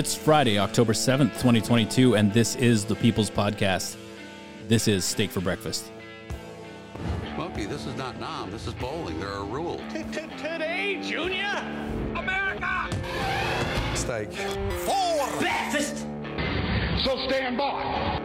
It's Friday, October 7th, 2022, and this is the People's Podcast. This is Steak for Breakfast. Smokey, this is not Nam. This is bowling. There are rules. Today, Junior? America! steak. For Breakfast! So stand by.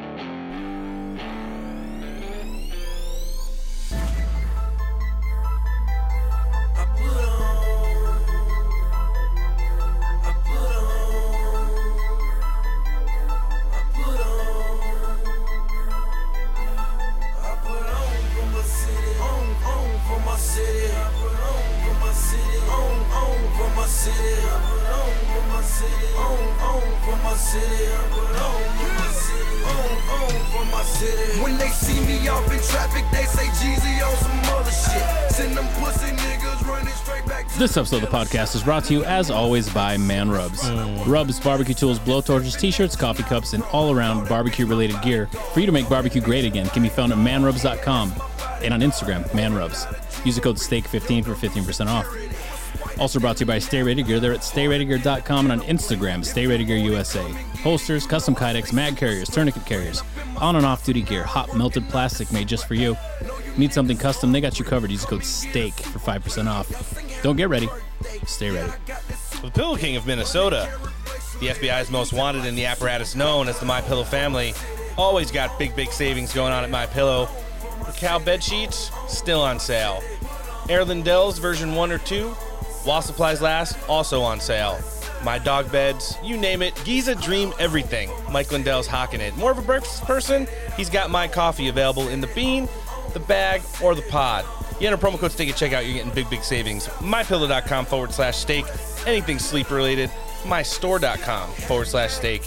When they see me off in traffic, they say Jeezy on some other shit. Send them pussy niggas running straight back This episode of the podcast is brought to you, as always, by Man Rubs. Mm. Rubs, barbecue tools, blowtorches, t shirts, coffee cups, and all around barbecue related gear for you to make barbecue great again. Can be found at manrubs.com and on Instagram, manrubs. Use the code STEAK15 for 15% off. Also brought to you by Stay Ready Gear. They're at StayReadyGear.com and on Instagram, Stay Ready Gear USA. Holsters, custom kydex, mag carriers, tourniquet carriers, on and off duty gear, hot melted plastic made just for you. Need something custom? They got you covered. Use the code STEAK for 5% off. Don't get ready. Stay ready. The Pillow King of Minnesota, the FBI's most wanted in the apparatus known as the My Pillow family, always got big, big savings going on at My Pillow. The cow bed sheets still on sale. Air Lindell's version one or two, while supplies last, also on sale. My dog beds, you name it. Giza Dream everything. Mike Lindell's hocking it. More of a breakfast person? He's got my coffee available in the bean, the bag, or the pod. You enter promo code STEAK at checkout, you're getting big, big savings. MyPillow.com forward slash steak. Anything sleep related. MyStore.com forward slash steak.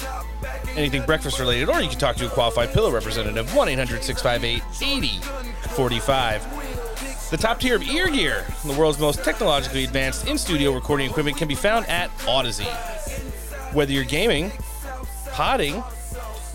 Anything breakfast related, or you can talk to a qualified pillow representative. 1 800 658 8045. The top tier of ear gear, the world's most technologically advanced in studio recording equipment, can be found at Audeze. Whether you're gaming, potting,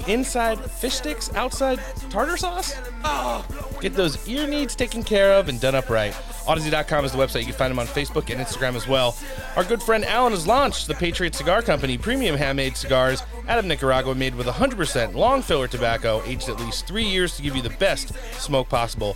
inside fish sticks, outside tartar sauce, oh, get those ear needs taken care of and done up right. Audeze.com is the website. You can find them on Facebook and Instagram as well. Our good friend Alan has launched the Patriot Cigar Company premium handmade cigars out of Nicaragua, made with 100% long filler tobacco, aged at least three years to give you the best smoke possible.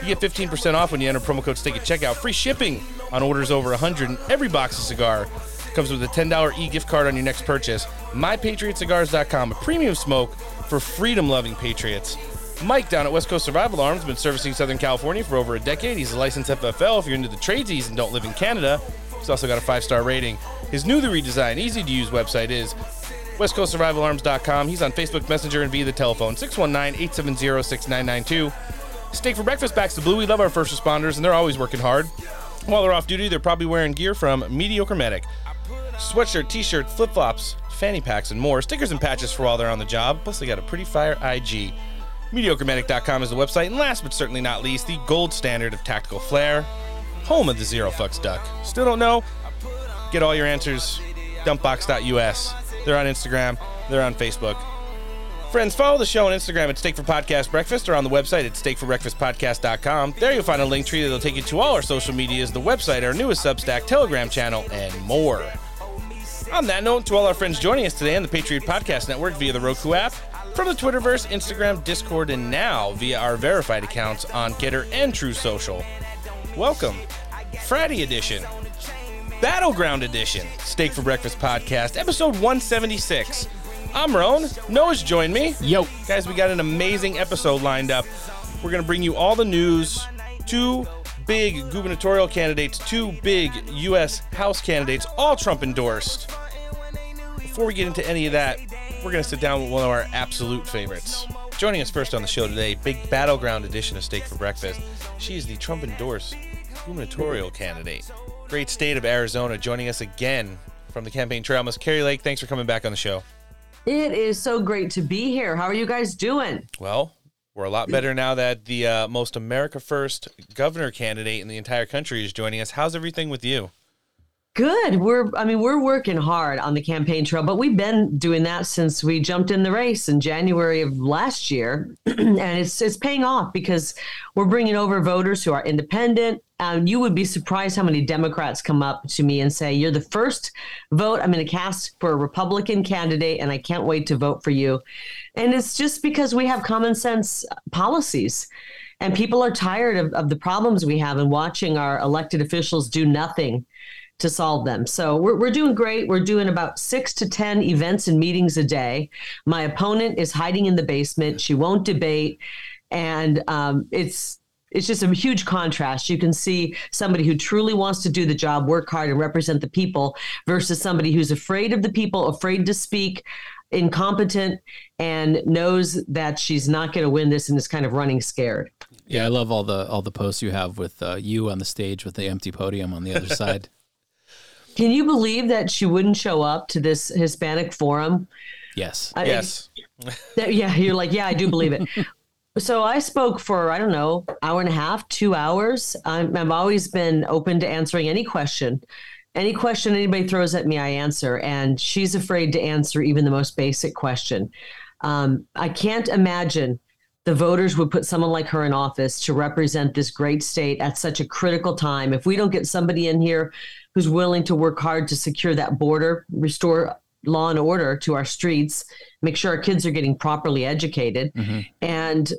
You get 15% off when you enter promo code STEAK at checkout. Free shipping on orders over 100, and every box of cigar comes with a $10 e-gift card on your next purchase. MyPatriotCigars.com, a premium smoke for freedom-loving patriots. Mike down at West Coast Survival Arms has been servicing Southern California for over a decade. He's a licensed FFL. If you're into the tradesies and don't live in Canada, he's also got a five-star rating. His newly redesigned, easy-to-use website is westcoastsurvivalarms.com. He's on Facebook Messenger and via the telephone 619-870-6992. Steak for breakfast backs the blue. We love our first responders, and they're always working hard. While they're off duty, they're probably wearing gear from Mediocre Medic. Sweatshirt, t-shirt, flip-flops, fanny packs, and more. Stickers and patches for while they're on the job. Plus, they got a pretty fire IG. MediocreMedic.com is the website. And last but certainly not least, the gold standard of tactical flair. Home of the Zero Fucks Duck. Still don't know? Get all your answers. Dumpbox.us. They're on Instagram. They're on Facebook. Friends, follow the show on Instagram at Steak for Podcast Breakfast or on the website at steakforbreakfastpodcast.com. There you'll find a link tree that'll take you to all our social medias, the website, our newest Substack, Telegram channel, and more. On that note, to all our friends joining us today on the Patriot Podcast Network via the Roku app, from the Twitterverse, Instagram, Discord, and now via our verified accounts on Gettr and Truth Social. Welcome, Friday edition, Battleground edition, Steak for Breakfast podcast, episode 176. I'm Roan. Noah's joined me. Yo. Guys, we got an amazing episode lined up. We're going to bring you all the news, two big gubernatorial candidates, two big U.S. House candidates, all Trump endorsed. Before we get into any of that, we're going to sit down with one of our absolute favorites. Joining us first on the show today, big battleground edition of Steak for Breakfast. She is the Trump endorsed gubernatorial candidate. Great state of Arizona, joining us again from the campaign trail. Miss Kari Lake, thanks for coming back on the show. It is so great to be here. How are you guys doing? Well, we're a lot better now that the uh, most America First governor candidate in the entire country is joining us. How's everything with you? Good. We're I mean we're working hard on the campaign trail, but we've been doing that since we jumped in the race in January of last year, and it's it's paying off because we're bringing over voters who are independent. Um, you would be surprised how many Democrats come up to me and say, "You're the first vote I'm going to cast for a Republican candidate, and I can't wait to vote for you." And it's just because we have common sense policies and people are tired of, of the problems we have and watching our elected officials do nothing to solve them. So we're, we're doing great. We're doing about six to 10 events and meetings a day. My opponent is hiding in the basement. She won't debate. And um, it's, it's just a huge contrast. You can see somebody who truly wants to do the job, work hard, and represent the people versus somebody who's afraid of the people, afraid to speak, incompetent, and knows that she's not going to win this and is kind of running scared. Yeah, I love all the all the posts you have with uh, you on the stage with the empty podium on the other side. Can you believe that she wouldn't show up to this Hispanic forum? Yes. I- Yes. that- yeah, you're like, yeah, I do believe it. so I spoke for I don't know, hour and a half, two hours. I'm, I've always been open to answering any question. Any question anybody throws at me, I answer. And she's afraid to answer even the most basic question. Um, I can't imagine the voters would put someone like her in office to represent this great state at such a critical time. If we don't get somebody in here who's willing to work hard to secure that border, restore law and order to our streets, make sure our kids are getting properly educated, and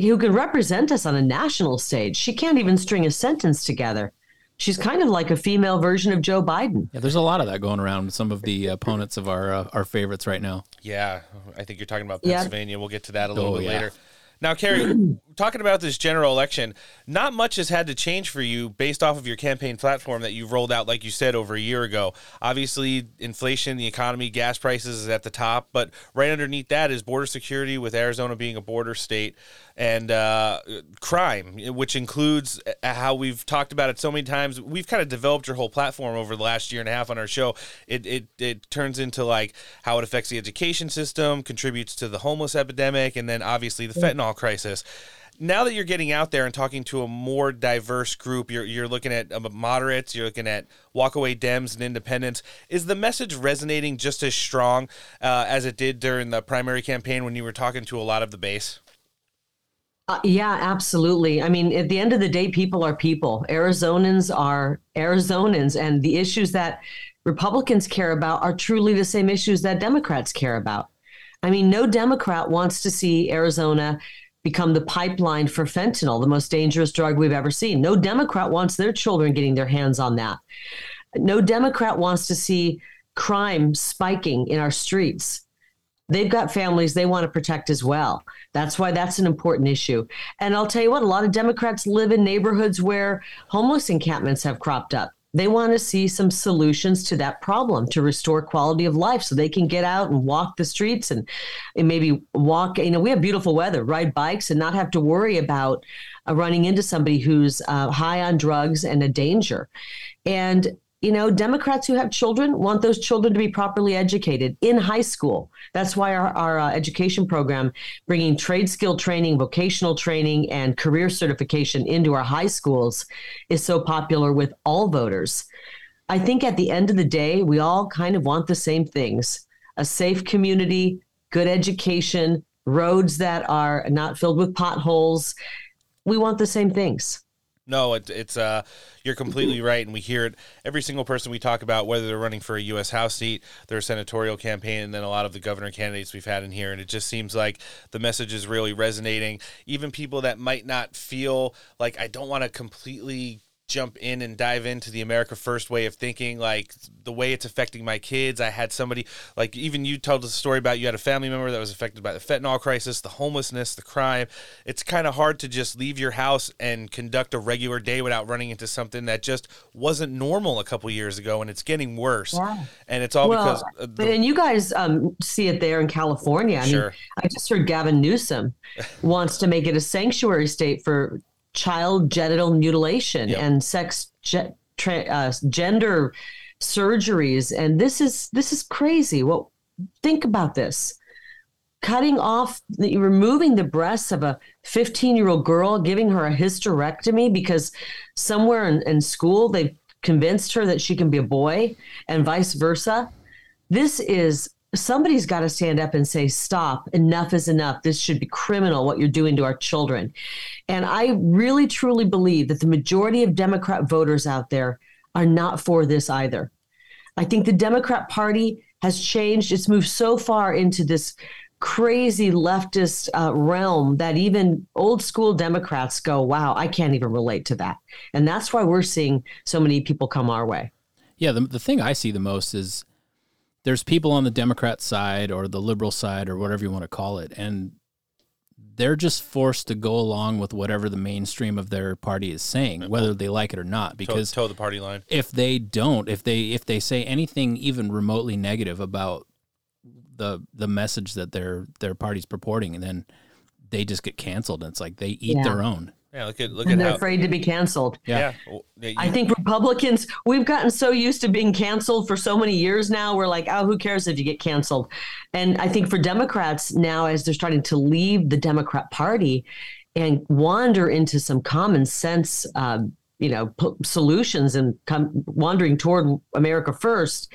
who can represent us on a national stage. She can't even string a sentence together. She's kind of like a female version of Joe Biden. Yeah, there's a lot of that going around with some of the opponents of our uh, our favorites right now. Yeah, I think you're talking about Yeah. Pennsylvania. We'll get to that a little Oh, bit yeah. later. Now, Kari, talking about this general election, not much has had to change for you based off of your campaign platform that you've rolled out, like you said, over a year ago. Obviously, inflation, the economy, gas prices is at the top, but right underneath that is border security, with Arizona being a border state, and uh, crime, which includes uh, how we've talked about it so many times. We've kind of developed your whole platform over the last year and a half on our show. It it it turns into like how it affects the education system, contributes to the homeless epidemic, and then obviously the fentanyl crisis. Now that you're getting out there and talking to a more diverse group, you're you're looking at um, moderates, you're looking at walkaway Dems and independents. Is the message resonating just as strong uh, as it did during the primary campaign when you were talking to a lot of the base? Uh, yeah, absolutely. I mean, at the end of the day, people are people. Arizonans are Arizonans, and the issues that Republicans care about are truly the same issues that Democrats care about. I mean, no Democrat wants to see Arizona become the pipeline for fentanyl, the most dangerous drug we've ever seen. No Democrat wants their children getting their hands on that. No Democrat wants to see crime spiking in our streets they've got families they want to protect as well. That's why that's an important issue. And I'll tell you what, a lot of Democrats live in neighborhoods where homeless encampments have cropped up. They want to see some solutions to that problem to restore quality of life so they can get out and walk the streets and, and maybe walk. You know, we have beautiful weather, ride bikes, and not have to worry about uh, running into somebody who's uh, high on drugs and a danger. And you know, Democrats who have children want those children to be properly educated in high school. That's why our, our uh, education program, bringing trade skill training, vocational training, and career certification into our high schools, is so popular with all voters. I think at the end of the day, we all kind of want the same things a safe community, good education, roads that are not filled with potholes. We want the same things. No, it, it's uh, you're completely right, and we hear it. Every single person we talk about, whether they're running for a U.S. House seat, their senatorial campaign, and then a lot of the governor candidates we've had in here, and it just seems like the message is really resonating. Even people that might not feel like I don't want to completely jump in and dive into the America First way of thinking, like the way it's affecting my kids. I had somebody, like even you told us a story about you had a family member that was affected by the fentanyl crisis, the homelessness, the crime. It's kind of hard to just leave your house and conduct a regular day without running into something that just wasn't normal a couple years ago, and it's getting worse. Yeah. And it's all because Well, but the, and you guys um, see it there in California. I Sure. mean, I just heard Gavin Newsom wants to make it a sanctuary state for child genital mutilation Yep. and sex ge- tra- uh, gender surgeries, and this is this is crazy. Well, think about this: cutting off, the, removing the breasts of a 15 year old girl, giving her a hysterectomy because somewhere in, in school they've convinced her that she can be a boy and vice versa. This is somebody's got to stand up and say, stop, enough is enough. This should be criminal what you're doing to our children. And I really truly believe that the majority of Democrat voters out there are not for this either. I think the Democrat Party has changed. It's moved so far into this crazy leftist uh, realm that even old school Democrats go, wow, I can't even relate to that. And that's why we're seeing so many people come our way. Yeah, the, the thing I see the most is there's people on the Democrat side or the liberal side or whatever you want to call it, and they're just forced to go along with whatever the mainstream of their party is saying, whether they like it or not. Because toe, toe the party line. If they don't, if they if they say anything even remotely negative about the the message that their their party's purporting, and then they just get canceled. And it's like they eat yeah. their own. Yeah, look at look and at they're how, afraid to be canceled. Yeah, yeah. I think Republicans we've gotten so used to being canceled for so many years now. We're like, oh, who cares if you get canceled? And I think for Democrats now, as they're starting to leave the Democrat Party and wander into some common sense, um, you know, p- solutions and come wandering toward America first,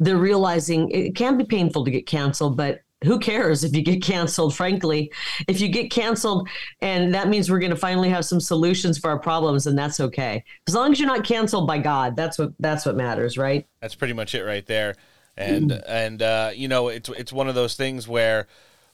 they're realizing it can be painful to get canceled, but who cares if you get canceled frankly. If you get canceled and that means we're going to finally have some solutions for our problems and that's okay. As long as you're not canceled by god that's what that's what matters right? That's pretty much it right there. And mm. and uh, you know it's it's one of those things where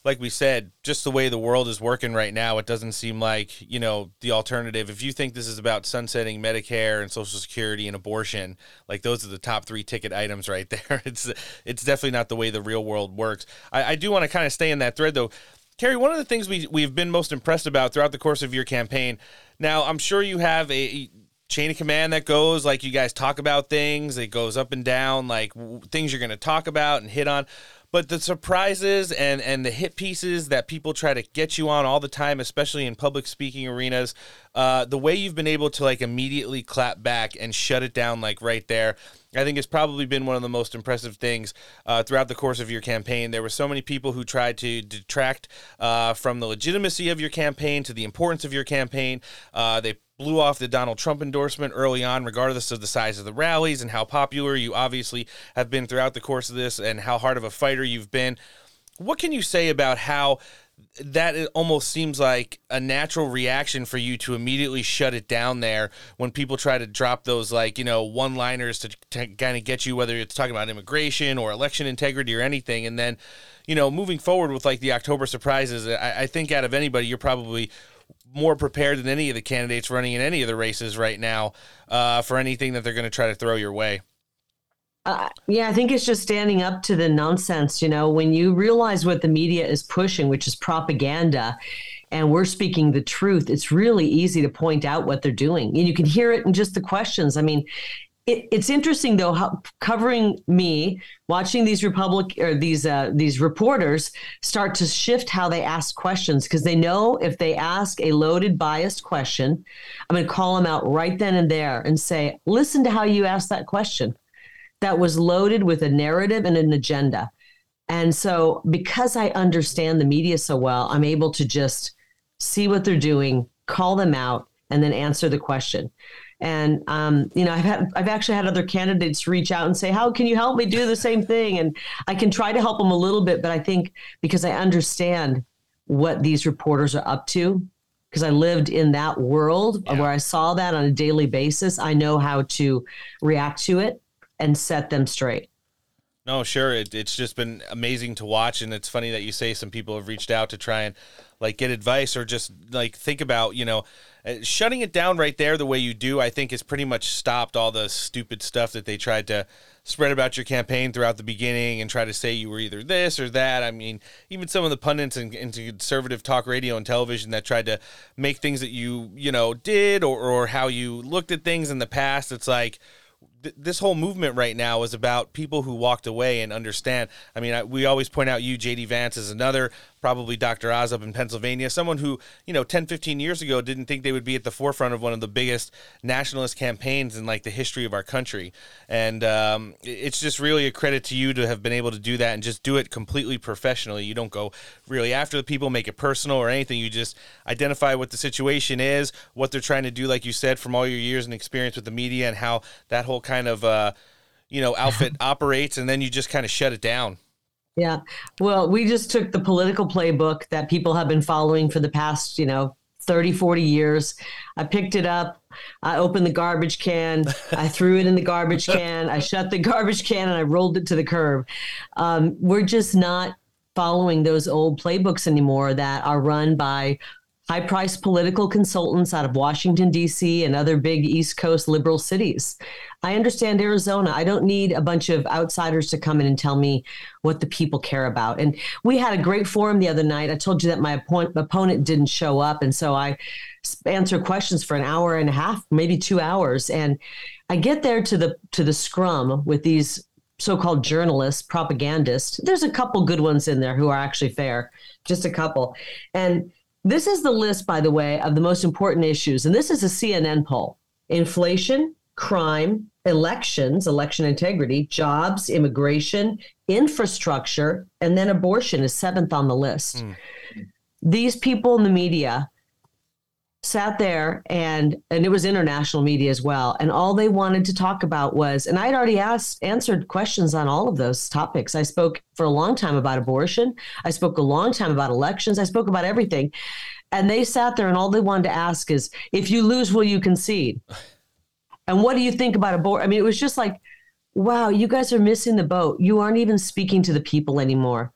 like we said, just the way the world is working right now, it doesn't seem like, you know, the alternative. If you think this is about sunsetting Medicare and Social Security and abortion, like those are the top three ticket items right there. It's it's definitely not the way the real world works. I, I do want to kind of stay in that thread though. Kari, one of the things we we've been most impressed about throughout the course of your campaign. Now, I'm sure you have a chain of command that goes like you guys talk about things it goes up and down like things you're going to talk about and hit on but the surprises and and the hit pieces that people try to get you on all the time especially in public speaking arenas uh, the way you've been able to like immediately clap back and shut it down like right there I think it's probably been one of the most impressive things uh, throughout the course of your campaign. There were so many people who tried to detract uh, from the legitimacy of your campaign to the importance of your campaign. Uh, they blew off the Donald Trump endorsement early on, regardless of the size of the rallies and how popular you obviously have been throughout the course of this and how hard of a fighter you've been. What can you say about how that almost seems like a natural reaction for you to immediately shut it down there when people try to drop those like you know one liners to, to kind of get you whether it's talking about immigration or election integrity or anything and then you know moving forward with like the october surprises I, I think out of anybody you're probably more prepared than any of the candidates running in any of the races right now uh, for anything that they're going to try to throw your way. Uh, yeah, I think it's just standing up to the nonsense. You know, when you realize what the media is pushing, which is propaganda, and we're speaking the truth, it's really easy to point out what they're doing. And you can hear it in just the questions. I mean, it, it's interesting though how covering me watching these republic or these uh, these reporters start to shift how they ask questions because they know if they ask a loaded biased question i'm going to call them out right then and there and say listen to how you asked that question. That was loaded with a narrative and an agenda. And so because i understand the media so well i'm able to just see what they're doing call them out and then answer the question and um, you know, I've had I've actually had other candidates reach out and say, "How can you help me do the same thing?" And I can try to help them a little bit, but I think because I understand what these reporters are up to, because I lived in that world yeah. where I saw that on a daily basis, I know how to react to it and set them straight. No, sure. It, it's just been amazing to watch, and it's funny that you say some people have reached out to try and like get advice or just like think about you know Uh, shutting it down right there the way you do, I think, has pretty much stopped all the stupid stuff that they tried to spread about your campaign throughout the beginning and try to say you were either this or that. I mean, even some of the pundits and conservative talk radio and television that tried to make things that you, you know, did or, or how you looked at things in the past, it's like, th- this whole movement right now is about people who walked away and understand. I mean, I, we always point out you, JD Vance, is another, probably Dr. Oz up in Pennsylvania, someone who, you know, 10, 15 years ago didn't think they would be at the forefront of one of the biggest nationalist campaigns in like the history of our country. And um, it's just really a credit to you to have been able to do that and just do it completely professionally. You don't go really after the people, make it personal or anything. You just identify what the situation is, what they're trying to do, like you said, from all your years and experience with the media and how that whole kind of uh, you know outfit operates, and then you just kind of shut it down. Yeah. Well, we just took the political playbook that people have been following for the past, you know, 30, 40 years. I picked it up. I opened the garbage can. I threw it in the garbage can. I shut the garbage can and I rolled it to the curb. Um, we're just not following those old playbooks anymore that are run by high priced political consultants out of Washington, D.C., and other big East Coast liberal cities. I understand Arizona. I don't need a bunch of outsiders to come in and tell me what the people care about. And we had a great forum the other night. I told you that my opponent didn't show up. And so I answered questions for an hour and a half, maybe two hours. And I get there to the to the scrum with these so-called journalists, propagandists. There's a couple good ones in there who are actually fair, just a couple. And this is the list, by the way, of the most important issues. And this is a CNN poll inflation, crime, elections, election integrity, jobs, immigration, infrastructure, and then abortion is seventh on the list. Mm. These people in the media sat there and and it was international media as well. And all they wanted to talk about was and i'd already asked answered questions on all of those topics. I spoke for a long time about abortion. I spoke a long time about elections. I spoke about everything. And they sat there and all they wanted to ask is if you lose will you concede? And what do you think about abortion i mean it was just like wow you guys are missing the boat. You aren't even speaking to the people anymore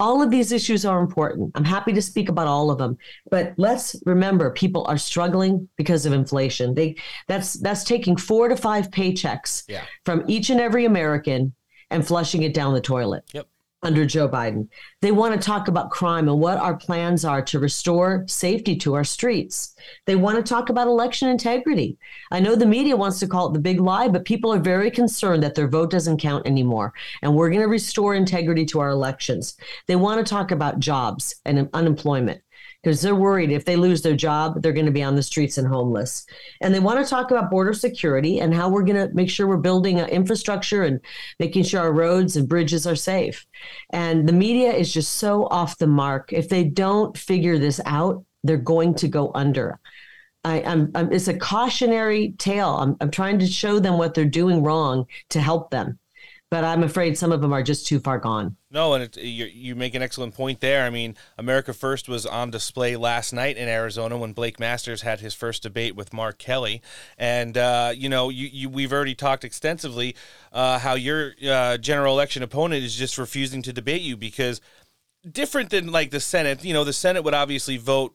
all of these issues are important. I'm happy to speak about all of them, but let's remember people are struggling because of inflation. They that's that's taking 4 to 5 paychecks yeah. from each and every American and flushing it down the toilet. Yep under Joe Biden. They want to talk about crime and what our plans are to restore safety to our streets. They want to talk about election integrity. I know the media wants to call it the big lie, but people are very concerned that their vote doesn't count anymore. And we're going to restore integrity to our elections. They want to talk about jobs and unemployment because they're worried if they lose their job, they're going to be on the streets and homeless. And they want to talk about border security and how we're going to make sure we're building infrastructure and making sure our roads and bridges are safe. And the media is just so off the mark. If they don't figure this out, they're going to go under. I, am it's a cautionary tale. I'm, I'm trying to show them what they're doing wrong to help them but I'm afraid some of them are just too far gone. No, and it, you, you make an excellent point there. I mean, America First was on display last night in Arizona when Blake Masters had his first debate with Mark Kelly, and uh, you know, you, you, we've already talked extensively uh, how your uh, general election opponent is just refusing to debate you because different than like the Senate. You know, the Senate would obviously vote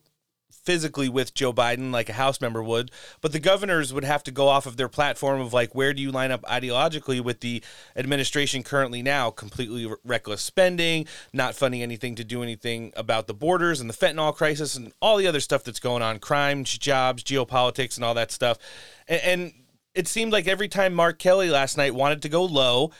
physically with Joe Biden like a House member would, but the governors would have to go off of their platform of like, where do you line up ideologically with the administration currently now? Completely reckless spending, not funding anything to do anything about the borders and the fentanyl crisis and all the other stuff that's going on crime, jobs, geopolitics, and all that stuff. and, and it seemed like every time Mark Kelly last night wanted to go low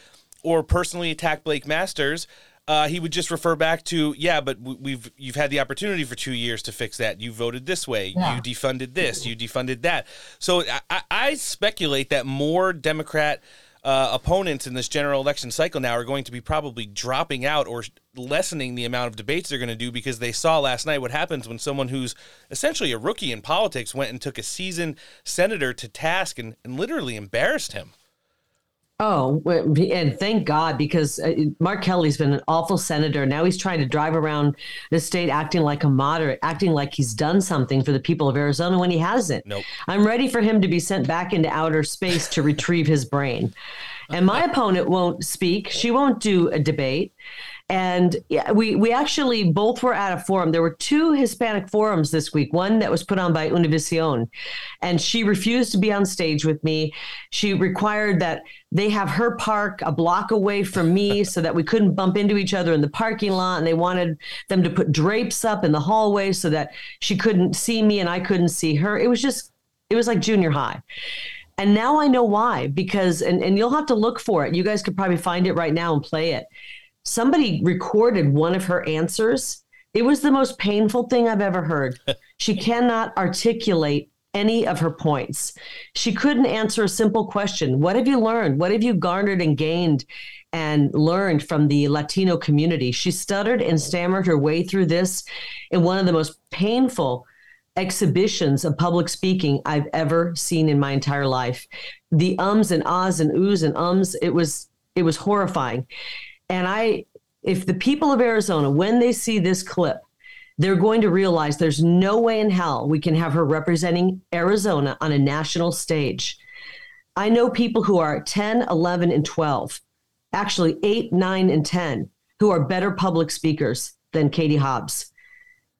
or personally attack Blake Masters, uh, he would just refer back to, yeah, but we've you've had the opportunity for two years to fix that. You voted this way. Yeah. You defunded this. You defunded that. So I, I speculate that more Democrat uh, opponents in this general election cycle now are going to be probably dropping out or lessening the amount of debates they're going to do because they saw last night what happens when someone who's essentially a rookie in politics went and took a seasoned senator to task and, and literally embarrassed him. Oh, and thank God because uh, Mark Kelly's been an awful senator. Now he's trying to drive around the state acting like a moderate, acting like he's done something for the people of Arizona when he hasn't. Nope. I'm ready for him to be sent back into outer space to retrieve his brain. And my opponent won't speak. She won't do a debate. And we we actually both were at a forum. There were two Hispanic forums this week. One that was put on by Univision, and she refused to be on stage with me. She required that they have her park a block away from me so that we couldn't bump into each other in the parking lot. And they wanted them to put drapes up in the hallway so that she couldn't see me and I couldn't see her. It was just it was like junior high. And now I know why, because, and, and you'll have to look for it. You guys could probably find it right now and play it. Somebody recorded one of her answers. It was the most painful thing I've ever heard. she cannot articulate any of her points. She couldn't answer a simple question What have you learned? What have you garnered and gained and learned from the Latino community? She stuttered and stammered her way through this in one of the most painful exhibitions of public speaking I've ever seen in my entire life. The ums and ahs and oohs and ums, it was it was horrifying. And I if the people of Arizona when they see this clip, they're going to realize there's no way in hell we can have her representing Arizona on a national stage. I know people who are 10, 11 and 12, actually 8, 9 and 10 who are better public speakers than Katie Hobbs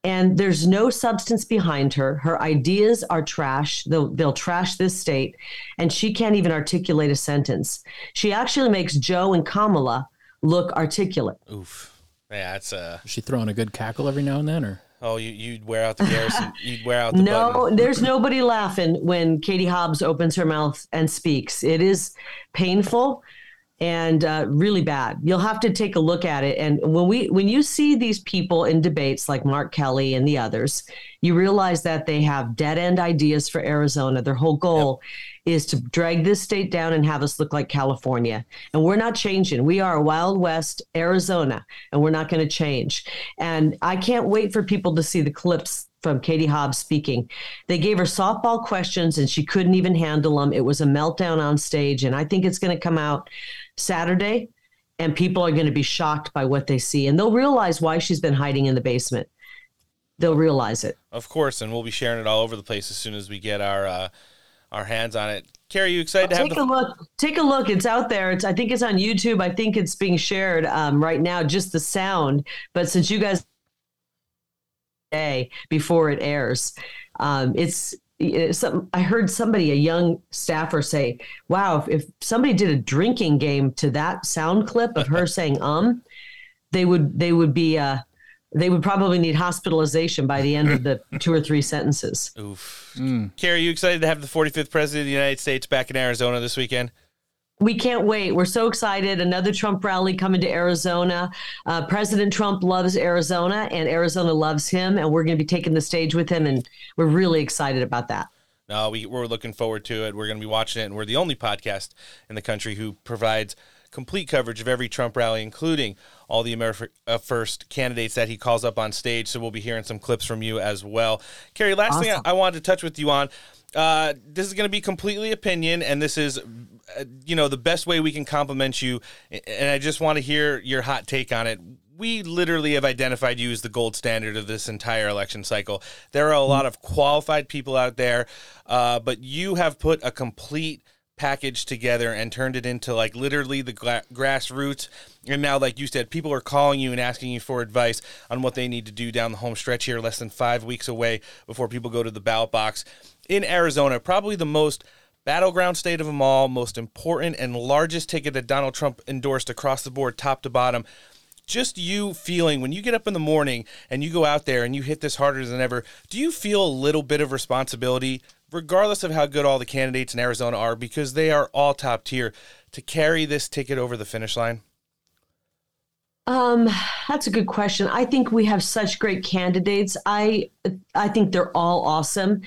and there's no substance behind her. Her ideas are trash. They'll, they'll trash this state, and she can't even articulate a sentence. She actually makes Joe and Kamala look articulate. Oof. Yeah, it's uh Is she throwing a good cackle every now and then, or oh you you'd wear out the garrison you'd wear out the No, button. there's nobody laughing when Katie Hobbs opens her mouth and speaks. It is painful and uh, really bad. You'll have to take a look at it. And when we when you see these people in debates like Mark Kelly and the others, you realize that they have dead end ideas for Arizona. Their whole goal is to drag this state down and have us look like California. And we're not changing. We are Wild West Arizona, and we're not going to change. And I can't wait for people to see the clips from Katie Hobbs speaking. They gave her softball questions and she couldn't even handle them. It was a meltdown on stage. And I think it's going to come out Saturday and people are going to be shocked by what they see and they'll realize why she's been hiding in the basement. They'll realize it. Of course, and we'll be sharing it all over the place as soon as we get our uh our hands on it. Kari, you excited to have Take the a look. Take a look. It's out there. It's. I think it's on YouTube. I think it's being shared um, right now. Just the sound. But since you guys day before it airs, um, it's. It's Some, I heard somebody, a young staffer, say, "Wow, if, if somebody did a drinking game to that sound clip of her saying um, they would they would be uh, they would probably need hospitalization by the end of the two or three sentences." Oof. Kari, you excited to have the 45th president of the United States back in Arizona this weekend? We can't wait. We're so excited. Another Trump rally coming to Arizona. Uh, President Trump loves Arizona, and Arizona loves him. And we're going to be taking the stage with him. And we're really excited about that. No, we, we're looking forward to it. We're going to be watching it, and we're the only podcast in the country who provides complete coverage of every Trump rally, including all the America uh, First candidates that he calls up on stage. So we'll be hearing some clips from you as well. Kari, last thing I, I wanted to touch with you on. Uh, this is going to be completely opinion, and this is, uh, you know, the best way we can compliment you. And I just want to hear your hot take on it. We literally have identified you as the gold standard of this entire election cycle. There are a lot of qualified people out there, uh, but you have put a complete package together and turned it into like literally the gra- grassroots. And now, like you said, people are calling you and asking you for advice on what they need to do down the home stretch here, less than five weeks away before people go to the ballot box in Arizona. Probably the most battleground state of them all, most important and largest ticket that Donald Trump endorsed across the board, top to bottom. Just you feeling when you get up in the morning and you go out there and you hit this harder than ever, do you feel a little bit of responsibility, regardless of how good all the candidates in Arizona are, because they are all top tier, to carry this ticket over the finish line? Um, that's a good question. I think we have such great candidates. I I think they're all awesome.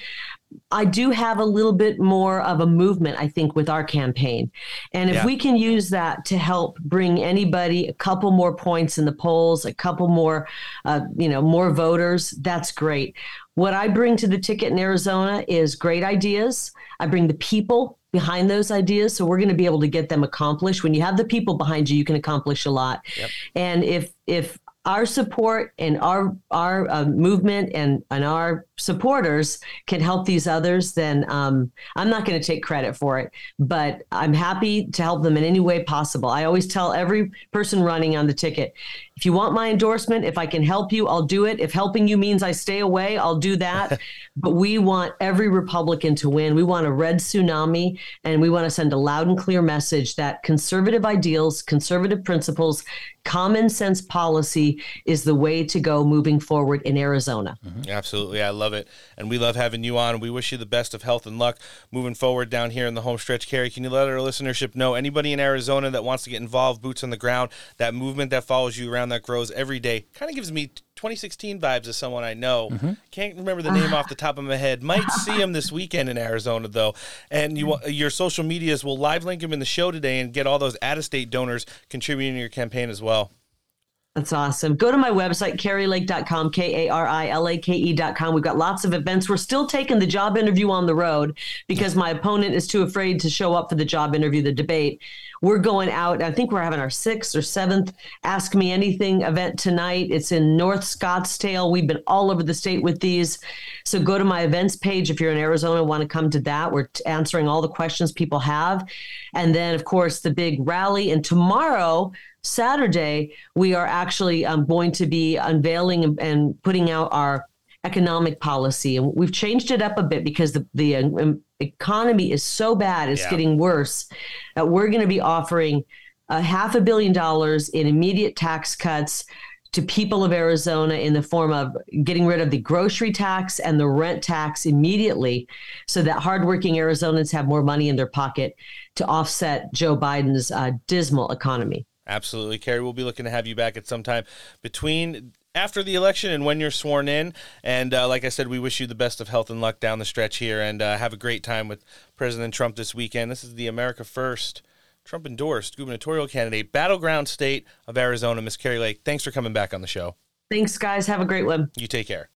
I do have a little bit more of a movement, I think, with our campaign. And if Yeah. we can use that to help bring anybody a couple more points in the polls, a couple more, uh, you know, more voters, that's great. What I bring to the ticket in Arizona is great ideas. I bring the people behind those ideas. So we're going to be able to get them accomplished. When you have the people behind you, you can accomplish a lot. And if, if, our support and our our uh, movement and and our supporters can help these others, then um, I'm not going to take credit for it. But I'm happy to help them in any way possible. I always tell every person running on the ticket, if you want my endorsement, if I can help you, I'll do it. If helping you means I stay away, I'll do that. but we want every Republican to win. We want a red tsunami, and we want to send a loud and clear message that conservative ideals, conservative principles common sense policy is the way to go moving forward in Arizona. Mm-hmm. Absolutely. I love it. And we love having you on. We wish you the best of health and luck moving forward down here in the home stretch. Kari, can you let our listenership know anybody in Arizona that wants to get involved, boots on the ground, that movement that follows you around that grows every day? Kind of gives me 2016 vibes of someone I know. Mm-hmm. Can't remember the name off the top of my head. Might see him this weekend in Arizona though. And you your social medias will live link him in the show today and get all those out of state donors contributing to your campaign as well. That's awesome. Go to my website, karilake.com, K A R I L A K E.com. We've got lots of events. We're still taking the job interview on the road because my opponent is too afraid to show up for the job interview, the debate. We're going out. I think we're having our sixth or seventh Ask Me Anything event tonight. It's in North Scottsdale. We've been all over the state with these. So go to my events page if you're in Arizona, and want to come to that. We're answering all the questions people have. And then, of course, the big rally. And tomorrow, Saturday, we are actually um, going to be unveiling and, putting out our economic policy. And we've changed it up a bit because the, the um, economy is so bad, it's yeah. getting worse, that we're going to be offering a half a billion dollars in immediate tax cuts to people of Arizona in the form of getting rid of the grocery tax and the rent tax immediately so that hardworking Arizonans have more money in their pocket to offset Joe Biden's uh, dismal economy. Absolutely. Kari, we'll be looking to have you back at some time between after the election and when you're sworn in. And uh, like I said, we wish you the best of health and luck down the stretch here and uh, have a great time with President Trump this weekend. This is the America First Trump endorsed gubernatorial candidate, battleground state of Arizona, Miss Kari Lake. Thanks for coming back on the show. Thanks, guys. Have a great one. You take care.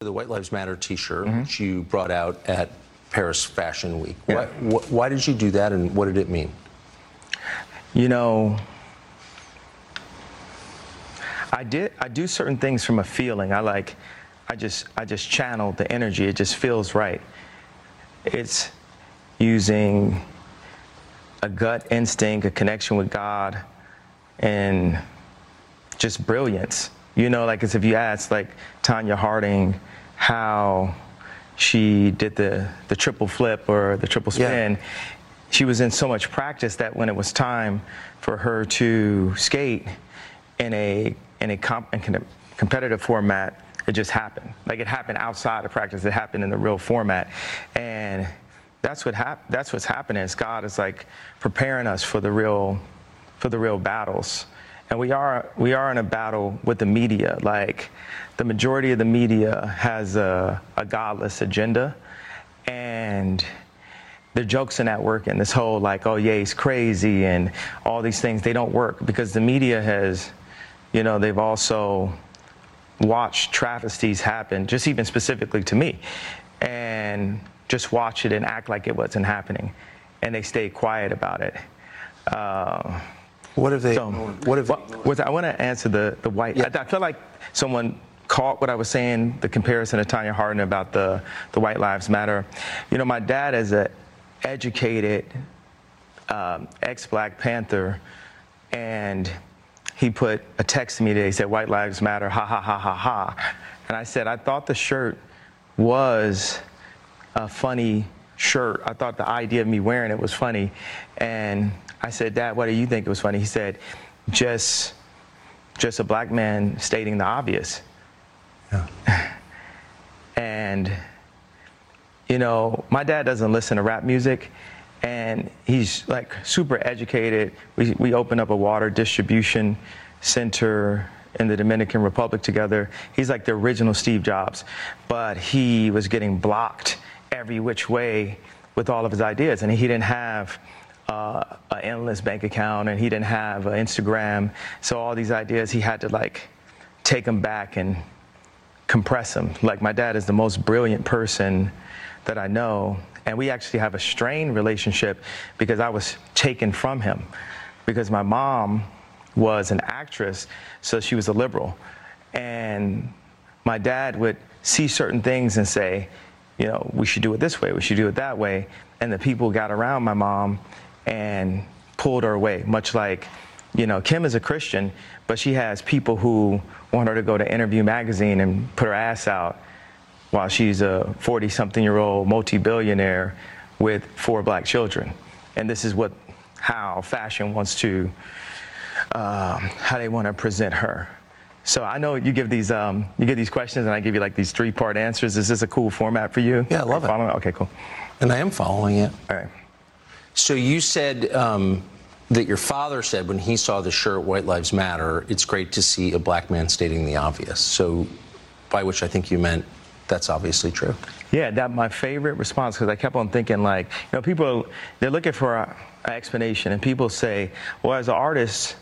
The White Lives Matter t shirt mm-hmm. you brought out at Paris Fashion Week. Yeah. Why, wh- why did you do that and what did it mean? You know, I did I do certain things from a feeling. I like I just I just channel the energy. It just feels right. It's using a gut instinct, a connection with God, and just brilliance. You know, like as if you ask like Tonya Harding how she did the the triple flip or the triple spin. Yeah. She was in so much practice that when it was time for her to skate in a in a, comp- in competitive format, it just happened. Like it happened outside of practice. It happened in the real format, and that's what hap- That's what's happening. Is God is like preparing us for the real, for the real battles, and we are we are in a battle with the media. Like the majority of the media has a, a godless agenda, and the jokes in that work and this whole like oh yeah he's crazy and all these things they don't work because the media has you know, they've also watched travesties happen, just even specifically to me, and just watch it and act like it wasn't happening, and they stay quiet about it. Uh, what if they? So, what if? What, I want to answer the the white. Yeah. I, I feel like someone caught what I was saying, the comparison to Tonya Harding about the the White Lives Matter. You know, my dad is an educated um, ex-Black Panther, and he put a text to me today. He said, White Lives Matter, ha ha ha ha ha. And I said, I thought the shirt was a funny shirt. I thought the idea of me wearing it was funny. And I said, Dad, what do you think it was funny? He said, just, just a black man stating the obvious. Yeah. and, you know, my dad doesn't listen to rap music and he's like super educated. We, we opened up a water distribution center in the Dominican Republic together. He's like the original Steve Jobs, but he was getting blocked every which way with all of his ideas, and he didn't have uh, an endless bank account, and he didn't have an Instagram. So all these ideas, he had to like take them back and compress them. Like my dad is the most brilliant person that I know, and we actually have a strained relationship because I was taken from him. Because my mom was an actress, so she was a liberal. And my dad would see certain things and say, you know, we should do it this way, we should do it that way. And the people got around my mom and pulled her away, much like, you know, Kim is a Christian, but she has people who want her to go to Interview Magazine and put her ass out while she's a 40 something year old multi billionaire with four black children. And this is what how fashion wants to um, how they want to present her. So I know you give these um, you give these questions, and I give you like these three part answers. Is this a cool format for you? Yeah, I love it. Following? Okay, cool. And I am following it. All right. So you said um, that your father said when he saw the shirt "White Lives Matter," it's great to see a black man stating the obvious. So, by which I think you meant that's obviously true. Yeah, that my favorite response because I kept on thinking like, you know, people they're looking for an explanation, and people say, well, as an artist,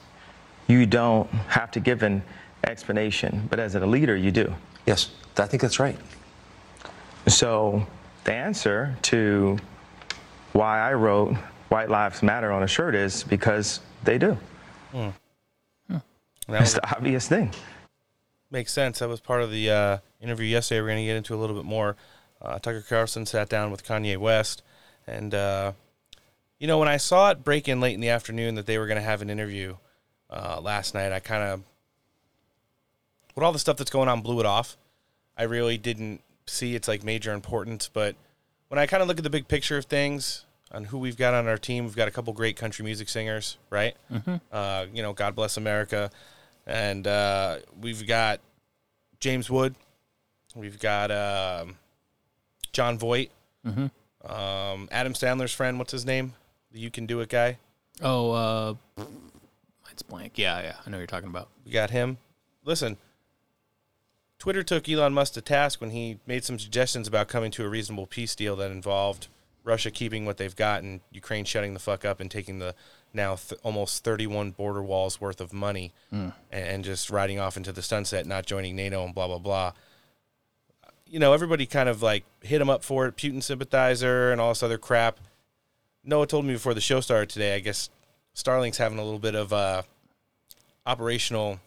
you don't have to give an explanation, but as a leader, you do. Yes, I think that's right. So the answer to why I wrote "White Lives Matter" on a shirt is because they do. Hmm. That's the obvious thing. Makes sense. That was part of the uh, interview yesterday. We're going to get into a little bit more. Uh, Tucker Carlson sat down with Kanye West, and uh, you know when I saw it break in late in the afternoon that they were going to have an interview uh, last night, I kind of, with all the stuff that's going on, blew it off. I really didn't see its like major importance, but when I kind of look at the big picture of things on who we've got on our team, we've got a couple great country music singers, right? Mhm. Uh, you know, God bless America, and uh, we've got James Wood, we've got um, Jon Voight, Mhm. um, Adam Sandler's friend. What's his name? The You Can Do It guy. Oh, uh, it's blank. Yeah, yeah, I know what you're talking about. We got him. Listen, Twitter took Elon Musk to task when he made some suggestions about coming to a reasonable peace deal that involved Russia keeping what they've got and Ukraine shutting the fuck up and taking the now th- almost 31 border walls worth of money Mm. and, and just riding off into the sunset, not joining NATO and blah, blah, blah. You know, everybody kind of like hit him up for it, Putin sympathizer and all this other crap. Noah told me before the show started today, I guess Starlink's having a little bit of uh, operational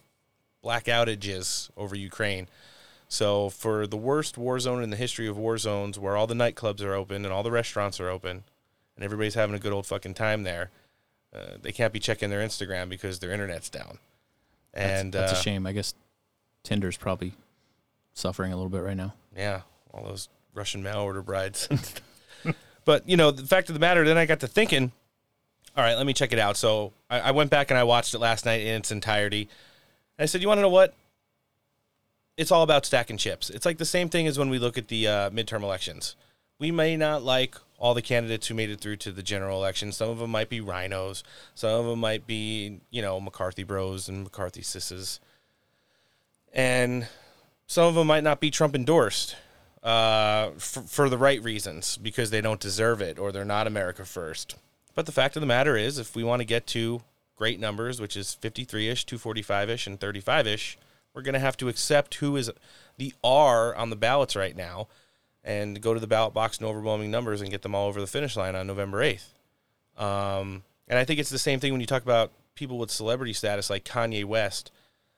black outages over Ukraine. So for the worst war zone in the history of war zones, where all the nightclubs are open and all the restaurants are open, and everybody's having a good old fucking time there, uh, they can't be checking their Instagram because their internet's down. That's- And that's, uh, a shame. I guess Tinder's probably suffering a little bit right now. Yeah, all those Russian mail order brides. but you know, the fact of the matter, then I got to thinking. All right, let me check it out. So I, I went back and I watched it last night in its entirety. And I said, you want to know what? It's all about stacking chips. It's like the same thing as when we look at the uh, midterm elections. We may not like all the candidates who made it through to the general election. Some of them might be RINOs. Some of them might be, you know, McCarthy bros and McCarthy sisses. And some of them might not be Trump endorsed uh, for, for the right reasons because they don't deserve it or they're not America first. But the fact of the matter is, if we want to get to great numbers, which is 53 ish, 245 ish, and 35 ish, we're going to have to accept who is the R on the ballots right now and go to the ballot box in overwhelming numbers and get them all over the finish line on November 8th. Um, and I think it's the same thing when you talk about people with celebrity status like Kanye West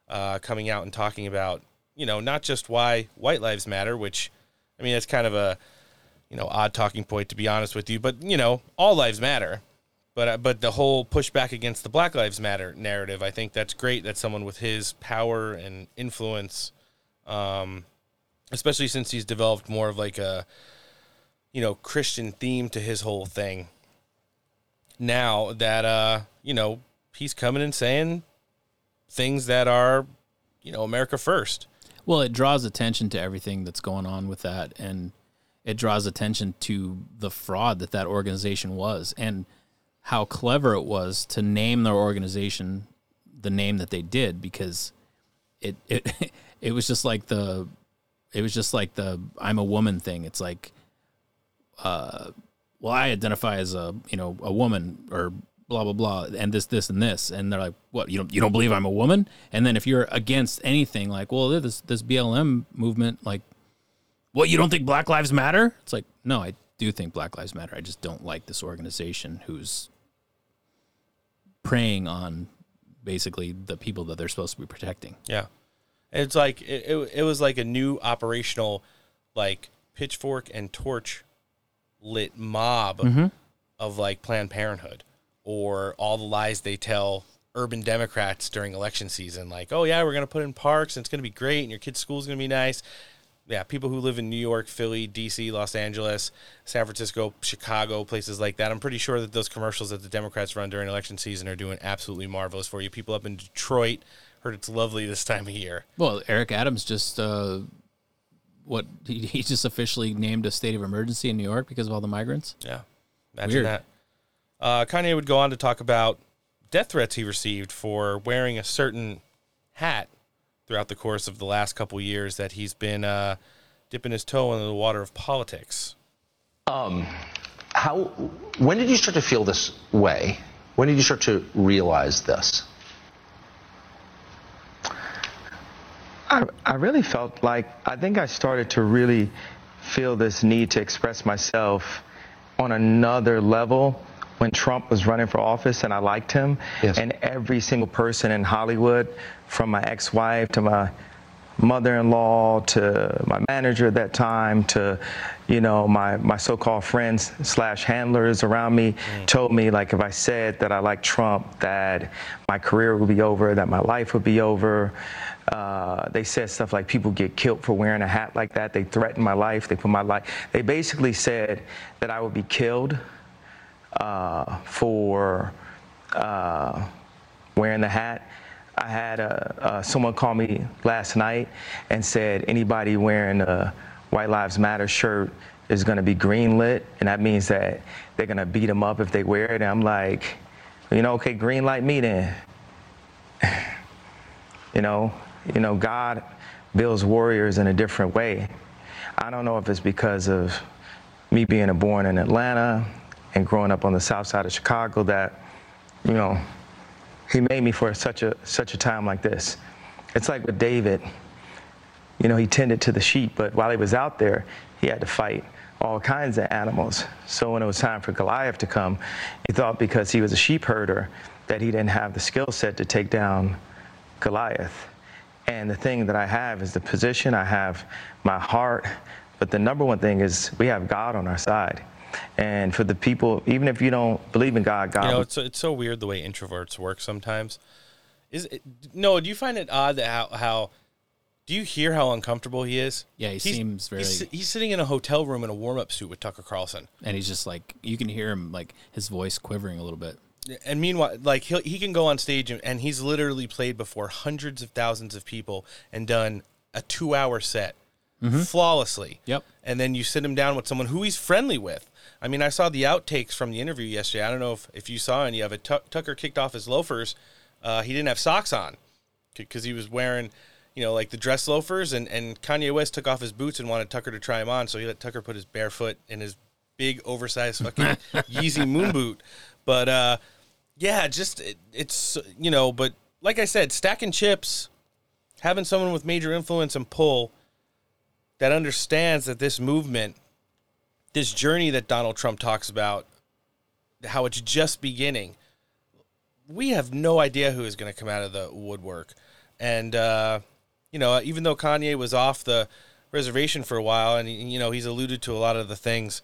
uh, coming out and talking about, you know, not just why white lives matter, which, I mean, that's kind of a, you know, odd talking point to be honest with you, but you know, all lives matter. But uh, but the whole pushback against the Black Lives Matter narrative, I think that's great that someone with his power and influence, um, especially since he's developed more of like a, you know, Christian theme to his whole thing. Now that uh, you know, he's coming and saying things that are, you know, America first. Well, it draws attention to everything that's going on with that, and it draws attention to the fraud that that organization was, and how clever it was to name their organization the name that they did, because it it it was just like the it was just like the I'm a woman thing. It's like, uh, well, I identify as a you know a woman or blah blah blah, and this this and this, and they're like, what you don't you don't believe I'm a woman? And then if you're against anything, like, well, this this BLM movement, like, what you don't think Black Lives Matter? It's like, no, I do think Black Lives Matter. I just don't like this organization who's preying on basically the people that they're supposed to be protecting. Yeah. It's like it, it, it was like a new operational like pitchfork and torch lit mob Mhm. of like Planned Parenthood or all the lies they tell urban Democrats during election season like, "Oh yeah, we're going to put in parks and it's going to be great and your kid's school's going to be nice." yeah, people who live in New York, Philly, DC, Los Angeles, San Francisco, Chicago, places like that. I'm pretty sure that those commercials that the Democrats run during election season are doing absolutely marvelous for you. People up in Detroit heard it's lovely this time of year. Well, Eric Adams just uh, what he, he just officially named a state of emergency in New York because of all the migrants. Yeah, imagine Weird. that. Uh, Kanye would go on to talk about death threats he received for wearing a certain hat throughout the course of the last couple years that he's been uh, dipping his toe into the water of politics. Um, how? When did you start to feel this way? When did you start to realize this? I, I really felt like I think I started to really feel this need to express myself on another level when Trump was running for office and I liked him. And every single person in Hollywood, from my ex wife to my mother in law to my manager at that time to you know my my so-called friends slash handlers around me told me like if I said that I like Trump that my career would be over that my life would be over. Uh, they said stuff like people get killed for wearing a hat like that. They threatened my life. They put my life they basically said that I would be killed uh, for uh, wearing the hat. I had uh, uh, someone call me last night and said anybody wearing a White Lives Matter shirt is going to be greenlit, and that means that they're going to beat them up if they wear it. And I'm like, you know, okay, green light me then. you know, you know, God builds warriors in a different way. I don't know if it's because of me being born in Atlanta and growing up on the south side of Chicago that, you know, he made me for such a such a time like this. It's like with David, you know, he tended to the sheep, but while he was out there, he had to fight all kinds of animals. So when it was time for Goliath to come, he thought because he was a sheep herder that he didn't have the skill set to take down Goliath. And the thing that I have is the position, I have my heart, but the number one thing is we have God on our side. And for the people, even if you don't believe in God, God You know, it's so, it's so weird the way introverts work sometimes. Is it, no? Do you find it odd that how how do you hear how uncomfortable he is? Yeah, he He's- seems very- He's, he's sitting in a hotel room in a warm up suit with Tucker Carlson. And he's just like you can hear him like his voice quivering a little bit. And meanwhile, like he he can go on stage and, and he's literally played before hundreds of thousands of people and done a two hour set mm-hmm. flawlessly. Yep. And then you sit him down with someone who he's friendly with. I mean, I saw the outtakes from the interview yesterday. I don't know if, if you saw any of it. Tuck Tucker kicked off his loafers. Uh, he didn't have socks on because he was wearing, you know, like the dress loafers. And, and Kanye West took off his boots and wanted Tucker to try him on. So he let Tucker put his bare foot in his big, oversized fucking Yeezy moon boot. But uh, yeah, just it, it's, you know, but like I said, stacking chips, having someone with major influence and pull that understands that this movement, this journey that Donald Trump talks about, how it's just beginning. We have no idea who is going to come out of the woodwork, and uh, you know, even though Kanye was off the reservation for a while, and you know, he's alluded to a lot of the things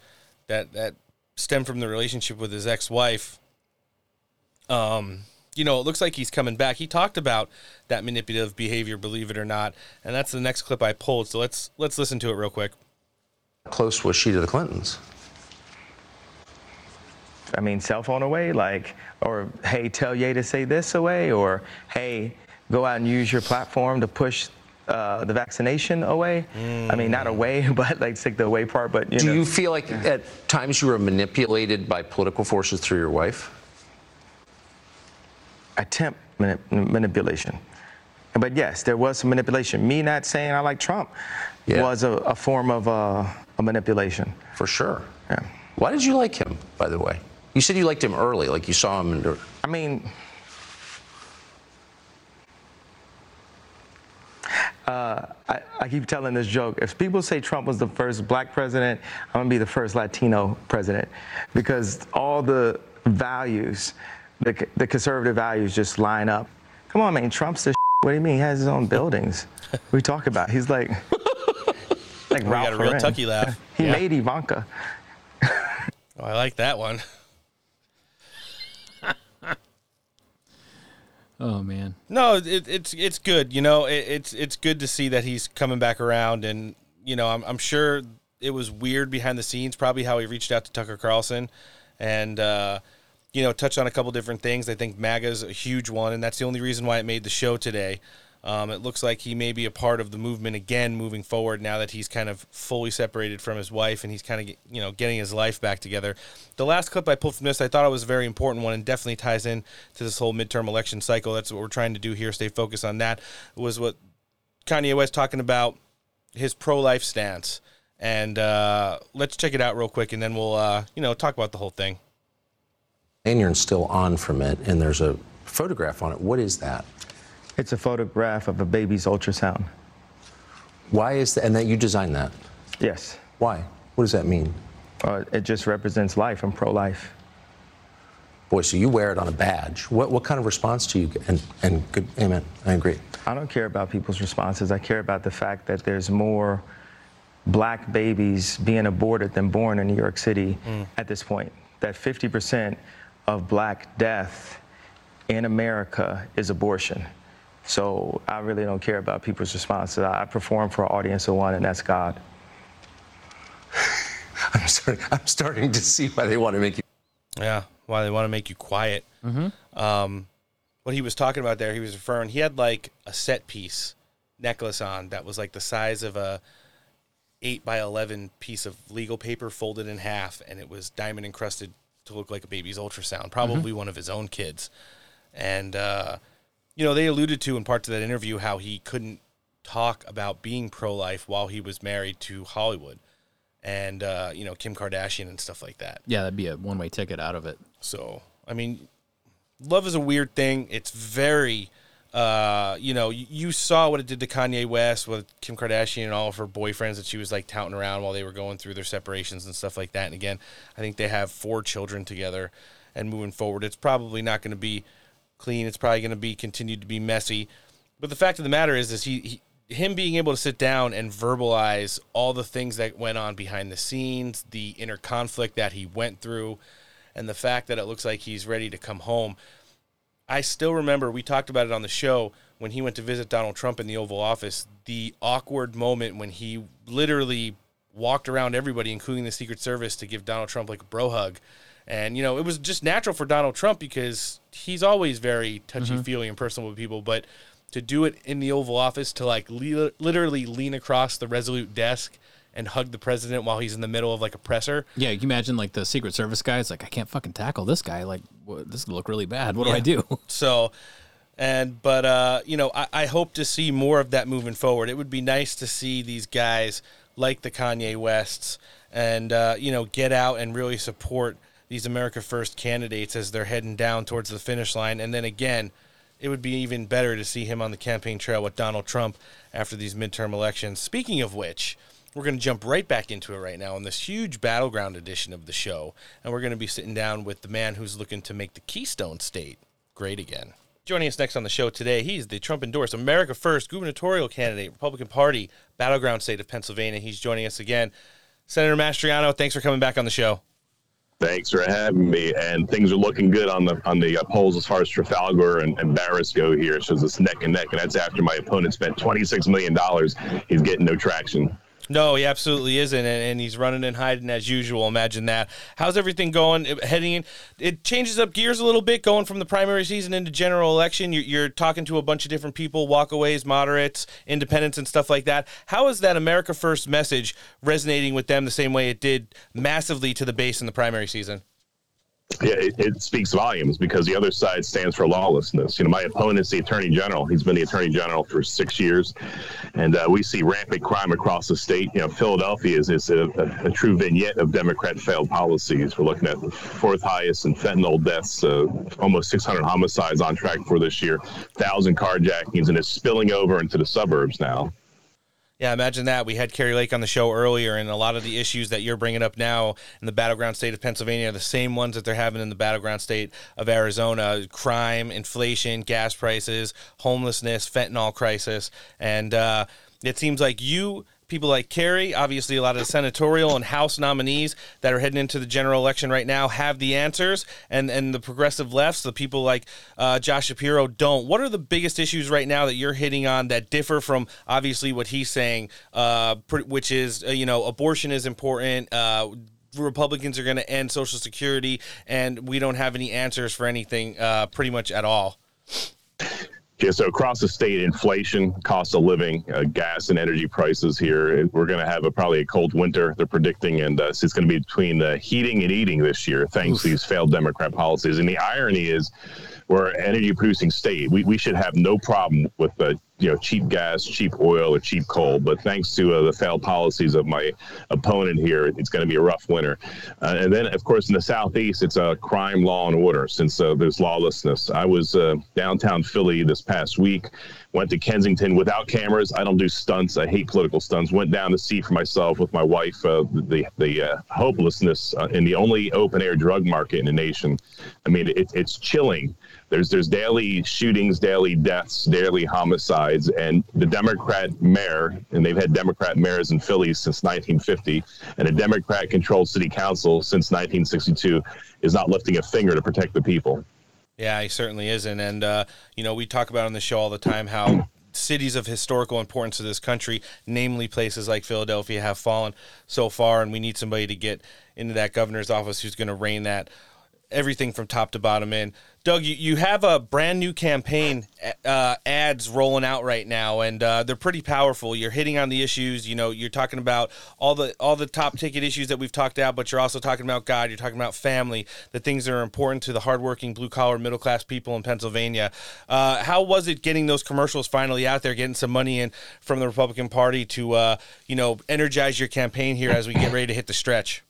that that stem from the relationship with his ex-wife. Um, you know, it looks like he's coming back. He talked about that manipulative behavior, believe it or not, and that's the next clip I pulled. So let's let's listen to it real quick. Close was she to the Clintons? I mean, cell phone away, like, or hey, tell Ye to say this away, or hey, go out and use your platform to push uh, the vaccination away. I mean, not away, but like take the away part. But you Do know, you feel like at times you were manipulated by political forces through your wife? attempt manip- manipulation. But yes, there was some manipulation. Me not saying I like Trump Yeah. was a, a form of uh, a manipulation. For sure. Yeah. Why did you like him, by the way? You said you liked him early, like you saw him. In, I mean, uh, I, I keep telling this joke. If people say Trump was the first black president, I'm gonna be the first Latino president because all the values, the, the conservative values just line up. Come on, man, Trump's the what do you mean? He has his own buildings. we talk about. He's like, like We Ralph got a real Lauren. Tucky laugh. He Yeah. made Ivanka. Oh, I like that one. Oh man. No, it, it's it's good. You know, it, it's it's good to see that he's coming back around, and you know, I'm, I'm sure it was weird behind the scenes, probably how he reached out to Tucker Carlson and, uh, you know, touched on a couple different things. I think MAGA's a huge one, and that's the only reason why it made the show today. Um, it looks like he may be a part of the movement again moving forward now that he's kind of fully separated from his wife and he's kind of you know getting his life back together. The last clip I pulled from this, I thought it was a very important one and definitely ties in to this whole midterm election cycle. That's what we're trying to do here. Stay focused on that. Was what Kanye West talking about his pro-life stance, and uh, let's check it out real quick, and then we'll uh, you know talk about the whole thing. Lanyard's still on from it, and there's a photograph on it. What is that? It's a photograph of a baby's ultrasound. Why is that? And that you designed that? Yes. Why? What does that mean? Uh, it just represents life. I'm pro-life. Boy, so you wear it on a badge. What what kind of response do you get? And and good, amen. I agree. I don't care about people's responses. I care about the fact that there's more black babies being aborted than born in New York City Mm. at this point. That 50% of black death in America is abortion. So I really don't care about people's responses. I I perform for an audience of one, and that's God. I'm starting. I'm starting to see why they want to make you. Yeah, why they want to make you quiet. Mm-hmm. Um, what he was talking about there, he was referring. He had like a set piece necklace on that was like the size of a eight by eleven piece of legal paper folded in half, and it was diamond encrusted to look like a baby's ultrasound, probably one of his own kids. And uh, you know, they alluded to in parts of that interview how he couldn't talk about being pro life while he was married to Hollywood and uh, you know Kim Kardashian and stuff like that. Yeah, that'd be a one way ticket out of it. So, I mean, love is a weird thing. It's very, uh, you know, you, you saw what it did to Kanye West with Kim Kardashian and all of her boyfriends that she was like touting around while they were going through their separations and stuff like that. And again, I think they have four children together. And moving forward, it's probably not going to be clean. It's probably going to be continued to be messy. But the fact of the matter is, is he, he him being able to sit down and verbalize all the things that went on behind the scenes, the inner conflict that he went through, and the fact that it looks like he's ready to come home. I still remember we talked about it on the show when he went to visit Donald Trump in the Oval Office, the awkward moment when he literally walked around everybody, including the Secret Service, to give Donald Trump like a bro hug. And, you know, it was just natural for Donald Trump because he's always very touchy feely and personal with people. But to do it in the Oval Office, to like le- literally lean across the Resolute desk and hug the president while he's in the middle of like a presser. Yeah, you imagine like the Secret Service guy. It's like I can't fucking tackle this guy. Like what, this could look really bad. What do I do? So, and but uh, you know, I, I hope to see more of that moving forward. It would be nice to see these guys like the Kanye Wests and uh, you know get out and really support these America First candidates as they're heading down towards the finish line. And then again, it would be even better to see him on the campaign trail with Donald Trump after these midterm elections. Speaking of which. We're going to jump right back into it right now on this huge battleground edition of the show. And we're going to be sitting down with the man who's looking to make the Keystone State great again. Joining us next on the show today, he's the Trump endorsed America First gubernatorial candidate, Republican Party, battleground state of Pennsylvania. He's joining us again. Senator Mastriano, thanks for coming back on the show. Thanks for having me. And things are looking good on the on the uh, polls as far as Trafalgar and, and Baris go here. So it's neck and neck, and that's after my opponent spent twenty six million dollars. He's getting no traction. No, he absolutely isn't, and, and he's running and hiding as usual. Imagine that. How's everything going? Uh, heading in, it changes up gears a little bit, going from the primary season into general election. You're, you're talking to a bunch of different people, walkaways, moderates, independents, and stuff like that. How is that America First message resonating with them the same way it did massively to the base in the primary season? Yeah, it, it speaks volumes because the other side stands for lawlessness. You know, my opponent's the attorney general. He's been the attorney general for six years, and uh, we see rampant crime across the state. You know, Philadelphia is, is a, a, a true vignette of Democrat failed policies. We're looking at the fourth highest in fentanyl deaths, uh, almost 600 homicides on track for this year, thousand carjackings, and it's spilling over into the suburbs now. Yeah, imagine that. We had Kari Lake on the show earlier, and a lot of the issues that you're bringing up now in the battleground state of Pennsylvania are the same ones that they're having in the battleground state of Arizona crime, inflation, gas prices, homelessness, fentanyl crisis. And uh, it seems like you people like Kari, obviously a lot of the senatorial and House nominees that are heading into the general election right now have the answers, and and the progressive lefts, the people like uh, Josh Shapiro don't. What are the biggest issues right now that you're hitting on that differ from obviously what he's saying, uh, which is uh, you know abortion is important. Uh, Republicans are going to end Social Security, and we don't have any answers for anything uh, pretty much at all. Yeah, so across the state, inflation, cost of living, uh, gas and energy prices here. We're going to have a, probably a cold winter. They're predicting, and uh, so it's going to be between uh, heating and eating this year, thanks Oof. to these failed Democrat policies. And the irony is, we're an energy producing state. We, we should have no problem with uh, you know cheap gas, cheap oil, or cheap coal. But thanks to uh, the failed policies of my opponent here, it's going to be a rough winter. Uh, and then, of course, in the southeast, it's a crime, law, and order since uh, there's lawlessness. I was uh, downtown Philly this past week. Went to Kensington without cameras. I don't do stunts. I hate political stunts. Went down to see for myself with my wife uh, the the uh, hopelessness in the only open air drug market in the nation. I mean, it, it's chilling there's there's daily shootings, daily deaths, daily homicides, and the Democrat mayor, and they've had Democrat mayors in Philly since 1950, and a Democrat-controlled city council since 1962 is not lifting a finger to protect the people. Yeah, he certainly isn't, and uh, you know we talk about on the show all the time how cities of historical importance to this country, namely places like Philadelphia, have fallen so far, and we need somebody to get into that governor's office who's going to rein that everything from top to bottom in. Doug, you, you have a brand new campaign uh, ads rolling out right now, and uh, they're pretty powerful. You're hitting on the issues. You know, you're talking about all the all the top ticket issues that we've talked about, but you're also talking about God. You're talking about family, the things that are important to the hardworking blue collar middle class people in Pennsylvania. Uh, how was it getting those commercials finally out there, getting some money in from the Republican Party to uh, you know energize your campaign here as we get ready to hit the stretch?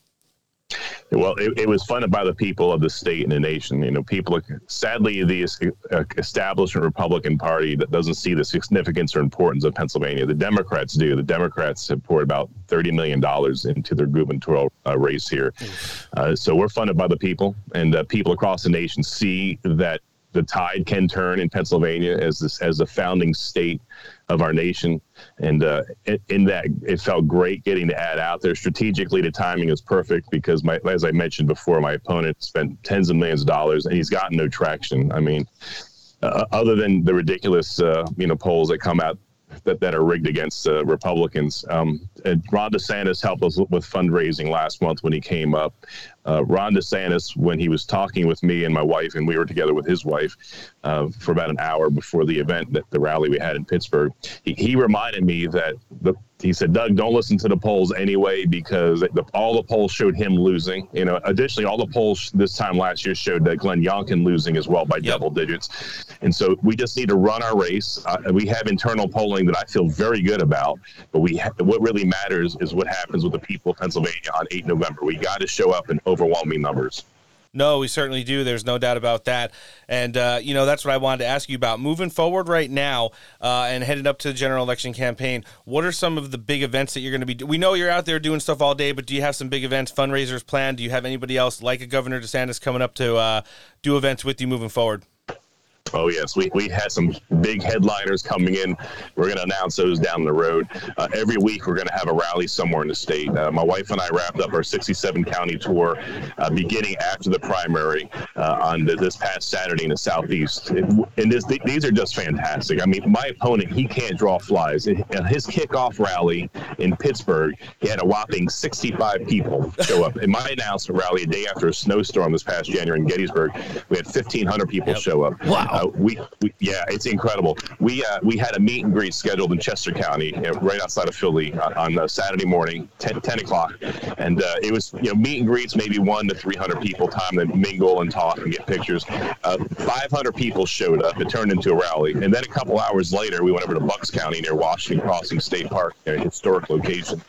Well, it, it, was funded by the people of the state and the nation. You know, people. Sadly, the establishment Republican Party that doesn't see the significance or importance of Pennsylvania. The Democrats do. The Democrats have poured about thirty million dollars into their gubernatorial uh, race here. Uh, so we're funded by the people, and uh, people across the nation see that the tide can turn in Pennsylvania as this as a founding state of our nation. And uh, in that, it felt great getting the ad out there. Strategically, the timing is perfect because, my, as I mentioned before, my opponent spent tens of millions of dollars and he's gotten no traction. I mean, uh, other than the ridiculous, uh, you know, polls that come out that, that are rigged against uh, Republicans. Um, Ron DeSantis helped us with fundraising last month when he came up. Uh, Ron DeSantis, when he was talking with me and my wife, and we were together with his wife uh, for about an hour before the event, that the rally we had in Pittsburgh, he, he reminded me that the he said, Doug, don't listen to the polls anyway because the, all the polls showed him losing. You know, additionally, all the polls this time last year showed that Glenn Youngkin losing as well by yep. double digits. And so we just need to run our race. Uh, we have internal polling that I feel very good about, but we ha- what really matters is what happens with the people of Pennsylvania on 8 November. We got to show up in overwhelming numbers. No, we certainly do. There's no doubt about that. And, uh, you know, that's what I wanted to ask you about. Moving forward right now uh, and headed up to the general election campaign, what are some of the big events that you're going to be We know you're out there doing stuff all day, but do you have some big events, fundraisers planned? Do you have anybody else like a Governor DeSantis coming up to uh, do events with you moving forward? Oh yes, we, we had some big headliners coming in. We're going to announce those down the road. Uh, every week we're going to have a rally somewhere in the state. Uh, my wife and I wrapped up our 67 county tour uh, beginning after the primary uh, on the, this past Saturday in the southeast. It, and this, these are just fantastic. I mean, my opponent he can't draw flies. It, his kickoff rally in Pittsburgh, he had a whopping 65 people show up. In my announcement rally, a day after a snowstorm this past January in Gettysburg, we had 1,500 people yep. show up. Wow. Uh, we, we, yeah, it's incredible. We uh, we had a meet and greet scheduled in Chester County, you know, right outside of Philly, uh, on uh, Saturday morning, 10, 10 o'clock, and uh, it was you know meet and greets, maybe one to three hundred people, time to mingle and talk and get pictures. Uh, five hundred people showed up. It turned into a rally, and then a couple hours later, we went over to Bucks County near Washington Crossing State Park, a historic location,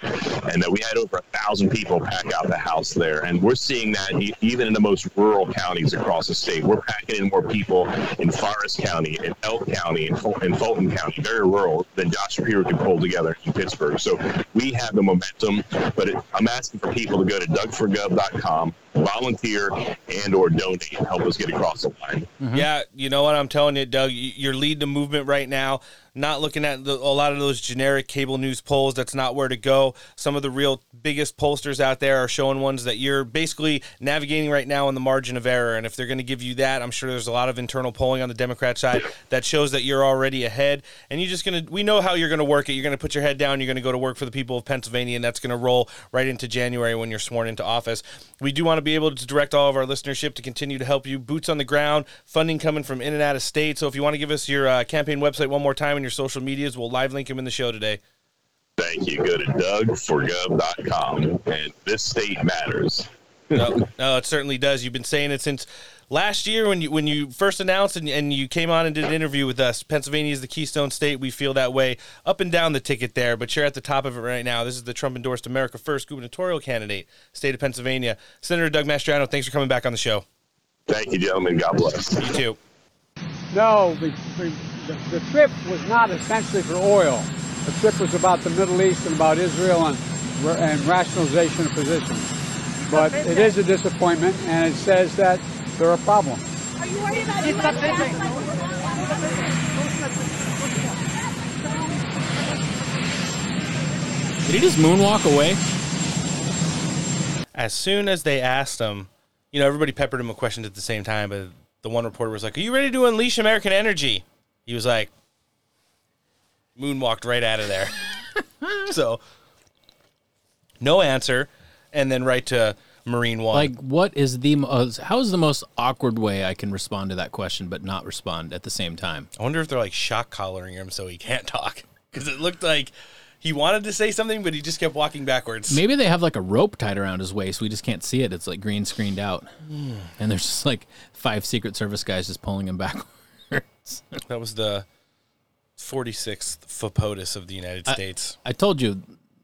and we had over a thousand people pack out the house there, and we're seeing that even in the most rural counties across the state, we're packing in more people in Forest County, and Elk County, in, Ful- in Fulton County, very rural, than Josh Shapiro could pull together in Pittsburgh. So we have the momentum, but it, I'm asking for people to go to dougforgov.com, volunteer and or donate and help us get across the line. Mm-hmm. Yeah, you know what I'm telling you, Doug, you're leading the movement right now not looking at the, a lot of those generic cable news polls. That's not where to go. Some of the real biggest pollsters out there are showing ones that you're basically navigating right now on the margin of error. And if they're going to give you that, I'm sure there's a lot of internal polling on the Democrat side that shows that you're already ahead. And you're just going to, we know how you're going to work it. You're going to put your head down. You're going to go to work for the people of Pennsylvania, and that's going to roll right into January when you're sworn into office. We do want to be able to direct all of our listenership to continue to help you. Boots on the ground, funding coming from in and out of state. So if you want to give us your uh, campaign website one more time and your social medias, we'll live link them in the show today. Thank you. Go to dougforgov.com, and this state matters. no, no, it certainly does. You've been saying it since last year when you when you first announced and, and you came on and did an interview with us. Pennsylvania is the Keystone State. We feel that way up and down the ticket there, but you're at the top of it right now. This is the Trump endorsed America First gubernatorial candidate, state of Pennsylvania. Senator Doug Mastriano, thanks for coming back on the show. Thank you, gentlemen. God bless. You too. No, the, the, the trip was not essentially for oil. The trip was about the Middle East and about Israel and, and rationalization of positions. But it is a disappointment, and it says that there are problems. Are you worried about it's Did he just moonwalk away? As soon as they asked him, you know, everybody peppered him with questions at the same time, but the one reporter was like, Are you ready to unleash American energy? He was like, moonwalked right out of there. so, no answer. And then right to Marine One. Like, what is the uh, how is the most awkward way I can respond to that question but not respond at the same time? I wonder if they're like shock collaring him so he can't talk because it looked like he wanted to say something, but he just kept walking backwards. Maybe they have like a rope tied around his waist. We just can't see it. It's like green screened out, Hmm. and there's just like five Secret Service guys just pulling him backwards. That was the 46th FOPOTUS of the United I- States. I told you.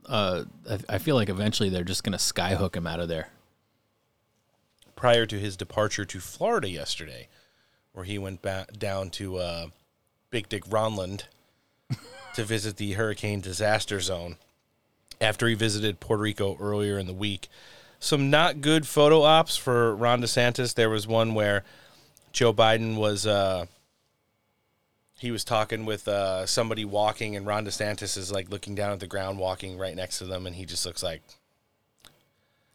Uh, I, I feel like eventually they're just gonna skyhook him out of there. Prior to his departure to Florida yesterday, where he went back down to uh, Big Dick Ronland to visit the hurricane disaster zone. After he visited Puerto Rico earlier in the week, some not good photo ops for Ron DeSantis. There was one where Joe Biden was uh, he was talking with uh, somebody walking, and Ron DeSantis is like looking down at the ground, walking right next to them, and he just looks like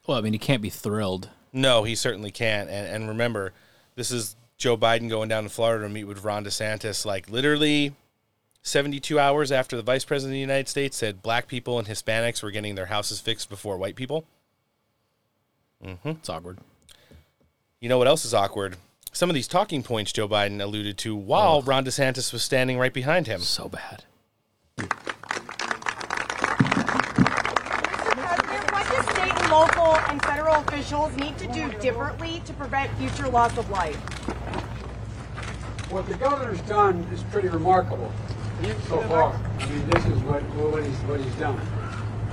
Well, I mean, he can't be thrilled. No, he certainly can't. And, and remember, this is Joe Biden going down to Florida to meet with Ron DeSantis, like literally 72 hours after the vice president of the United States said black people and Hispanics were getting their houses fixed before white people. Mm-hmm. It's awkward. You know what else is awkward? Some of these talking points Joe Biden alluded to while Ron DeSantis was standing right behind him. So bad. What do state and local and federal officials need to do differently to prevent future loss of life? What the governor's done is pretty remarkable so far. I mean, this is what, what he's, what he's done.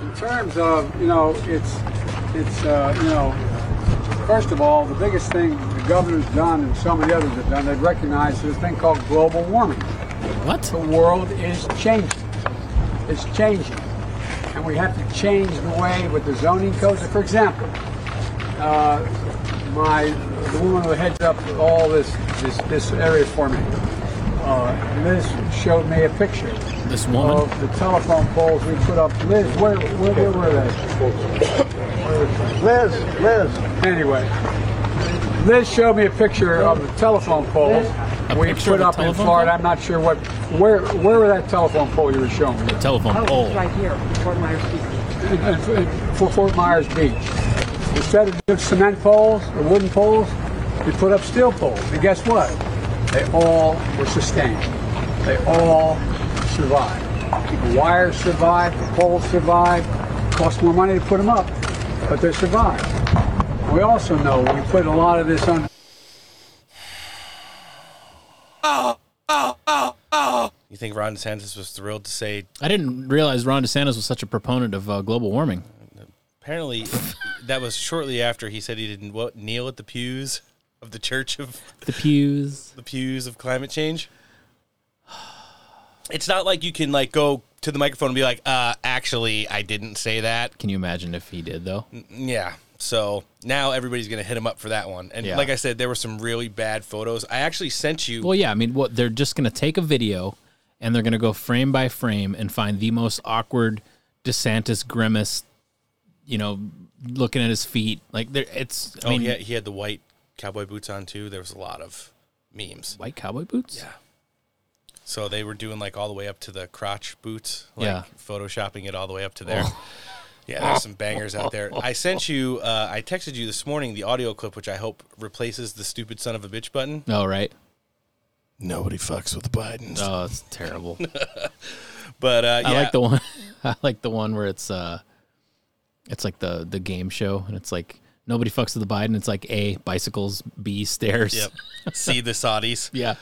In terms of, you know, it's, it's, uh, you know, first of all, the biggest thing the governor's done and so many others have done, they've recognized this thing called global warming. What? The world is changing. It's changing. And we have to change the way with the zoning codes. For example, uh, my the woman who heads up all this this, this area for me, uh, Liz showed me a picture. This woman? Of the telephone poles we put up. Liz, where, where, where were they? Liz, Liz. Anyway, Liz showed me a picture of the telephone poles A we picture put of a up in Florida. pole? I'm not sure what, where, where were that telephone pole you were showing me? The telephone Oh, pole. right here, Fort Myers Beach. for Fort Myers Beach. Instead of doing cement poles or wooden poles, we put up steel poles. And guess what? They all were sustained. They all survived. The wires survived, the poles survived. Cost more money to put them up, but they survived. We also know we put a lot of this on. You think Ron DeSantis was thrilled to say, I didn't realize Ron DeSantis was such a proponent of uh, global warming. apparently that was shortly after he said he didn't what, kneel at the pews of the Church of The pews. the pews of climate change. It's not like you can like go to the microphone and be like, uh, actually, I didn't say that. Can you imagine if he did though? Yeah. So now everybody's gonna hit him up for that one. And Yeah. like I said, there were some really bad photos. I actually sent you. Well, yeah. I mean, what they're just gonna take a video and they're going to go frame by frame and find the most awkward DeSantis grimace. You know, looking at his feet, like there. It's. I oh, mean, he had, he had the white cowboy boots on too. There was a lot of memes. white cowboy boots. Yeah. So they were doing like all the way up to the crotch boots, like Yeah. photoshopping it all the way up to there. Oh. Yeah, there's some bangers out there. I sent you, uh, I texted you this morning the audio clip, which I hope replaces the stupid son of a bitch button. Oh right. Nobody fucks with the Bidens. Oh, it's terrible. But uh, yeah, I like the one. I like the one where it's uh, it's like the the game show, and it's like nobody fucks with the Biden. It's like A bicycles, B stairs. Yep. See the Saudis. Yeah.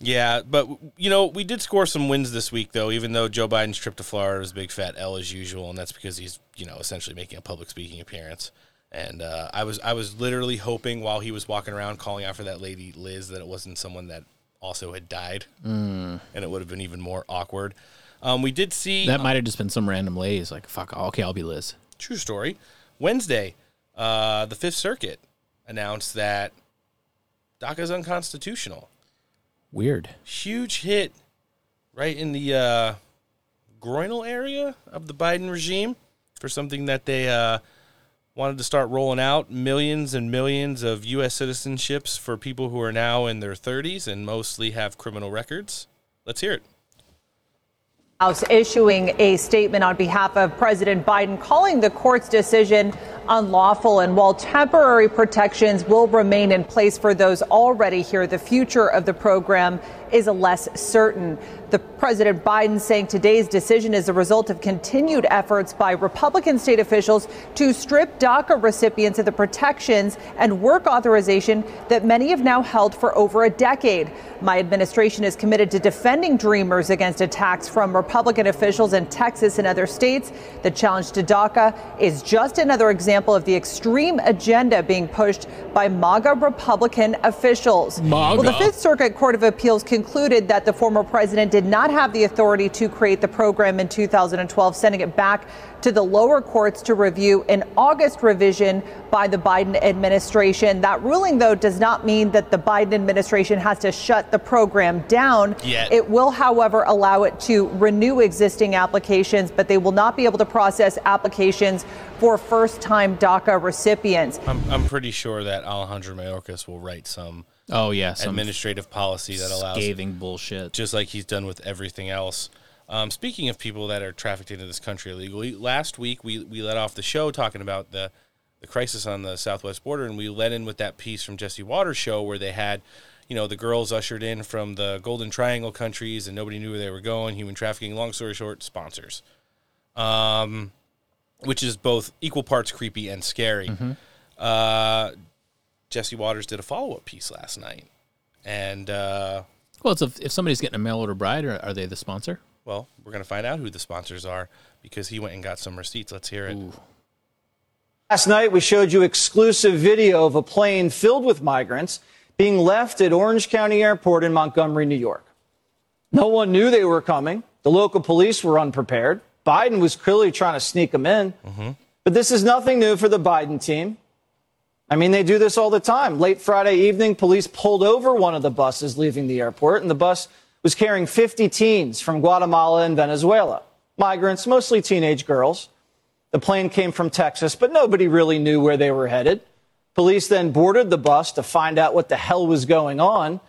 Yeah, but you know we did score some wins this week, though. Even though Joe Biden's trip to Florida was a big fat L as usual, and that's because he's you know essentially making a public speaking appearance. And uh, I was I was literally hoping while he was walking around calling out for that lady Liz that it wasn't someone that also had died, Mm. and it would have been even more awkward. Um, we did see That might have just been some random lays. Like fuck. Okay, I'll be Liz. True story. Wednesday, uh, the Fifth Circuit announced that DACA is unconstitutional. Weird. Huge hit right in the uh, groinal area of the Biden regime for something that they uh, wanted to start rolling out millions and millions of U.S. citizenships for people who are now in their 30s and mostly have criminal records. Let's hear it. House issuing a statement on behalf of President Biden calling the court's decision unlawful. And while temporary protections will remain in place for those already here, the future of the program is less certain. The President Biden saying today's decision is a result of continued efforts by Republican state officials to strip DACA recipients of the protections and work authorization that many have now held for over a decade. My administration is committed to defending Dreamers against attacks from Republican officials in Texas and other states. The challenge to DACA is just another example of the extreme agenda being pushed by MAGA Republican officials. MAGA. Well, the Fifth Circuit Court of Appeals concluded that the former president did not have the authority to create the program in 2012, sending it back to the lower courts to review an August revision by the Biden administration. That ruling, though, does not mean that the Biden administration has to shut the program down. Yet. It will, however, allow it to renew existing applications, but they will not be able to process applications for first time DACA recipients. I'm, I'm pretty sure that Alejandro Mayorkas will write some Oh yeah, some administrative policy that allows scathing bullshit. just like he's done with everything else. Um, speaking of people that are trafficked into this country illegally, last week we, we let off the show talking about the, the crisis on the southwest border, and we let in with that piece from Jesse Watters' show where they had, you know, the girls ushered in from the Golden Triangle countries, and nobody knew where they were going. Human trafficking. Long story short, sponsors, um, which is both equal parts creepy and scary. Uh, Jesse Watters did a follow up piece last night, and uh, Well, it's if, if somebody's getting a mail order bride, are, are they the sponsor? Well, we're going to find out who the sponsors are because he went and got some receipts. Let's hear it. Last night, we showed you exclusive video of a plane filled with migrants being left at Orange County Airport in Montgomery, New York. No one knew they were coming. The local police were unprepared. Biden was clearly trying to sneak them in. But this is nothing new for the Biden team. I mean, they do this all the time. Late Friday evening, police pulled over one of the buses leaving the airport, and the bus was carrying 50 teens from Guatemala and Venezuela. Migrants, mostly teenage girls. The plane came from Texas, but nobody really knew where they were headed. Police then boarded the bus to find out what the hell was going on.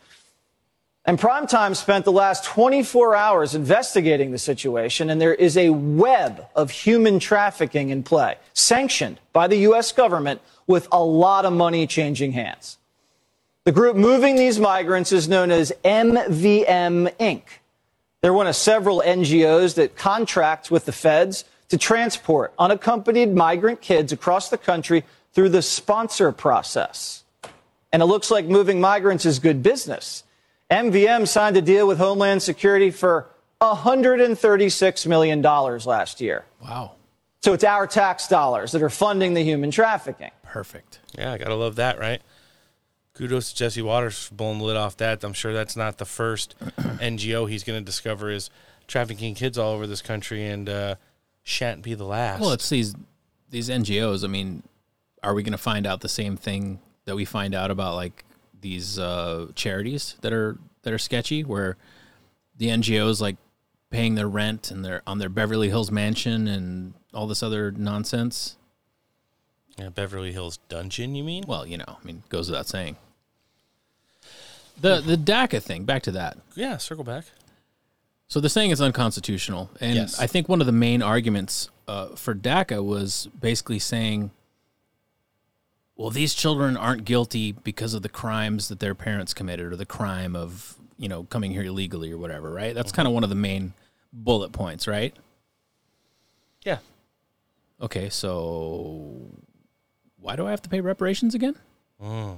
And Primetime spent the last 24 hours investigating the situation, and there is a web of human trafficking in play, sanctioned by the U.S. government with a lot of money changing hands. The group moving these migrants is known as MVM Inc. They're one of several NGOs that contract with the feds to transport unaccompanied migrant kids across the country through the sponsor process. And it looks like moving migrants is good business. MVM signed a deal with Homeland Security for $136 million last year. Wow. So it's our tax dollars that are funding the human trafficking. Perfect. Yeah, I gotta love that, right? Kudos to Jesse Watters for blowing the lid off that. I'm sure that's not the first NGO he's going to discover is trafficking kids all over this country, and uh, shan't be the last. Well, it's these these NGOs. I mean, are we going to find out the same thing that we find out about like these uh, charities that are that are sketchy, where the NGOs like paying their rent and they're on their Beverly Hills mansion and all this other nonsense. Yeah, Beverly Hills dungeon, you mean? Well, you know, I mean, goes without saying. The the DACA thing, back to that. Yeah, circle back. So they're saying it's unconstitutional, and Yes. I think one of the main arguments uh, for DACA was basically saying, "Well, these children aren't guilty because of the crimes that their parents committed, or the crime of you know coming here illegally, or whatever." Right? That's kind of one of the main bullet points, right? Yeah. Okay, so why do I have to pay reparations again? Mm.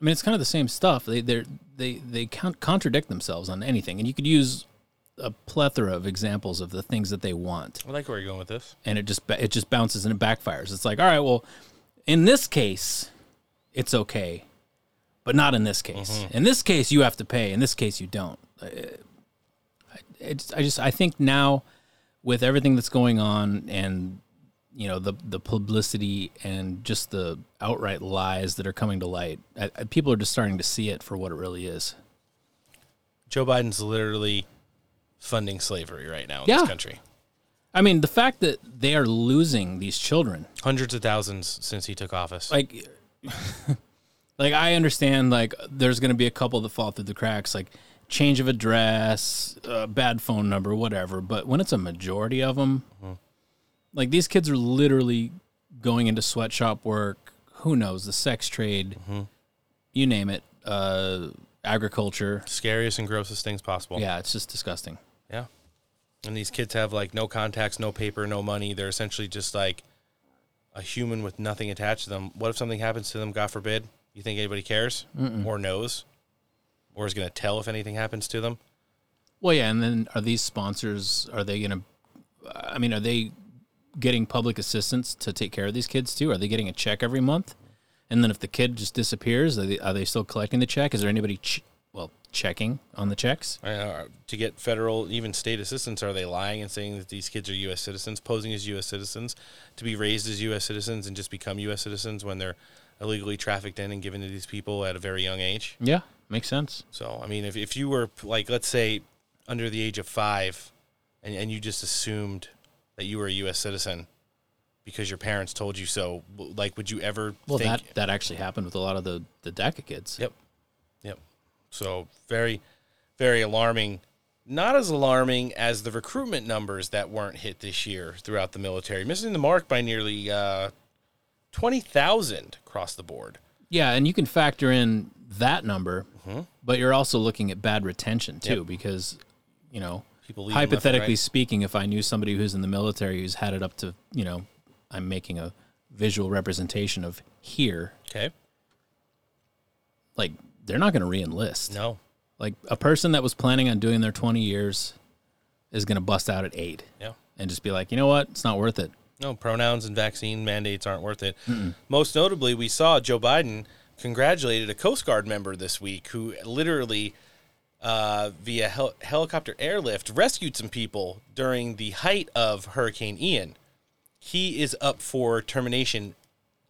I mean, it's kind of the same stuff. They they they they con- contradict themselves on anything, and you could use a plethora of examples of the things that they want, I like where you're going with this. and it just it just bounces and it backfires. It's like, all right, well, in this case, it's okay, but not in this case. Mhm. In this case, you have to pay. In this case, you don't. Uh, I, it's, I just I think now with everything that's going on and you know the the publicity and just the outright lies that are coming to light, I, I- people are just starting to see it for what it really is. Joe Biden's literally funding slavery right now in Yeah. this country. I mean, the fact that they are losing these children, Hundreds of thousands since he took office. like, like I understand, like there's going to be a couple that fall through the cracks, like change of address, uh, bad phone number, whatever. But when it's a majority of them, like these kids are literally going into sweatshop work. Who knows the sex trade, you name it, uh, agriculture. Scariest and grossest things possible. Yeah, it's just disgusting. Yeah. And these kids have like no contacts, no paper, no money. They're essentially just like a human with nothing attached to them. What if something happens to them, God forbid? You think anybody cares Mm-mm. or knows or is going to tell if anything happens to them? Well, yeah, and then are these sponsors? Are they going to? I mean, are they getting public assistance to take care of these kids too? Are they getting a check every month? And then if the kid just disappears, are they, are they still collecting the check? Is there anybody, ch- well, checking on the checks? Uh, to get federal, even state assistance, are they lying and saying that these kids are U.S. citizens, posing as U.S. citizens, to be raised as U.S. citizens and just become U.S. citizens when they're illegally trafficked in and given to these people at a very young age? Yeah, makes sense. So, I mean, if, if you were, like, let's say under the age of five and, and you just assumed that you were a U.S. citizen because your parents told you so, like, would you ever Well, think. that that actually happened with a lot of the the DACA kids. Yep. Yep. So very, very alarming. Not as alarming as the recruitment numbers that weren't hit this year throughout the military, missing the mark by nearly uh, twenty thousand across the board. Yeah, and you can factor in that number, Mhm. but you're also looking at bad retention too, Yep. because you know, People leaving left and hypothetically right. speaking, if I knew somebody who's in the military who's had it up to, you know, I'm making a visual representation of here. Okay. Like they're not going to re-enlist. No. Like a person that was planning on doing their 20 years is going to bust out at eight. Yeah. And just be like, you know what? It's not worth it. No, pronouns and vaccine mandates aren't worth it. Mm-mm. Most notably, we saw Joe Biden congratulated a Coast Guard member this week who literally, uh, via hel- helicopter airlift, rescued some people during the height of Hurricane Ian. He is up for termination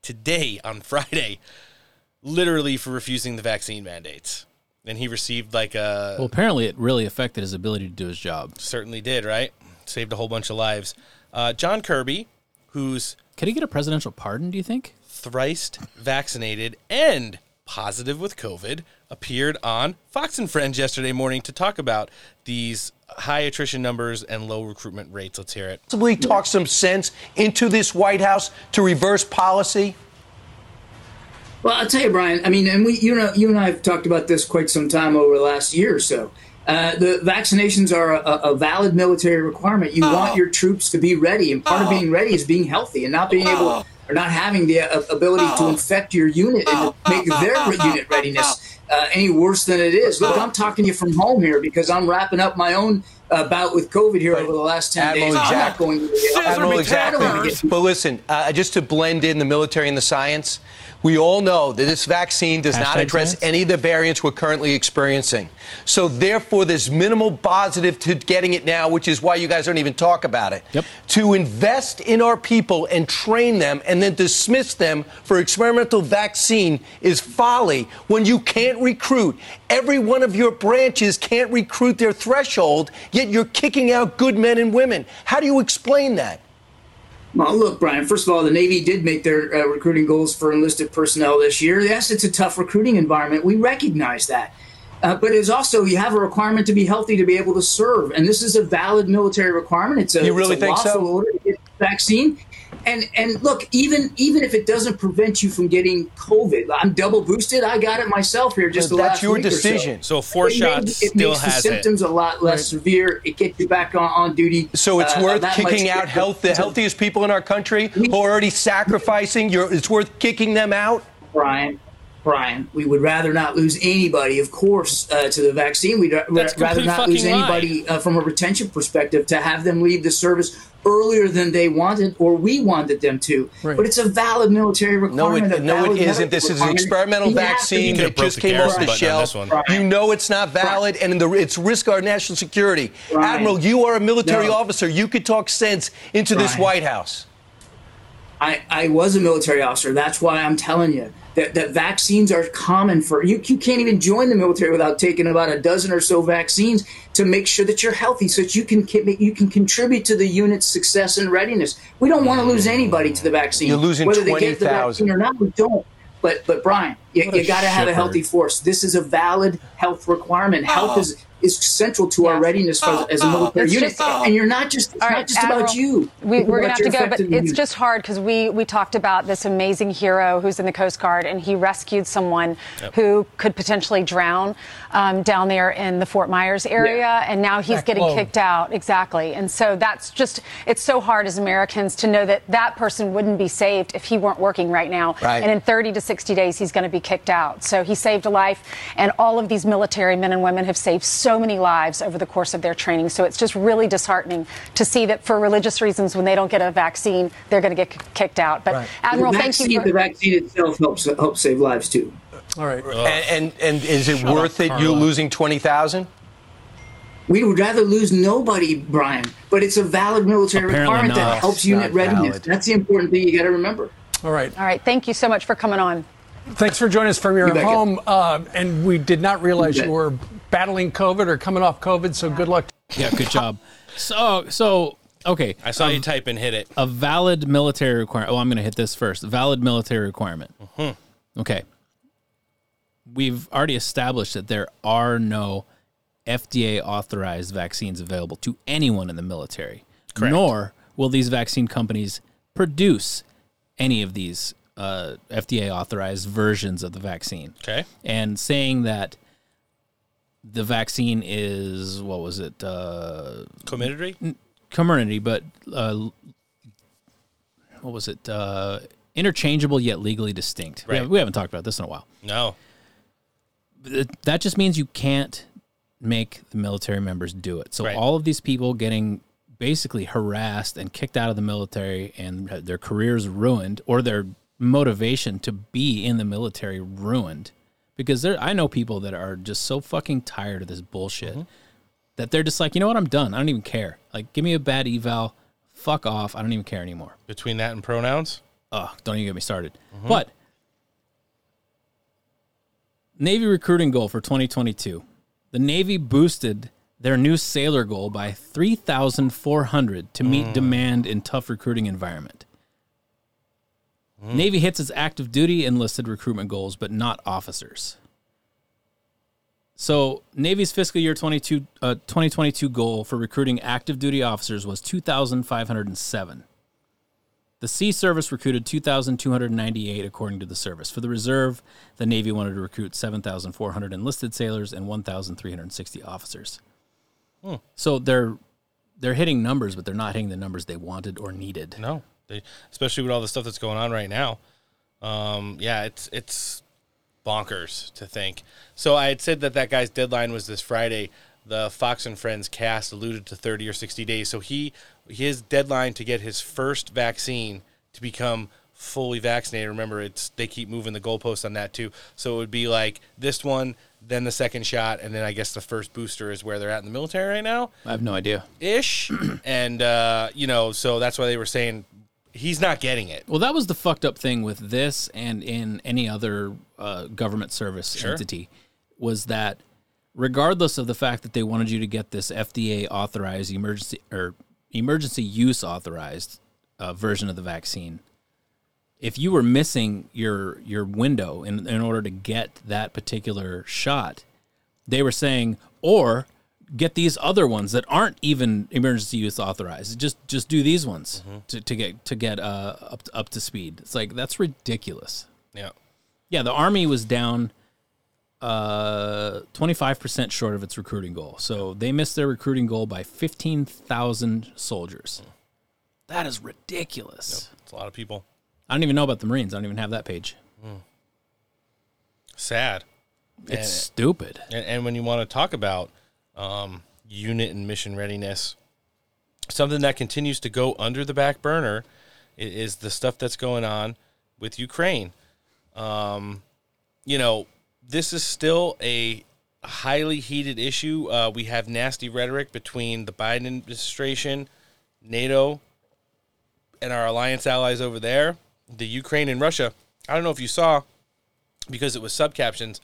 today on Friday, literally for refusing the vaccine mandates. And he received like a Well, apparently it really affected his ability to do his job. certainly did right, saved a whole bunch of lives. Uh, John Kirby, who's Could he get a presidential pardon, do you think? thrice vaccinated and positive with COVID, appeared on Fox and Friends yesterday morning to talk about these high attrition numbers and low recruitment rates. Let's hear it. possibly talk some sense into this White House to reverse policy? Well, I'll tell you, Brian. I mean, and we, you know, you and I have talked about this quite some time over the last year or so. Uh, the vaccinations are a, a valid military requirement. You want your troops to be ready, and part of being ready is being healthy and not being able or not having the uh, ability to infect your unit and to make their unit readiness uh, any worse than it is. Look, I'm talking to you from home here because I'm wrapping up my own uh, bout with COVID here over the last ten Admiral days. I'm not exactly. going to the Admiral, exactly. But listen, uh, just to blend in the military and the science, We all know that this vaccine does not address any of the variants we're currently experiencing. So, therefore, there's minimal positive to getting it now, which is why you guys don't even talk about it. Yep. To invest in our people and train them and then dismiss them for experimental vaccine is folly when you can't recruit. Every one of your branches can't recruit their threshold, yet you're kicking out good men and women. How do you explain that? Well, look, Brian, first of all, the Navy did make their uh, recruiting goals for enlisted personnel this year. Yes, it's a tough recruiting environment. We recognize that. Uh, but it's also, you have a requirement to be healthy to be able to serve. And this is a valid military requirement. It's a, You really it's a think so? order to get the vaccine. And, and look, even even if it doesn't prevent you from getting COVID, I'm double boosted. I got it myself here just But the that's last your week or so. decision. So four It shots makes- it still makes has the it. symptoms a lot less severe. It gets you back on, on duty. So it's uh, worth that much kicking out health, the healthiest people in our country who are already sacrificing. You're, it's worth kicking them out. Brian, Brian, we would rather not lose anybody, of course, uh, to the vaccine. We'd ra- rather not lose anybody uh, from a retention perspective to have them leave the service earlier than they wanted or we wanted them to. But it's a valid military No, requirement. it, no, it isn't. This is an experimental You have to vaccine that just came off the button on shelf. You know it's not valid, and the, it's risk our national security. Brian. Admiral, you are a military No. officer. You could talk sense into this White House. I, I was a military officer. That's why I'm telling you that, that vaccines are common for you. You can't even join the military without taking about a dozen or so vaccines to make sure that you're healthy, so that you can you can contribute to the unit's success and readiness. We don't want to lose anybody to the vaccine. You're losing whether they get the 20,000. vaccine or not. We don't. But but Brian, you, What you got to have a healthy force. This is a valid health requirement. Health Oh. is is central to our readiness for, as a military It's unit. just- and you're not just it's All not right, just about you. We, we're going to have to go, but effectiveness. it's just hard because we, we talked about this amazing hero who's in the Coast Guard and he rescued someone Yep. who could potentially drown um, down there in the Fort Myers area. And now he's Back getting home. kicked out. Exactly. And so that's just, it's so hard as Americans to know that that person wouldn't be saved if he weren't working right now. Right. And in 30 to 60 days, he's going to be kicked out. So he saved a life. And all of these military men and women have saved so many lives over the course of their training. So it's just really disheartening to see that for religious reasons, when they don't get a vaccine, they're going to get kicked out. But Admiral, the thank vaccine, you. the vaccine itself helps helps save lives too. All right. And, and and is it Shut worth up, it? You losing twenty thousand? We would rather lose nobody, Brian, but it's a valid military Apparently requirement not. that helps It's unit readiness. valid. That's the important thing you got to remember. All right. all right. Thank you so much for coming on. Thanks for joining us from your You home. Uh, and we did not realize You you were battling COVID or coming off COVID. So good luck. Yeah, good job. So, so okay. I saw you type and hit it. A valid military requirement. Oh, I'm going to hit this first. Valid military requirement. Mhm. Okay. We've already established that there are no FDA authorized vaccines available to anyone in the military. Correct. Nor will these vaccine companies produce any of these uh, FDA authorized versions of the vaccine. Okay. And saying that the vaccine is, what was it? Uh, Comirnaty? N- Comirnaty, but uh, what was it? Uh, interchangeable yet legally distinct. We, Right. have, we haven't talked about this in a while. No. That just means you can't make the military members do it. So Right. all of these people getting basically harassed and kicked out of the military and their careers ruined or their motivation to be in the military ruined because there I know people that are just so fucking tired of this bullshit Mm-hmm. that they're just like, you know what, I'm done. I don't even care. Like, give me a bad eval, fuck off. I don't even care anymore. Between that and pronouns? Oh, don't even get me started. Mhm. But Navy recruiting goal for 2022. The Navy boosted their new sailor goal by 3,400 to meet Mm. demand in tough recruiting environment. Mm. Navy hits its active duty enlisted recruitment goals, but not officers. So, Navy's fiscal year 22, uh, 2022 goal for recruiting active duty officers was 2,507. The Sea Service recruited 2,298 according to the service. For the reserve, the Navy wanted to recruit 7,400 enlisted sailors and 1,360 officers. Hmm. So they're they're hitting numbers, but they're not hitting the numbers they wanted or needed. No, they, especially with all the stuff that's going on right now. Um, yeah, it's it's bonkers to think. So I had said that that guy's deadline was this Friday. The Fox and Friends cast alluded to 30 or 60 days. So he his deadline to get his first vaccine to become fully vaccinated. Remember, it's they keep moving the goalposts on that too. So it would be like this one, then the second shot, and then I guess the first booster is where they're at in the military right now, I have no idea. ish. and uh, you know, so that's why they were saying he's not getting it. Well, that was the fucked up thing with this and in any other uh, government service Sure. entity was that regardless of the fact that they wanted you to get this FDA authorized emergency or emergency use authorized uh, version of the vaccine, if you were missing your your window in in order to get that particular shot, they were saying or get these other ones that aren't even emergency use authorized. Just just do these ones to, to get to get uh, up to, up to speed. It's like that's ridiculous. Yeah. Yeah, the army was down uh 25% short of its recruiting goal. So they missed their recruiting goal by 15,000 soldiers. That is ridiculous. It's a lot of people. I don't even know about the Marines. I don't even have that page. Sad. It's stupid. And, and when you want to talk about um, unit and mission readiness, something that continues to go under the back burner is the stuff that's going on with Ukraine. Um, you know, this is still a highly heated issue. Uh, we have nasty rhetoric between the Biden administration, NATO, and our alliance allies over there, the Ukraine and Russia. I don't know if you saw because it was subcaptions.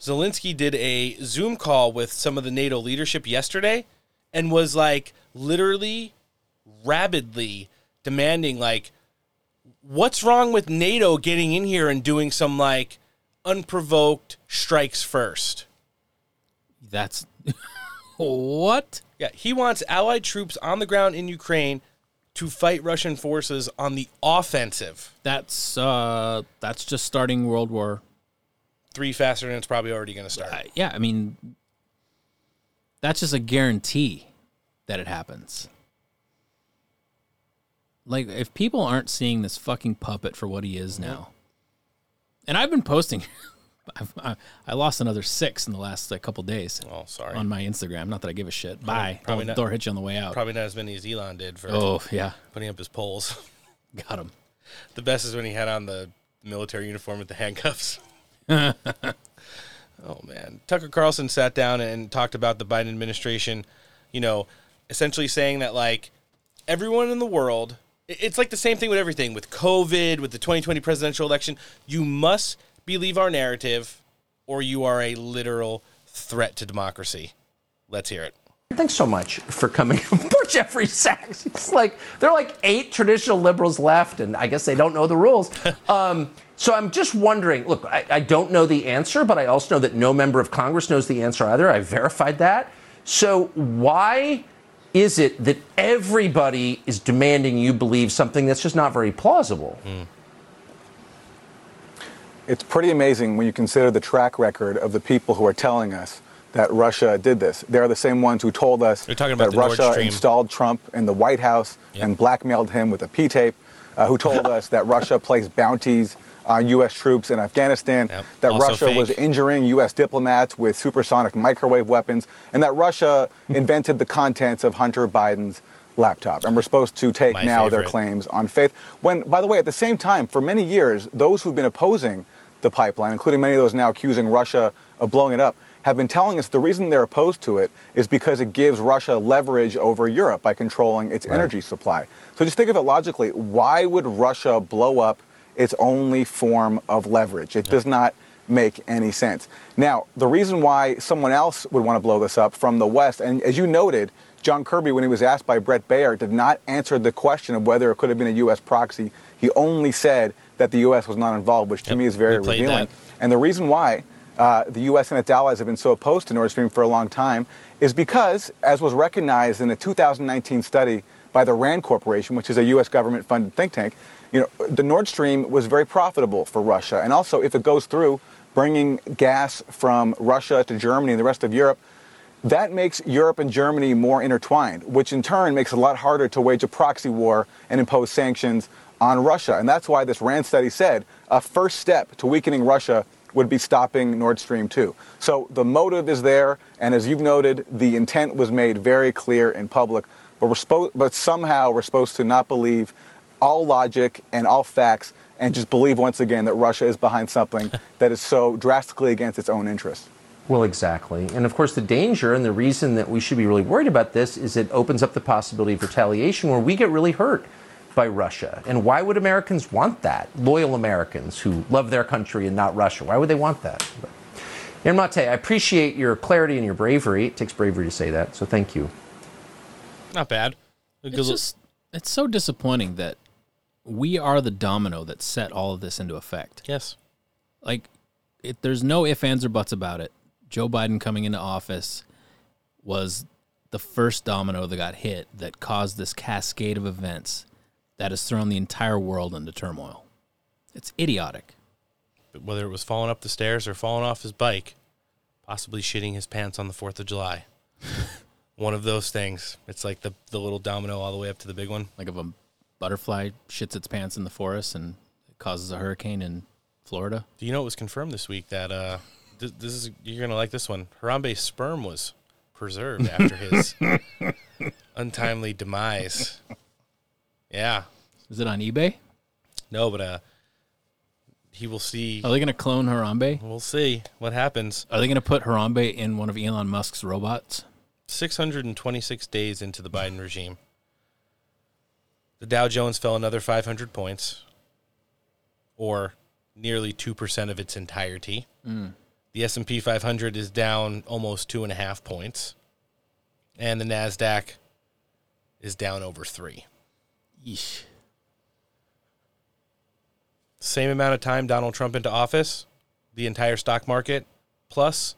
Zelensky did a Zoom call with some of the NATO leadership yesterday and was like literally rabidly demanding like what's wrong with NATO getting in here and doing some like unprovoked strikes first? That's what? Yeah, he wants allied troops on the ground in Ukraine to fight Russian forces on the offensive. That's uh that's just starting World War. Three faster than it's probably already going to start. Uh, yeah, I mean that's just a guarantee that it happens. Like if people aren't seeing this fucking puppet for what he is mm-hmm. now. And I've been posting I, I lost another six in the last like, couple days. Oh, sorry. On my Instagram. Not that I give a shit. Probably- Bye. probably not- Door hit you on the way out. Probably not as many as Elon did for Oh, yeah. putting up his polls. Got him. The best is when he had on the military uniform with the handcuffs. oh man, Tucker Carlson sat down and talked about the Biden administration. You know, essentially saying that like everyone in the world, it's like the same thing with everything with COVID, with the 2020 presidential election. You must believe our narrative, or you are a literal threat to democracy. Let's hear it. Thanks so much for coming. Poor Jeffrey Sachs. It's like there are like eight traditional liberals left, and I guess they don't know the rules. Um, so I'm just wondering. Look, I, I don't know the answer, but I also know that no member of Congress knows the answer either. I verified that. So why is it that everybody is demanding you believe something that's just not very plausible? It's pretty amazing when you consider the track record of the people who are telling us that Russia did this. They're the same ones who told us talking that the Russia installed Trump in the White House and blackmailed him with a P tape, uh, who told us that Russia placed bounties Uh, on U.S. troops in Afghanistan, that Also Russia was injuring U.S. diplomats with supersonic microwave weapons, and that Russia invented the contents of Hunter Biden's laptop. And we're supposed to take My now their claims on faith. When, by the way, at the same time, for many years, those who've been opposing the pipeline, including many of those now accusing Russia of blowing it up, have been telling us the reason they're opposed to it is because it gives Russia leverage over Europe by controlling its energy supply. So just think of it logically. Why would Russia blow up its only form of leverage? It does not make any sense. Now, the reason why someone else would want to blow this up from the West, and as you noted, John Kirby, when he was asked by Bret Baier, did not answer the question of whether it could have been a U.S. proxy. He only said that the U.S. was not involved, which to me is very revealing. that. And the reason why uh, the U.S. and its allies have been so opposed to Nord Stream for a long time is because, as was recognized in a 2019 study by the RAND Corporation, which is a U.S. government-funded think tank, you know, the Nord Stream was very profitable for Russia. And also, if it goes through, bringing gas from Russia to Germany and the rest of Europe, that makes Europe and Germany more intertwined, which in turn makes it a lot harder to wage a proxy war and impose sanctions on Russia. And that's why this RAND study said a first step to weakening Russia would be stopping Nord Stream 2. So the motive is there, and as you've noted, the intent was made very clear in public. But we're supposed, but somehow we're supposed to not believe all logic and all facts and just believe once again that Russia is behind something that is so drastically against its own interests. Well, exactly. And of course, the danger and the reason that we should be really worried about this is it opens up the possibility of retaliation where we get really hurt by Russia. And why would Americans want that? Loyal Americans who love their country and not Russia. Why would they want that? Aaron Mate, I appreciate your clarity and your bravery. It takes bravery to say that, so thank you. Not bad. It's just it's so disappointing that we are the domino that set all of this into effect. Yes. Like it, there's no ifs, ands, or buts about it. Joe Biden coming into office was the first domino that got hit that caused this cascade of events that has thrown the entire world into turmoil. It's idiotic. But whether it was falling up the stairs or falling off his bike, possibly shitting his pants on the 4th of July. one of those things. It's like the, the little domino all the way up to the big one. Like if a butterfly shits its pants in the forest and it causes a hurricane in Florida. Do you know it was confirmed this week that uh, th- this is you're gonna like this one? Harambe's sperm was preserved after his untimely demise. Yeah. Is it on eBay? No, but uh, he will see. Are they going to clone Harambe? We'll see what happens. Are they going to put Harambe in one of Elon Musk's robots? 626 days into the Biden regime. The Dow Jones fell another 500 points, or nearly 2% of its entirety. Mm. The S&P 500 is down almost two and a half points, and the Nasdaq is down over three. Yeesh. Same amount of time Donald Trump into office, the entire stock market plus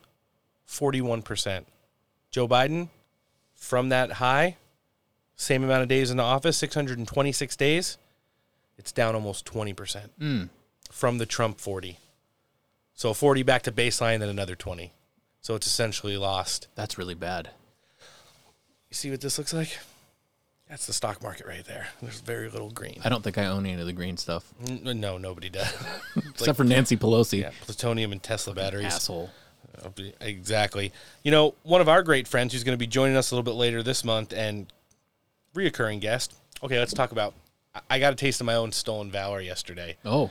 41%. Joe Biden from that high, same amount of days in the office, 626 days, it's down almost 20% Mm. from the Trump 40. So 40 back to baseline, then another 20. So it's essentially lost. That's really bad. You see what this looks like? That's the stock market right there. There's very little green. I don't think I own any of the green stuff. N- No, nobody does. Except for Nancy Pelosi. Yeah, plutonium and Tesla batteries. Asshole. Exactly. You know, one of our great friends who's going to be joining us a little bit later this month and reoccurring guest. Okay, let's talk about. I- got a taste of my own stolen valor yesterday. Oh.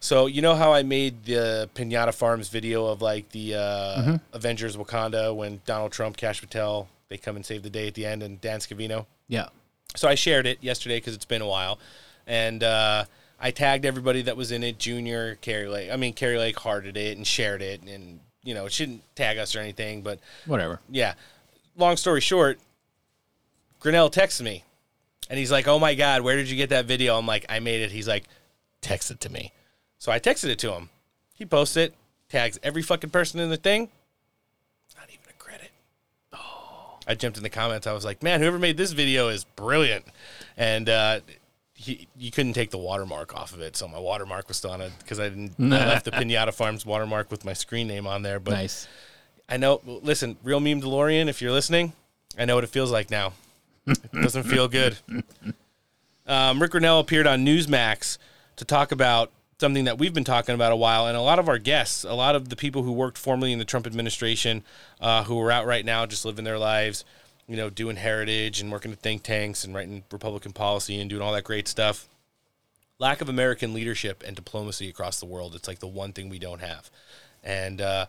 So you know how I made the Pinata Farms video of like the uh, Mhm. Avengers Wakanda when Donald Trump, Kash Patel, they come and save the day at the end, and Dan Scavino. Yeah. So I shared it yesterday because it's been a while, and uh, I tagged everybody that was in it. Junior, Kari Lake. I mean, Kari Lake hearted it and shared it, and you know, it shouldn't tag us or anything, but Whatever. yeah. Long story short, Grenell texts me, and he's like, "Oh my god, where did you get that video?" I'm like, "I made it." He's like, "Text it to me." So I texted it to him. He posts it, tags every fucking person in the thing. Not even a credit. Oh. I jumped in the comments. I was like, "Man, whoever made this video is brilliant," and uh, he, you couldn't take the watermark off of it, so my watermark was still on it because I didn't. I left the Pinata Farms watermark with my screen name on there. But Nice. I know. Listen, real meme DeLorean. If you're listening, I know what it feels like now. It doesn't feel good. Um, Rick Grenell appeared on Newsmax to talk about something that we've been talking about a while, and a lot of our guests, a lot of the people who worked formerly in the Trump administration, uh, who are out right now just living their lives, you know, doing heritage and working at think tanks and writing Republican policy and doing all that great stuff. Lack of American leadership and diplomacy across the world. It's like the one thing we don't have. And uh,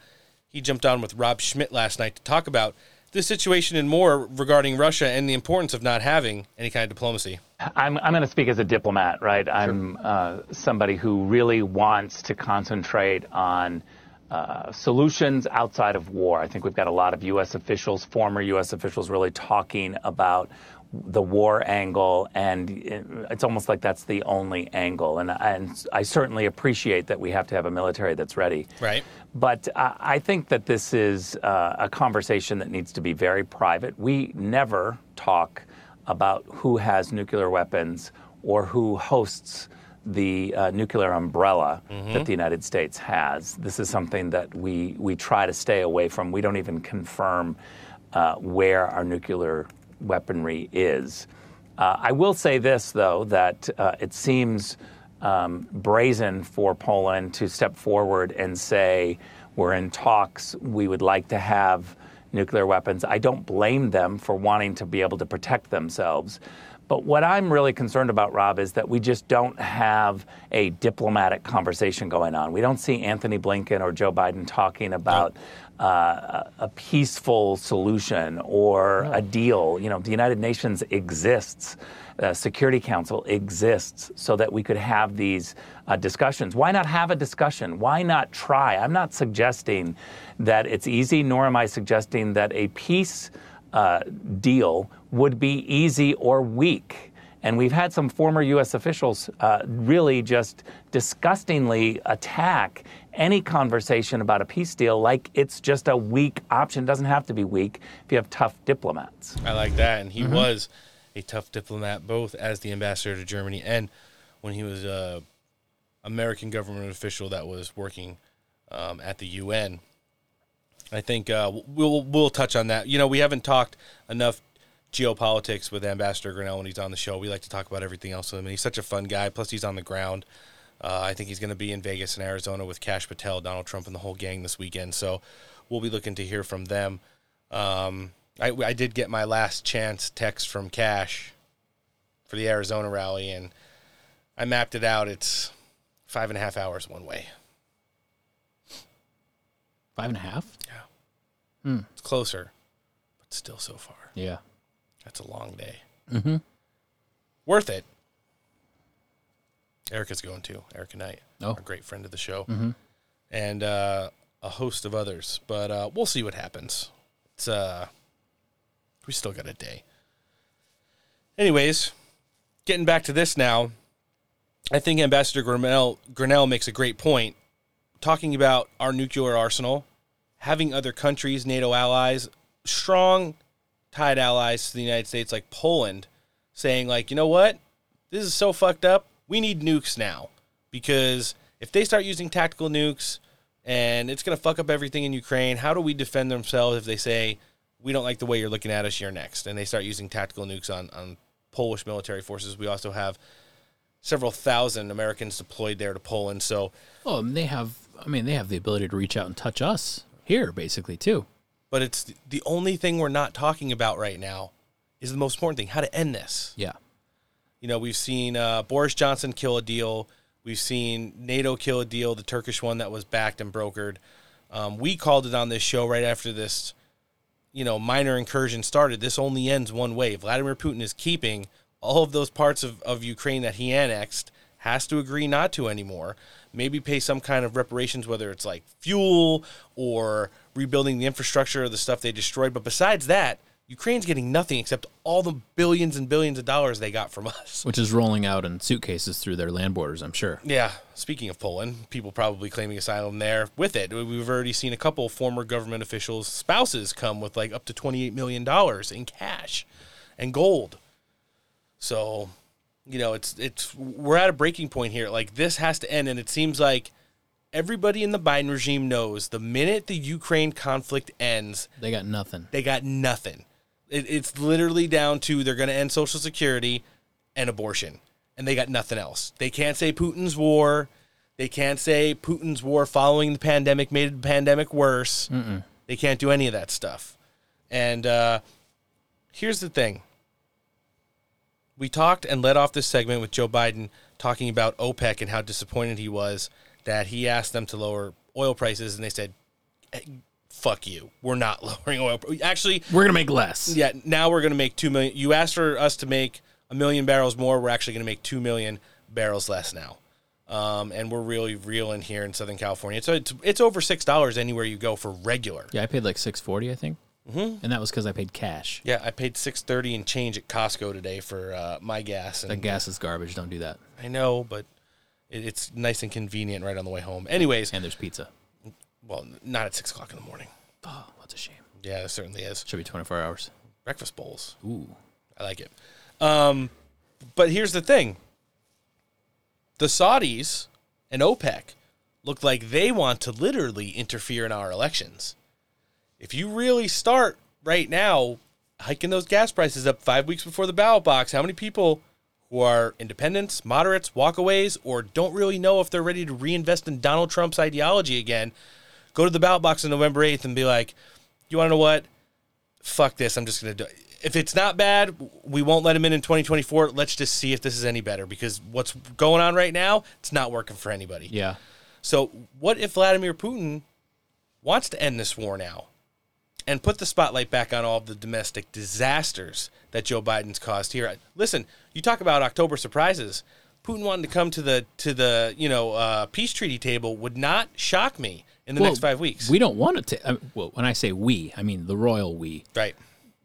he jumped on with Rob Schmitt last night to talk about this situation and more regarding Russia and the importance of not having any kind of diplomacy. I'm, I'm going to speak as a diplomat, right? I'm uh, somebody who really wants to concentrate on uh, solutions outside of war. I think we've got a lot of U.S. officials, former U.S. officials, really talking about the war angle, and it's almost like that's the only angle. And, and I certainly appreciate that we have to have a military that's ready. Right. But uh, I think that this is uh, a conversation that needs to be very private. We never talk about who has nuclear weapons or who hosts the uh, nuclear umbrella Mhm. that the United States has. This is something that we, we try to stay away from. We don't even confirm uh, where our nuclear weaponry is. Uh, I will say this, though, that uh, it seems um, brazen for Poland to step forward and say, we're in talks, we would like to have nuclear weapons. I don't blame them for wanting to be able to protect themselves. But what I'm really concerned about, Rob, is that we just don't have a diplomatic conversation going on. We don't see Antony Blinken or Joe Biden talking about uh, a a peaceful solution or a deal. You know, the United Nations exists. Uh, Security Council exists so that we could have these uh, discussions. Why not have a discussion? Why not try? I'm not suggesting that it's easy, nor am I suggesting that a peace uh, deal would be easy or weak. And we've had some former U.S. officials uh, really just disgustingly attack any conversation about a peace deal like it's just a weak option. It doesn't have to be weak if you have tough diplomats. I like that, and he Mhm. was a tough diplomat, both as the ambassador to Germany and when he was a American government official that was working um, at the UN. I think uh, we'll we'll touch on that. You know, we haven't talked enough geopolitics with Ambassador Grenell when he's on the show. We like to talk about everything else with him, and he's such a fun guy. Plus, he's on the ground. Uh, I think he's going to be in Vegas and Arizona with Kash Patel, Donald Trump, and the whole gang this weekend. So we'll be looking to hear from them. Um, I, I did get my last chance text from Kash for the Arizona rally, and I mapped it out. It's five and a half hours one way. Five and a half? Yeah. Hmm. It's closer, but still so far. Yeah. That's a long day. Mm-hmm. Worth it. Erica's going too. Erica Knight, Oh. a great friend of the show, Mhm. and uh, a host of others. But uh, we'll see what happens. It's uh, we still got a day. Anyways, getting back to this now, I think Ambassador Grenell, Grenell makes a great point talking about our nuclear arsenal, having other countries, NATO allies, strong tied allies to the United States like Poland, saying like, you know what, this is so fucked up. We need nukes now because if they start using tactical nukes and it's going to fuck up everything in Ukraine, how do we defend themselves if they say we don't like the way you're looking at us, you're next, and they start using tactical nukes on on Polish military forces? We also have several thousand Americans deployed there to Poland, so Oh, and they have. I mean, they have the ability to reach out and touch us here, basically too. but it's the only thing we're not talking about right now is the most important thing: how to end this. Yeah. You know, we've seen uh, Boris Johnson kill a deal. We've seen NATO kill a deal, the Turkish one that was backed and brokered. Um, we called it on this show right after this, you know, minor incursion started. This only ends one way. Vladimir Putin is keeping all of those parts of, of Ukraine that he annexed, has to agree not to anymore. Maybe pay some kind of reparations, whether it's like fuel or rebuilding the infrastructure of the stuff they destroyed. But besides that, Ukraine's getting nothing except all the billions and billions of dollars they got from us. Which is rolling out in suitcases through their land borders, I'm sure. Yeah. Speaking of Poland, people probably claiming asylum there with it. We've already seen a couple former government officials' spouses come with like up to $28 million in cash and gold. So, you know, it's, it's, we're at a breaking point here. Like, this has to end. And it seems like everybody in the Biden regime knows the minute the Ukraine conflict ends, They got nothing. they got nothing. It, it's literally down to they're going to end Social Security and abortion, and they got nothing else. They can't say Putin's war. They can't say Putin's war following the pandemic made the pandemic worse. Mm-mm. They can't do any of that stuff. And uh, here's the thing we talked and led off this segment with Joe Biden talking about OPEC and how disappointed he was that he asked them to lower oil prices, and they said, "Eh, "Fuck you, we're not lowering oil." Actually, We're gonna make less. Yeah, now we're gonna make two million. You asked for us to make a million barrels more. We're actually gonna make two million barrels less now. Um, and we're really reeling here in Southern California. So it's it's over six dollars anywhere you go for regular. Yeah, I paid like six forty, I think, Mhm. and that was because I paid cash. Yeah, I paid six thirty and change at Costco today for uh, my gas. And That gas is garbage. Don't do that. I know, but it, it's nice and convenient right on the way home. Anyways, and there's pizza. Well, not at six o'clock in the morning. Oh, what's a shame. Yeah, it certainly is. Should be twenty four hours. Breakfast bowls. Ooh, I like it. Um, but here's the thing: the Saudis and OPEC look like they want to literally interfere in our elections. If you really start right now hiking those gas prices up five weeks before the ballot box, how many people who are independents, moderates, walkaways, or don't really know if they're ready to reinvest in Donald Trump's ideology again, go to the ballot box on November 8th and be like, you want to know what? Fuck this. I'm just going to do it. if it's not bad, we won't let him in in 2024. Let's just see if this is any better because what's going on right now, it's not working for anybody. Yeah. So, what if Vladimir Putin wants to end this war now and put the spotlight back on all of the domestic disasters that Joe Biden's caused here? Listen, you talk about October surprises. Putin wanting to come to the to the you know uh, peace treaty table would not shock me in the Well, next five weeks. We don't want it to. Uh, well, when I say we, I mean the royal we. Right.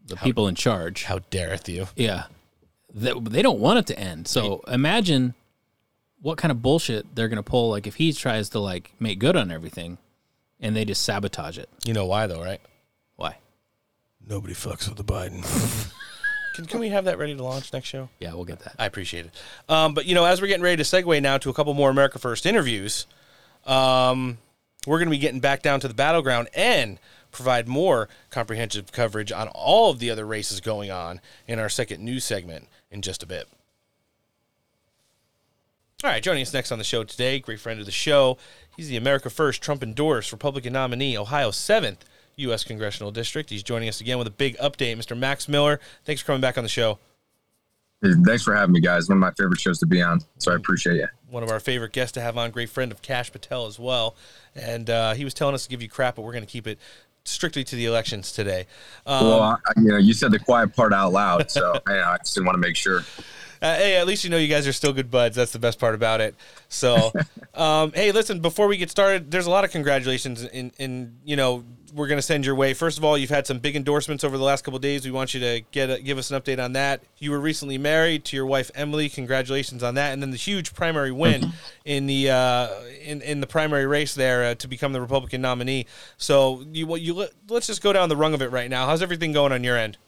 The people in charge. How dareth you? Yeah. They, they don't want it to end. So imagine what kind of bullshit they're going to pull. Like if he tries to like make good on everything and they just sabotage it. You know why though, right? Why? Nobody fucks with the Biden. can, can we have that ready to launch next show? Yeah, we'll get that. I appreciate it. Um, but you know, as we're getting ready to segue now to a couple more America First interviews, um, we're going to be getting back down to the battleground and provide more comprehensive coverage on all of the other races going on in our second news segment in just a bit. All right, joining us next on the show today, great friend of the show. He's the America First Trump endorsed Republican nominee, Ohio 7th U.S. Congressional District. He's joining us again with a big update. Mr. Max Miller, thanks for coming back on the show. Thanks for having me, guys. One of my favorite shows to be on, so I appreciate you. One of our favorite guests to have on, great friend of Kash Patel as well. And uh, he was telling us to give you crap, but we're going to keep it strictly to the elections today. Um, well, I, you know, you said the quiet part out loud, so I, I just didn't want to make sure. Uh, hey, at least you know you guys are still good buds. That's the best part about it. So, um, hey, listen, before we get started, there's a lot of congratulations, in, in you know, we're going to send your way. First of all, you've had some big endorsements over the last couple of days. We want you to get a, give us an update on that. You were recently married to your wife Emily. Congratulations on that, and then the huge primary win in the uh, in in the primary race there uh, to become the Republican nominee. So, you you let's just go down the rung of it right now. How's everything going on your end?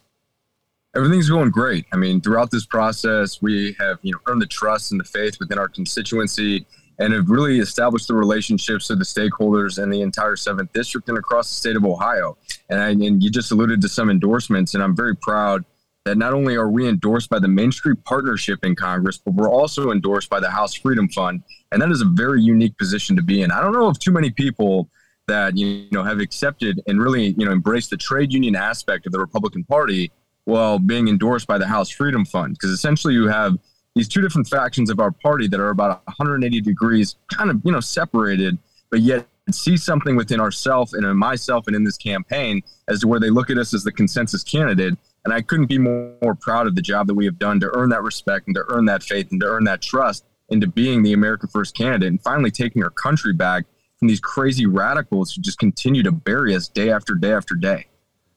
Everything's going great. I mean, throughout this process, we have you know earned the trust and the faith within our constituency, and have really established the relationships with the stakeholders and the entire seventh district and across the state of Ohio. And, I, and you just alluded to some endorsements, and I'm very proud that not only are we endorsed by the Main Street Partnership in Congress, but we're also endorsed by the House Freedom Fund, and that is a very unique position to be in. I don't know of too many people that you know have accepted and really you know embraced the trade union aspect of the Republican Party while being endorsed by the House Freedom Fund, because essentially you have these two different factions of our party that are about 180 degrees kind of you know separated, but yet see something within ourselves and in myself and in this campaign as to where they look at us as the consensus candidate. And I couldn't be more, more proud of the job that we have done to earn that respect and to earn that faith and to earn that trust into being the America First candidate and finally taking our country back from these crazy radicals who just continue to bury us day after day after day.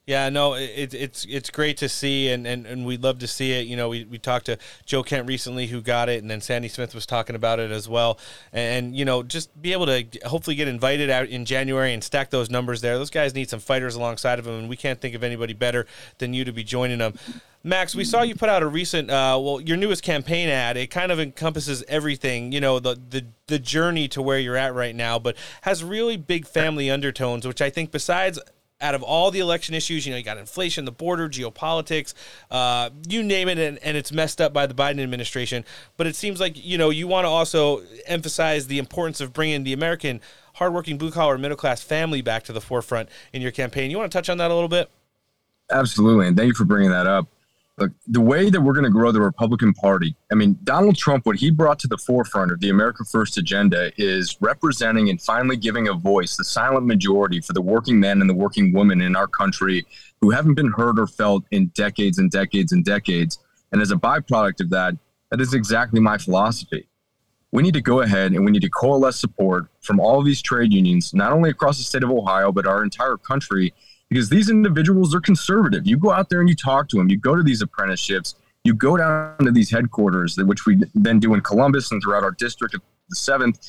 Yeah, no, it, it's it's great to see, and, and, and we'd love to see it. You know, we, we talked to Joe Kent recently who got it, and then Sandy Smith was talking about it as well. And, you know, just be able to hopefully get invited out in January and stack those numbers there. Those guys need some fighters alongside of them, and we can't think of anybody better than you to be joining them. Max, we saw you put out a recent, uh, well, your newest campaign ad. It kind of encompasses everything, you know, the, the the journey to where you're at right now, but has really big family undertones, which I think besides out of all the election issues, you know, you got inflation, the border, geopolitics, uh, you name it, and, and it's messed up by the Biden administration. But it seems like, you know, you want to also emphasize the importance of bringing the American hardworking blue collar middle class family back to the forefront in your campaign. You want to touch on that a little bit? Absolutely. And thank you for bringing that up. Look, the way that we're going to grow the Republican Party, I mean, Donald Trump, what he brought to the forefront of the America First agenda is representing and finally giving a voice, the silent majority for the working men and the working women in our country who haven't been heard or felt in decades and decades and decades. And as a byproduct of that, that is exactly my philosophy. We need to go ahead and we need to coalesce support from all of these trade unions, not only across the state of Ohio, but our entire country because these individuals are conservative. You go out there and you talk to them, you go to these apprenticeships, you go down to these headquarters, which we then do in Columbus and throughout our district of the seventh,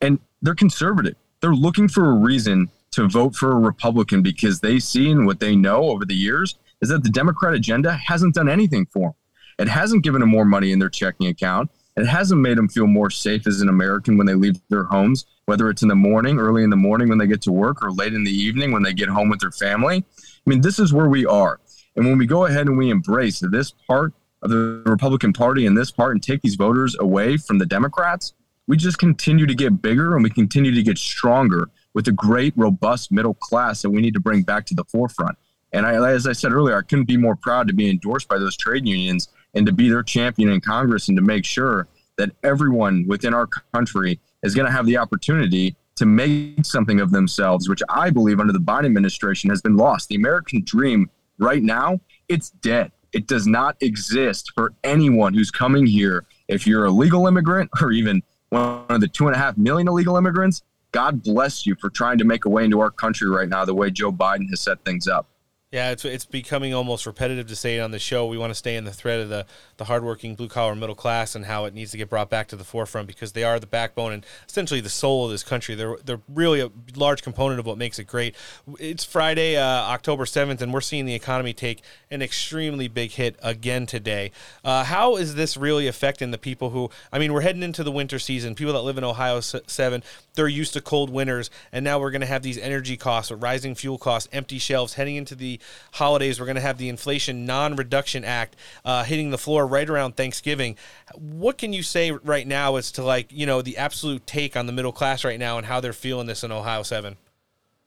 and they're conservative. They're looking for a reason to vote for a Republican because they see and what they know over the years is that the Democrat agenda hasn't done anything for them. It hasn't given them more money in their checking account. It hasn't made them feel more safe as an American when they leave their homes whether it's in the morning, early in the morning when they get to work, or late in the evening when they get home with their family. I mean, this is where we are. And when we go ahead and we embrace this part of the Republican Party and this part and take these voters away from the Democrats, we just continue to get bigger and we continue to get stronger with a great, robust middle class that we need to bring back to the forefront. And I, as I said earlier, I couldn't be more proud to be endorsed by those trade unions and to be their champion in Congress and to make sure that everyone within our country is going to have the opportunity to make something of themselves, which I believe under the Biden administration has been lost. The American dream right now, it's dead. It does not exist for anyone who's coming here. If you're a legal immigrant or even one of the two and a half million illegal immigrants, God bless you for trying to make a way into our country right now, the way Joe Biden has set things up. Yeah, it's it's becoming almost repetitive to say it on the show. We want to stay in the thread of the the hardworking blue collar middle class and how it needs to get brought back to the forefront because they are the backbone and essentially the soul of this country. They're they're really a large component of what makes it great. It's Friday, uh, October seventh, and we're seeing the economy take an extremely big hit again today. Uh, how is this really affecting the people who? I mean, we're heading into the winter season. People that live in Ohio seven, they're used to cold winters, and now we're going to have these energy costs, rising fuel costs, empty shelves heading into the holidays, we're going to have the Inflation Non Reduction Act uh, hitting the floor right around Thanksgiving. What can you say right now as to like, you know, the absolute take on the middle class right now and how they're feeling this in Ohio 7?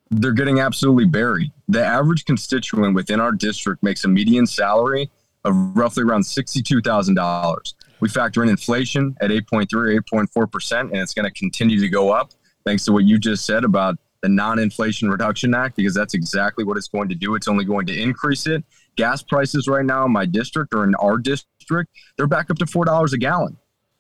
They're getting absolutely buried. The average constituent within our district makes a median salary of roughly around $62,000. We factor in inflation at 8.3 8.4%, and it's going to continue to go up thanks to what you just said about the Non-Inflation Reduction Act because that's exactly what it's going to do. It's only going to increase it. Gas prices right now in my district or in our district, they're back up to four dollars a gallon.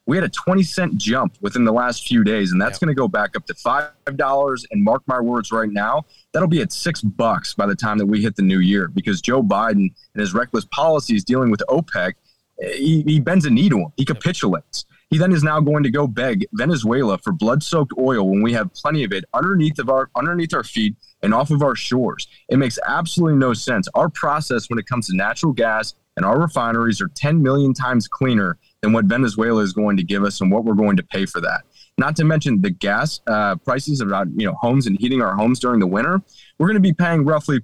We had a 20 cent jump within the last few days, and that's going to go back up to five dollars. And mark my words, right now, that'll be at six bucks by the time that we hit the new year because Joe Biden and his reckless policies dealing with OPEC, he, he bends a knee to him. He capitulates. He then is now going to go beg Venezuela for blood-soaked oil when we have plenty of it underneath of our underneath our feet and off of our shores. It makes absolutely no sense. Our process when it comes to natural gas and our refineries are 10 million times cleaner than what Venezuela is going to give us and what we're going to pay for that. Not to mention the gas uh, prices about you know homes and heating our homes during the winter. We're going to be paying roughly,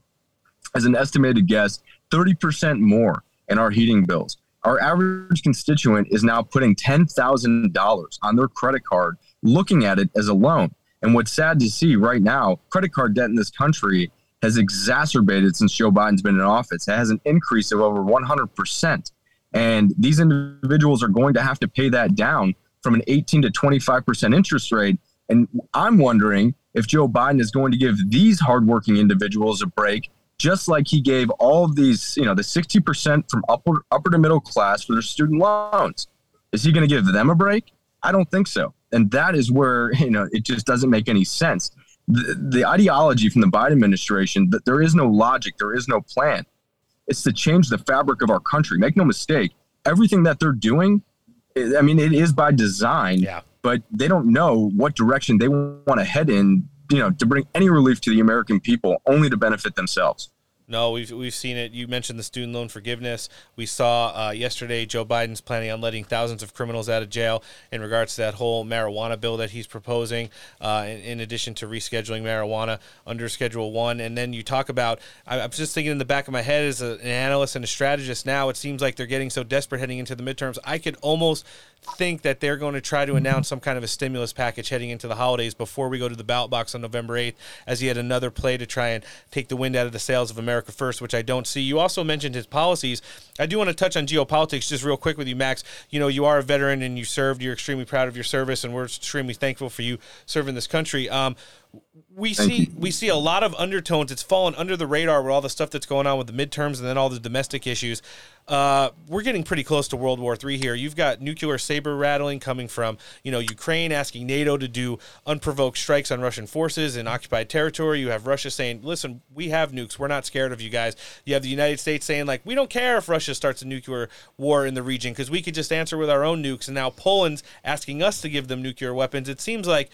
as an estimated guess, 30% more in our heating bills. Our average constituent is now putting $10,000 on their credit card, looking at it as a loan. And what's sad to see right now, credit card debt in this country has exacerbated since Joe Biden's been in office. It has an increase of over 100%. And these individuals are going to have to pay that down from an 18 to 25% interest rate. And I'm wondering if Joe Biden is going to give these hardworking individuals a break just like he gave all of these, you know, the 60% from upper, upper to middle class for their student loans. Is he going to give them a break? I don't think so. And that is where, you know, it just doesn't make any sense. The, the ideology from the Biden administration that there is no logic, there is no plan. It's to change the fabric of our country. Make no mistake, everything that they're doing, I mean, it is by design, yeah. but they don't know what direction they want to head in you know, to bring any relief to the American people, only to benefit themselves. No, we've we've seen it. You mentioned the student loan forgiveness. We saw uh, yesterday Joe Biden's planning on letting thousands of criminals out of jail in regards to that whole marijuana bill that he's proposing. Uh, in, in, addition to rescheduling marijuana under Schedule One, and then you talk about. I, am just thinking in the back of my head as a, an analyst and a strategist. Now it seems like they're getting so desperate heading into the midterms. I could almost think that they're going to try to announce some kind of a stimulus package heading into the holidays before we go to the ballot box on November 8th, as he had another play to try and take the wind out of the sails of America First, which I don't see. You also mentioned his policies. I do want to touch on geopolitics just real quick with you, Max. You know, you are a veteran and you served. You're extremely proud of your service, and we're extremely thankful for you serving this country. Um, we see we see a lot of undertones. It's fallen under the radar with all the stuff that's going on with the midterms and then all the domestic issues. Uh, we're getting pretty close to World War III here. You've got nuclear saber rattling coming from you know Ukraine asking NATO to do unprovoked strikes on Russian forces in occupied territory. You have Russia saying, "Listen, we have nukes. We're not scared of you guys." You have the United States saying, "Like we don't care if Russia starts a nuclear war in the region because we could just answer with our own nukes." And now Poland's asking us to give them nuclear weapons. It seems like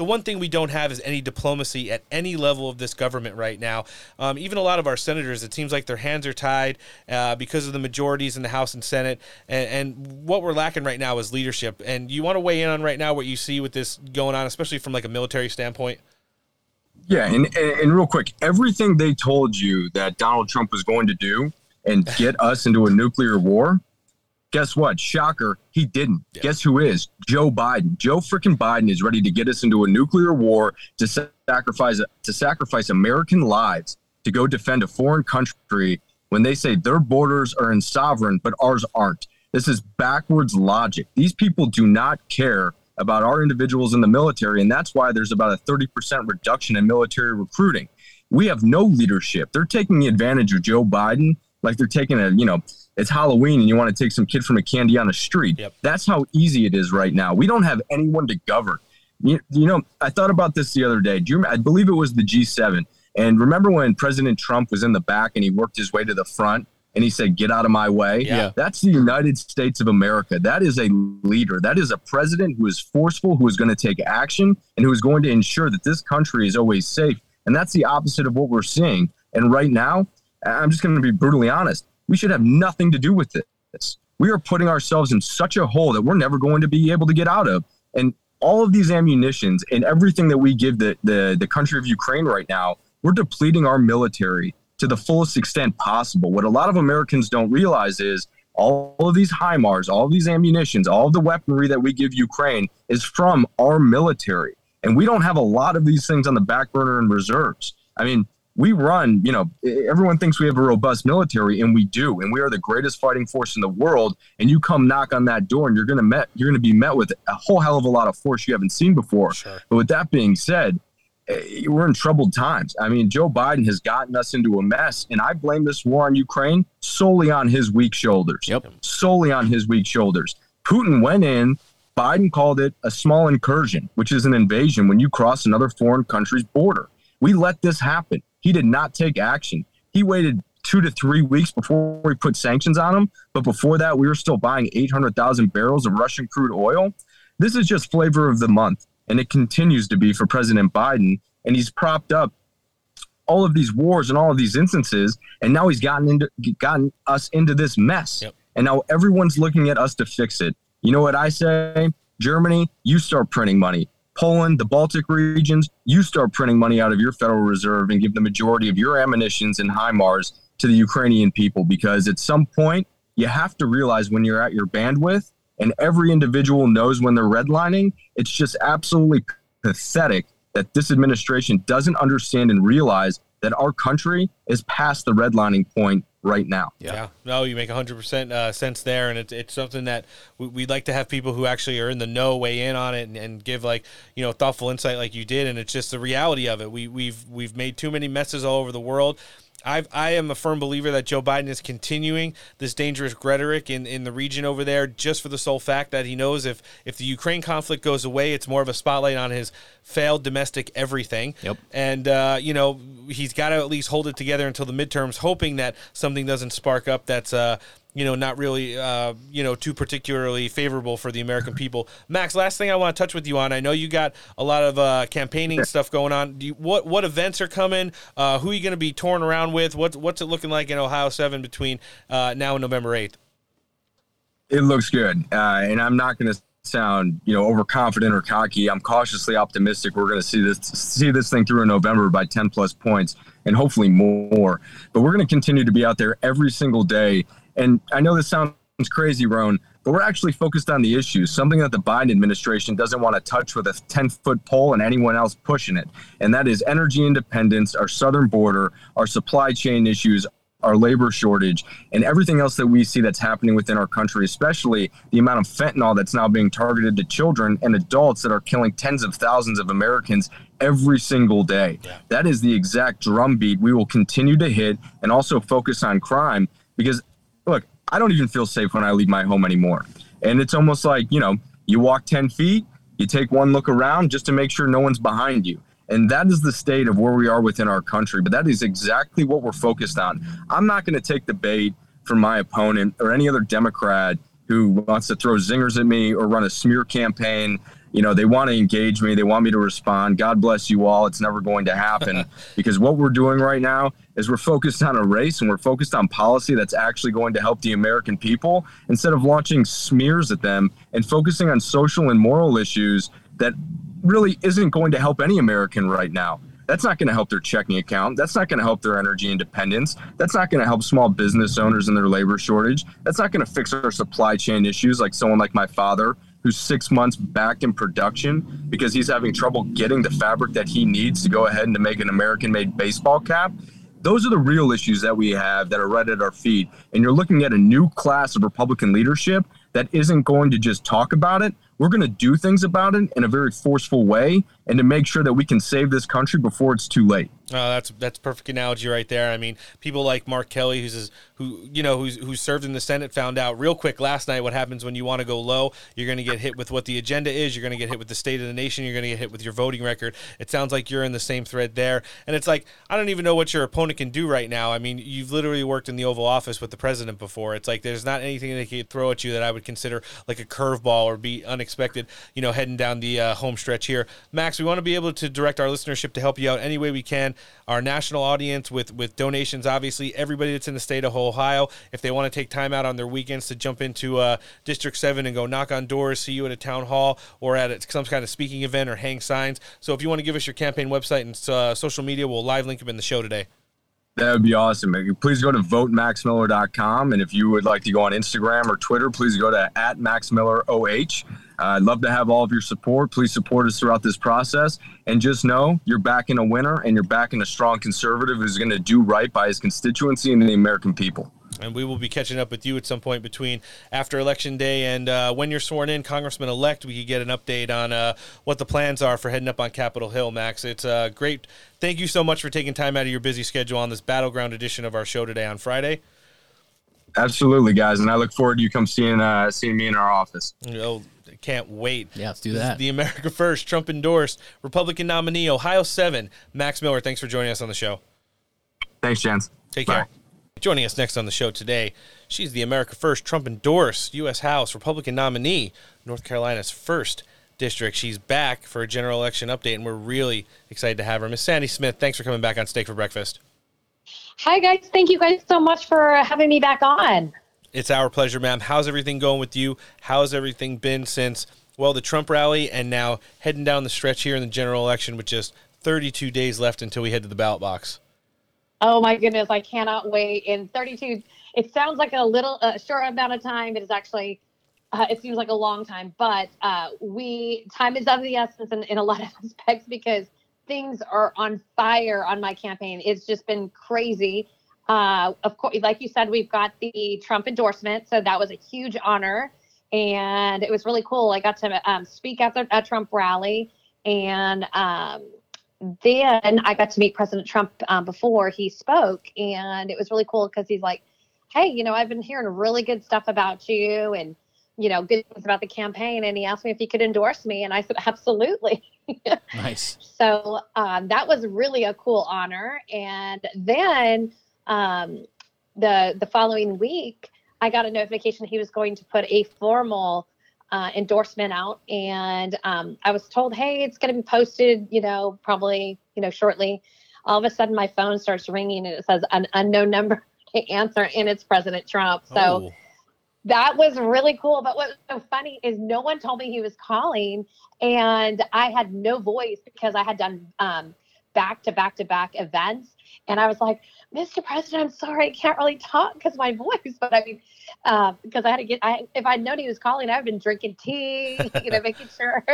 the one thing we don't have is any diplomacy at any level of this government right now. Um, even a lot of our senators, it seems like their hands are tied uh, because of the majorities in the House and Senate. And, and, what we're lacking right now is leadership. And you want to weigh in on right now what you see with this going on, especially from like a military standpoint? Yeah, and, and, and real quick, everything they told you that Donald Trump was going to do and get us into a nuclear war, Guess what? Shocker, he didn't. Yeah. Guess who is? Joe Biden. Joe freaking Biden is ready to get us into a nuclear war to sacrifice to sacrifice American lives to go defend a foreign country when they say their borders are in sovereign, but ours aren't. This is backwards logic. These people do not care about our individuals in the military, and that's why there's about a 30% reduction in military recruiting. We have no leadership. They're taking advantage of Joe Biden like they're taking a, you know, it's Halloween and you want to take some kid from a candy on the street. Yep. That's how easy it is right now. We don't have anyone to govern. You, you know, I thought about this the other day. Do you, I believe it was the G7. And remember when President Trump was in the back and he worked his way to the front and he said, Get out of my way? Yeah. That's the United States of America. That is a leader. That is a president who is forceful, who is going to take action, and who is going to ensure that this country is always safe. And that's the opposite of what we're seeing. And right now, I'm just going to be brutally honest. We should have nothing to do with this. We are putting ourselves in such a hole that we're never going to be able to get out of. And all of these ammunitions and everything that we give the, the, the country of Ukraine right now, we're depleting our military to the fullest extent possible. What a lot of Americans don't realize is all of these HIMARS, all of these ammunitions, all of the weaponry that we give Ukraine is from our military. And we don't have a lot of these things on the back burner in reserves. I mean, we run, you know, everyone thinks we have a robust military and we do. And we are the greatest fighting force in the world. And you come knock on that door and you're going to met, you're going to be met with a whole hell of a lot of force you haven't seen before. But with that being said, we're in troubled times. I mean, Joe Biden has gotten us into a mess, and I blame this war on Ukraine solely on his weak shoulders. Yep. Solely on his weak shoulders. Putin went in. Biden called it a small incursion, which is an invasion when you cross another foreign country's border. We let this happen. He did not take action. He waited two to three weeks before we put sanctions on him. But before that, we were still buying 800,000 barrels of Russian crude oil. This is just flavor of the month, and it continues to be for President Biden. And he's propped up all of these wars and all of these instances, and now he's gotten into gotten us into this mess. And now everyone's looking at us to fix it. You know what I say? Germany, you start printing money. Poland, the Baltic regions, you start printing money out of your Federal Reserve and give the majority of your ammunitions and HIMARS to the Ukrainian people because at some point you have to realize when you're at your bandwidth and every individual knows when they're redlining, it's just absolutely pathetic that this administration doesn't understand and realize that our country is past the redlining point right now. Yeah. No, you make 100% uh, sense there. And it's, it's something that we, we'd like to have people who actually are in the know weigh in on it and, and give like, you know, thoughtful insight like you did. And it's just the reality of it. We, we've, we've made too many messes all over the world. I've, I am a firm believer that Joe Biden is continuing this dangerous rhetoric in, in the region over there just for the sole fact that he knows if, if the Ukraine conflict goes away, it's more of a spotlight on his failed domestic everything. Yep. And, uh, you know, he's got to at least hold it together until the midterms, hoping that something doesn't spark up that's, uh, you know, not really, uh, you know, too particularly favorable for the American people. Max, last thing I want to touch with you on. I know you got a lot of uh, campaigning stuff going on. You, what what events are coming? Uh, who are you going to be touring around with? What's what's it looking like in Ohio Seven between uh, now and November eighth? It looks good, uh, and I'm not going to sound you know overconfident or cocky. I'm cautiously optimistic. We're going to see this see this thing through in November by 10 plus points and hopefully more. But we're going to continue to be out there every single day. And I know this sounds crazy, Roan, but we're actually focused on the issues, something that the Biden administration doesn't want to touch with a 10 foot pole and anyone else pushing it. And that is energy independence, our southern border, our supply chain issues, our labor shortage, and everything else that we see that's happening within our country, especially the amount of fentanyl that's now being targeted to children and adults that are killing tens of thousands of Americans every single day. That is the exact drumbeat we will continue to hit and also focus on crime because, I don't even feel safe when I leave my home anymore. And it's almost like, you know, you walk 10 feet, you take one look around just to make sure no one's behind you. And that is the state of where we are within our country. But that is exactly what we're focused on. I'm not going to take the bait from my opponent or any other Democrat who wants to throw zingers at me or run a smear campaign. You know, they want to engage me, they want me to respond. God bless you all. It's never going to happen because what we're doing right now is we're focused on a race and we're focused on policy that's actually going to help the American people instead of launching smears at them and focusing on social and moral issues that really isn't going to help any American right now. That's not going to help their checking account. That's not going to help their energy independence. That's not going to help small business owners and their labor shortage. That's not going to fix our supply chain issues like someone like my father who's six months back in production because he's having trouble getting the fabric that he needs to go ahead and to make an American made baseball cap. Those are the real issues that we have that are right at our feet. And you're looking at a new class of Republican leadership that isn't going to just talk about it. We're going to do things about it in a very forceful way and to make sure that we can save this country before it's too late. Uh, that's that's perfect analogy right there. I mean, people like Mark Kelly, who's who you know who's who served in the Senate, found out real quick last night what happens when you want to go low. You're going to get hit with what the agenda is. You're going to get hit with the state of the nation. You're going to get hit with your voting record. It sounds like you're in the same thread there. And it's like I don't even know what your opponent can do right now. I mean, you've literally worked in the Oval Office with the president before. It's like there's not anything they could throw at you that I would consider like a curveball or be unexpected. You know, heading down the uh, home stretch here, Max. We want to be able to direct our listenership to help you out any way we can. Our national audience with with donations, obviously, everybody that's in the state of Ohio, if they want to take time out on their weekends to jump into uh, District Seven and go knock on doors, see you at a town hall or at a, some kind of speaking event or hang signs. So if you want to give us your campaign website and uh, social media, we'll live link them in the show today. That would be awesome. Please go to votemaxmiller.com. And if you would like to go on Instagram or Twitter, please go to at maxmilleroh. I'd love to have all of your support. Please support us throughout this process. And just know you're backing a winner and you're backing a strong conservative who's going to do right by his constituency and the American people. And we will be catching up with you at some point between after election day and uh, when you're sworn in, Congressman elect. We could get an update on uh, what the plans are for heading up on Capitol Hill, Max. It's uh, great. Thank you so much for taking time out of your busy schedule on this battleground edition of our show today on Friday. Absolutely, guys, and I look forward to you come seeing uh, seeing me in our office. Oh, can't wait. Yeah, let's do that. The America First, Trump endorsed Republican nominee, Ohio Seven, Max Miller. Thanks for joining us on the show. Thanks, Chance. Take Bye. care. Joining us next on the show today, she's the America First Trump endorsed U.S. House Republican nominee, North Carolina's first district. She's back for a general election update, and we're really excited to have her. Miss Sandy Smith, thanks for coming back on Steak for Breakfast. Hi, guys. Thank you guys so much for having me back on. It's our pleasure, ma'am. How's everything going with you? How's everything been since, well, the Trump rally and now heading down the stretch here in the general election with just 32 days left until we head to the ballot box? Oh my goodness, I cannot wait. In 32, it sounds like a little uh, short amount of time. It is actually, uh, it seems like a long time. But uh, we time is of the essence in, in a lot of aspects because things are on fire on my campaign. It's just been crazy. Uh, of course, like you said, we've got the Trump endorsement, so that was a huge honor, and it was really cool. I got to um, speak at the at Trump rally, and um, then I got to meet President Trump um, before he spoke, and it was really cool because he's like, "Hey, you know, I've been hearing really good stuff about you, and you know, good things about the campaign." And he asked me if he could endorse me, and I said, "Absolutely." Nice. so um, that was really a cool honor. And then um, the the following week, I got a notification he was going to put a formal uh, endorsement out, and um, I was told, "Hey, it's going to be posted, you know, probably, you know, shortly." All of a sudden, my phone starts ringing, and it says an unknown number to answer, and it's President Trump. So Oh. that was really cool. But what's so funny is no one told me he was calling, and I had no voice because I had done um, back to back to back events, and I was like, "Mr. President, I'm sorry, I can't really talk because my voice." But I mean, uh, because I had to get, I if I'd known he was calling, I've been drinking tea, you know, making sure.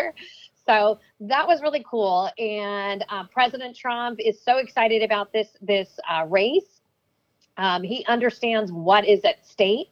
So that was really cool, and uh, President Trump is so excited about this this uh, race. Um, he understands what is at stake.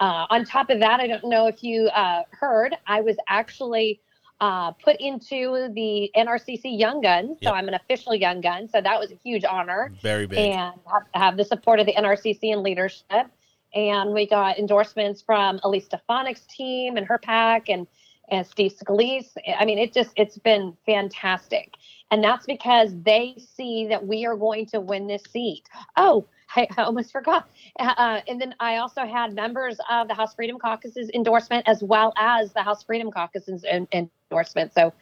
Uh, on top of that, I don't know if you uh, heard, I was actually uh, put into the NRCC Young Guns. So I'm an official Young Gun. So that was a huge honor. Very big. And have, have the support of the NRCC and leadership. And we got endorsements from Elise Stefanik's team and her pack and, and Steve Scalise. I mean, it just, it's been fantastic. And that's because they see that we are going to win this seat. Oh, I, I almost forgot. Uh, and then I also had members of the House Freedom Caucus's endorsement as well as the House Freedom Caucus's en- endorsement. So,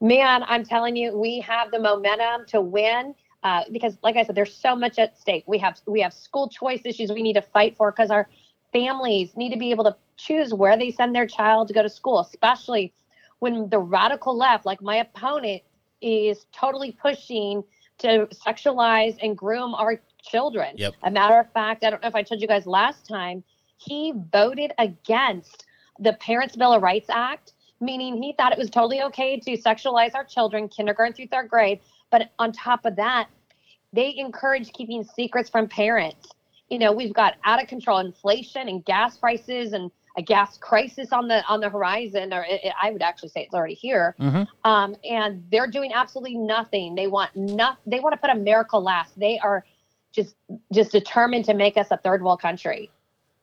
man, I'm telling you, we have the momentum to win. Uh, because, like I said, there's so much at stake. We have we have school choice issues we need to fight for because our families need to be able to choose where they send their child to go to school, especially when the radical left, like my opponent, is totally pushing to sexualize and groom our children. Yep. A matter of fact, I don't know if I told you guys last time, he voted against the Parents' Bill of Rights Act, meaning he thought it was totally okay to sexualize our children, kindergarten through third grade. But on top of that, they encourage keeping secrets from parents. You know, we've got out of control inflation and gas prices and a gas crisis on the on the horizon, or it, it- I would actually say it's already here. Um, and they're doing absolutely nothing. They want not. They want to put America last. They are just just determined to make us a third world country.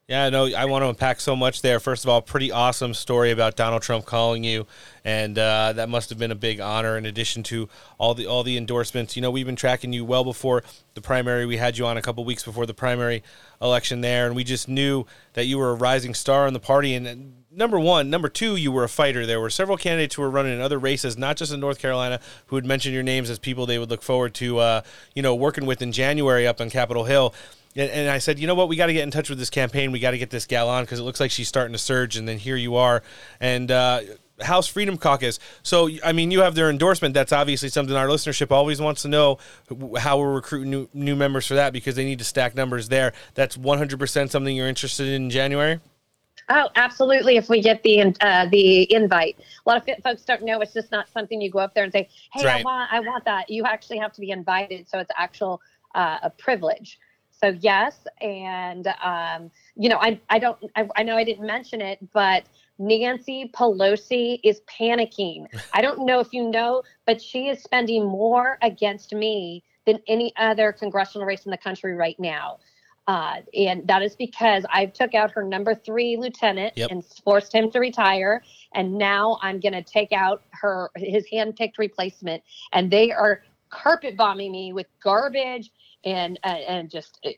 Yeah, no, I want to unpack so much there. First of all, pretty awesome story about Donald Trump calling you, and uh, that must have been a big honor. In addition to all the all the endorsements, you know, we've been tracking you well before the primary. We had you on a couple weeks before the primary election there, and we just knew that you were a rising star in the party. And number one, number two, you were a fighter. There were several candidates who were running in other races, not just in North Carolina, who would mention your names as people they would look forward to, uh, you know, working with in January up on Capitol Hill. And, and I said, you know what, we got to get in touch with this campaign. We got to get this gal on because it looks like she's starting to surge. And then here you are, and uh, House Freedom Caucus. So I mean, you have their endorsement. That's obviously something our listenership always wants to know how we're recruiting new, new members for that because they need to stack numbers there. That's 100% something you're interested in in January. Oh, absolutely! If we get the uh, the invite, a lot of folks don't know. It's just not something you go up there and say, "Hey, That's I want, I want that." You actually have to be invited, so it's actual uh, a privilege. So yes, and um, you know, I I don't, I, I know I didn't mention it, but Nancy Pelosi is panicking. I don't know if you know, but she is spending more against me than any other congressional race in the country right now. Uh, and that is because I took out her number three lieutenant Yep. and forced him to retire. And now I'm going to take out her his handpicked replacement, and they are carpet bombing me with garbage and uh, and just uh,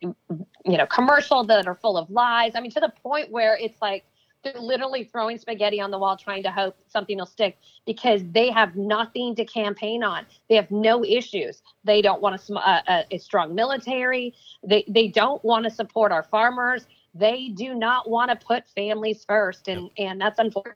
you know commercials that are full of lies. I mean, to the point where it's like they're literally throwing spaghetti on the wall trying to hope something will stick because they have nothing to campaign on. They have no issues. They don't want a, a, a, a strong military. They they don't want to support our farmers. They do not want to put families first, and and that's unfortunate.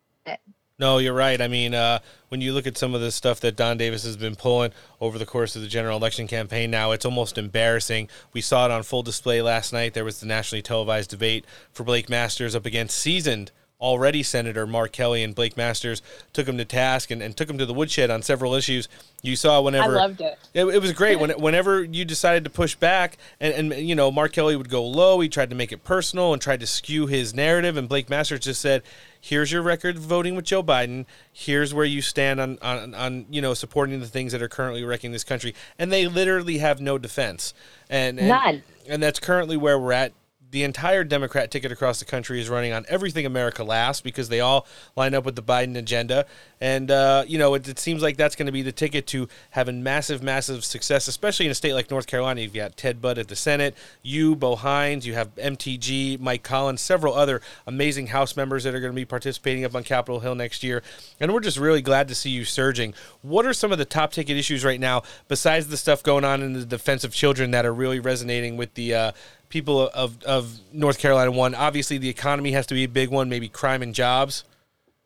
No, you're right. I mean, uh, when you look at some of the stuff that Don Davis has been pulling over the course of the general election campaign now, it's almost embarrassing. We saw it on full display last night. There was the nationally televised debate for Blake Masters up against seasoned already Senator Mark Kelly, and Blake Masters took him to task and, and took him to the woodshed on several issues. You saw whenever I loved it. it, it was great when whenever you decided to push back, and, and you know Mark Kelly would go low. He tried to make it personal and tried to skew his narrative, and Blake Masters just said, "Here's your record voting with Joe Biden. Here's where you stand on on, on you know supporting the things that are currently wrecking this country." And they literally have no defense, and, and None. and that's currently where we're at. The entire Democrat ticket across the country is running on everything America last because they all line up with the Biden agenda. And, uh, you know, it, it seems like that's going to be the ticket to having massive, massive success, especially in a state like North Carolina. You've got Ted Budd at the Senate, you, Bo Hines, you have MTG, Mike Collins, several other amazing House members that are going to be participating up on Capitol Hill next year. And we're just really glad to see you surging. What are some of the top ticket issues right now, besides the stuff going on in the defense of children, that are really resonating with the uh, people of, of North Carolina? One, obviously, the economy has to be a big one, maybe crime and jobs.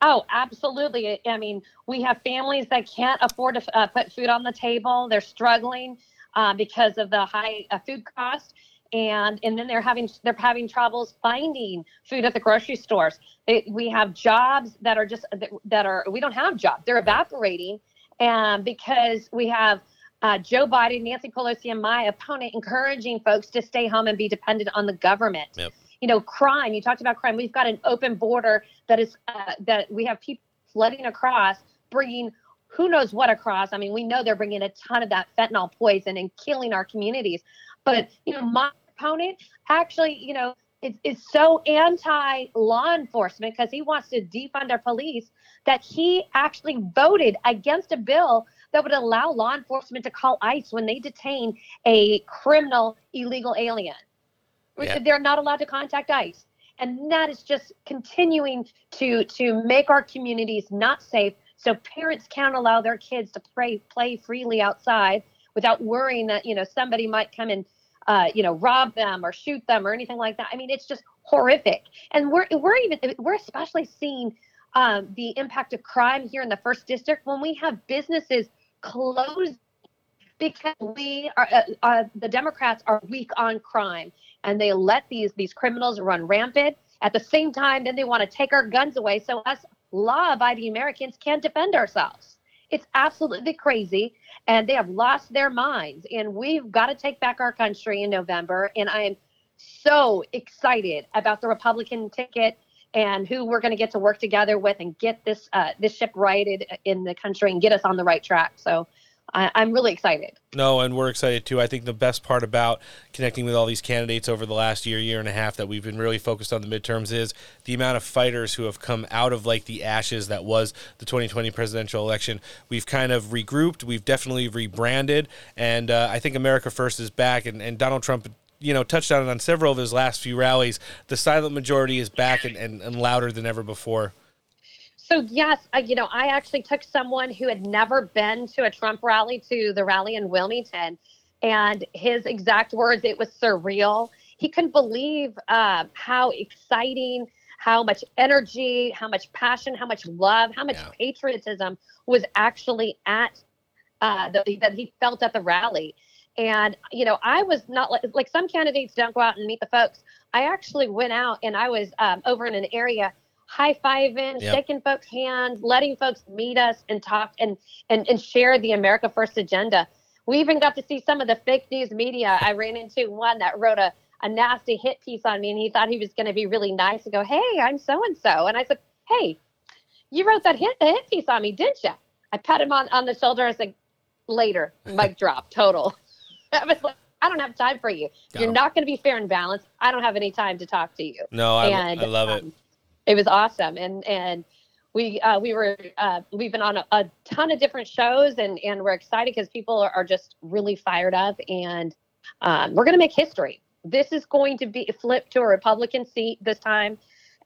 Oh, absolutely. I mean, we have families that can't afford to uh, put food on the table. They're struggling uh, because of the high uh, food cost, and and then they're having they're having troubles finding food at the grocery stores. They, we have jobs that are just that are we don't have jobs. They're evaporating, and because we have. Uh, Joe Biden, Nancy Pelosi, and my opponent encouraging folks to stay home and be dependent on the government. Yep. you know crime you talked about crime. We've got an open border that is uh, that we have people flooding across bringing who knows what across. I mean we know they're bringing a ton of that fentanyl poison and killing our communities. But you know my opponent actually you know is, is so anti law enforcement because he wants to defund our police that he actually voted against a bill that would allow law enforcement to call ICE when they detain a criminal illegal alien. Yeah. They're not allowed to contact ICE. And that is just continuing to to make our communities not safe so parents can't allow their kids to play play freely outside without worrying that, you know, somebody might come and uh, you know, rob them or shoot them or anything like that. I mean, it's just horrific. And we're we're even we're especially seeing um, the impact of crime here in the first district when we have businesses closed because we are uh, uh, the Democrats are weak on crime and they let these these criminals run rampant. At the same time, then they want to take our guns away so us law-abiding Americans can't defend ourselves. It's absolutely crazy. And they have lost their minds. And we've got to take back our country in November. And I am so excited about the Republican ticket and who we're going to get to work together with and get this uh, this ship righted in the country and get us on the right track. So I, I'm really excited. No, and we're excited too. I think the best part about connecting with all these candidates over the last year, year and a half that we've been really focused on the midterms is the amount of fighters who have come out of like the ashes that was the 2020 presidential election. We've kind of regrouped, we've definitely rebranded, and uh, I think America First is back, and, and Donald Trump you know touched on it on several of his last few rallies. The silent majority is back and, and, and louder than ever before. So yes, uh, you know, I actually took someone who had never been to a Trump rally to the rally in Wilmington, and his exact words, it was surreal. He couldn't believe uh, how exciting, how much energy, how much passion, how much love, how much patriotism was actually at uh, the, that he felt at the rally. And you know, I was not like like some candidates don't go out and meet the folks. I actually went out and I was um, over in an area high fiving, Yep. shaking folks' hands, letting folks meet us and talk and, and and share the America First agenda. We even got to see some of the fake news media. I ran into one that wrote a, a nasty hit piece on me and he thought he was going to be really nice and go, Hey, I'm so and so. And I said, Hey, you wrote that hit, hit piece on me, didn't you? I pat him on, on the shoulder. I said, Later, mic drop, total. I was like, I don't have time for you. Got You're him. not going to be fair and balanced. I don't have any time to talk to you. No, I, And, I love it. um, it was awesome and and we uh, we were uh, we've been on a, a ton of different shows and and we're excited because people are, are just really fired up and um, we're going to make history this is going to be flipped to a republican seat this time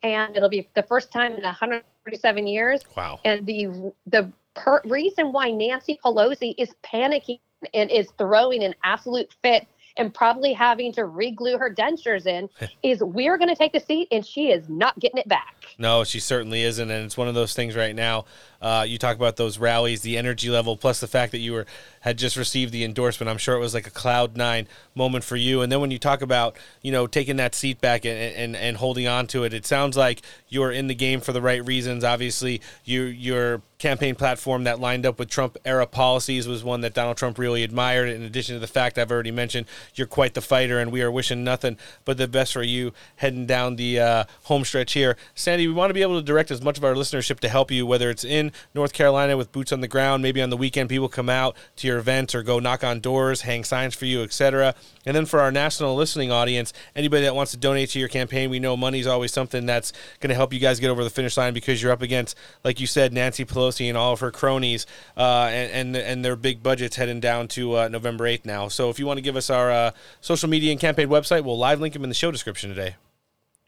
and it'll be the first time in 137 years Wow. and the the per- reason why nancy pelosi is panicking and is throwing an absolute fit and probably having to re-glue her dentures in is we're going to take the seat and she is not getting it back No, she certainly isn't, and it's one of those things right now. Uh, you talk about those rallies, the energy level, plus the fact that you were had just received the endorsement. I'm sure it was like a cloud nine moment for you. And then when you talk about you know taking that seat back and and, and holding on to it, it sounds like you're in the game for the right reasons. Obviously, you your campaign platform that lined up with Trump era policies was one that Donald Trump really admired. In addition to the fact I've already mentioned, you're quite the fighter, and we are wishing nothing but the best for you heading down the uh, home stretch here. Sandy, we want to be able to direct as much of our listenership to help you, whether it's in North Carolina with boots on the ground, maybe on the weekend people come out to your events or go knock on doors, hang signs for you, etc. And then for our national listening audience, anybody that wants to donate to your campaign, we know money's always something that's going to help you guys get over the finish line because you're up against, like you said, Nancy Pelosi and all of her cronies, uh, and, and and their big budgets heading down to uh, November 8th now. So if you want to give us our uh, social media and campaign website, we'll live link them in the show description today.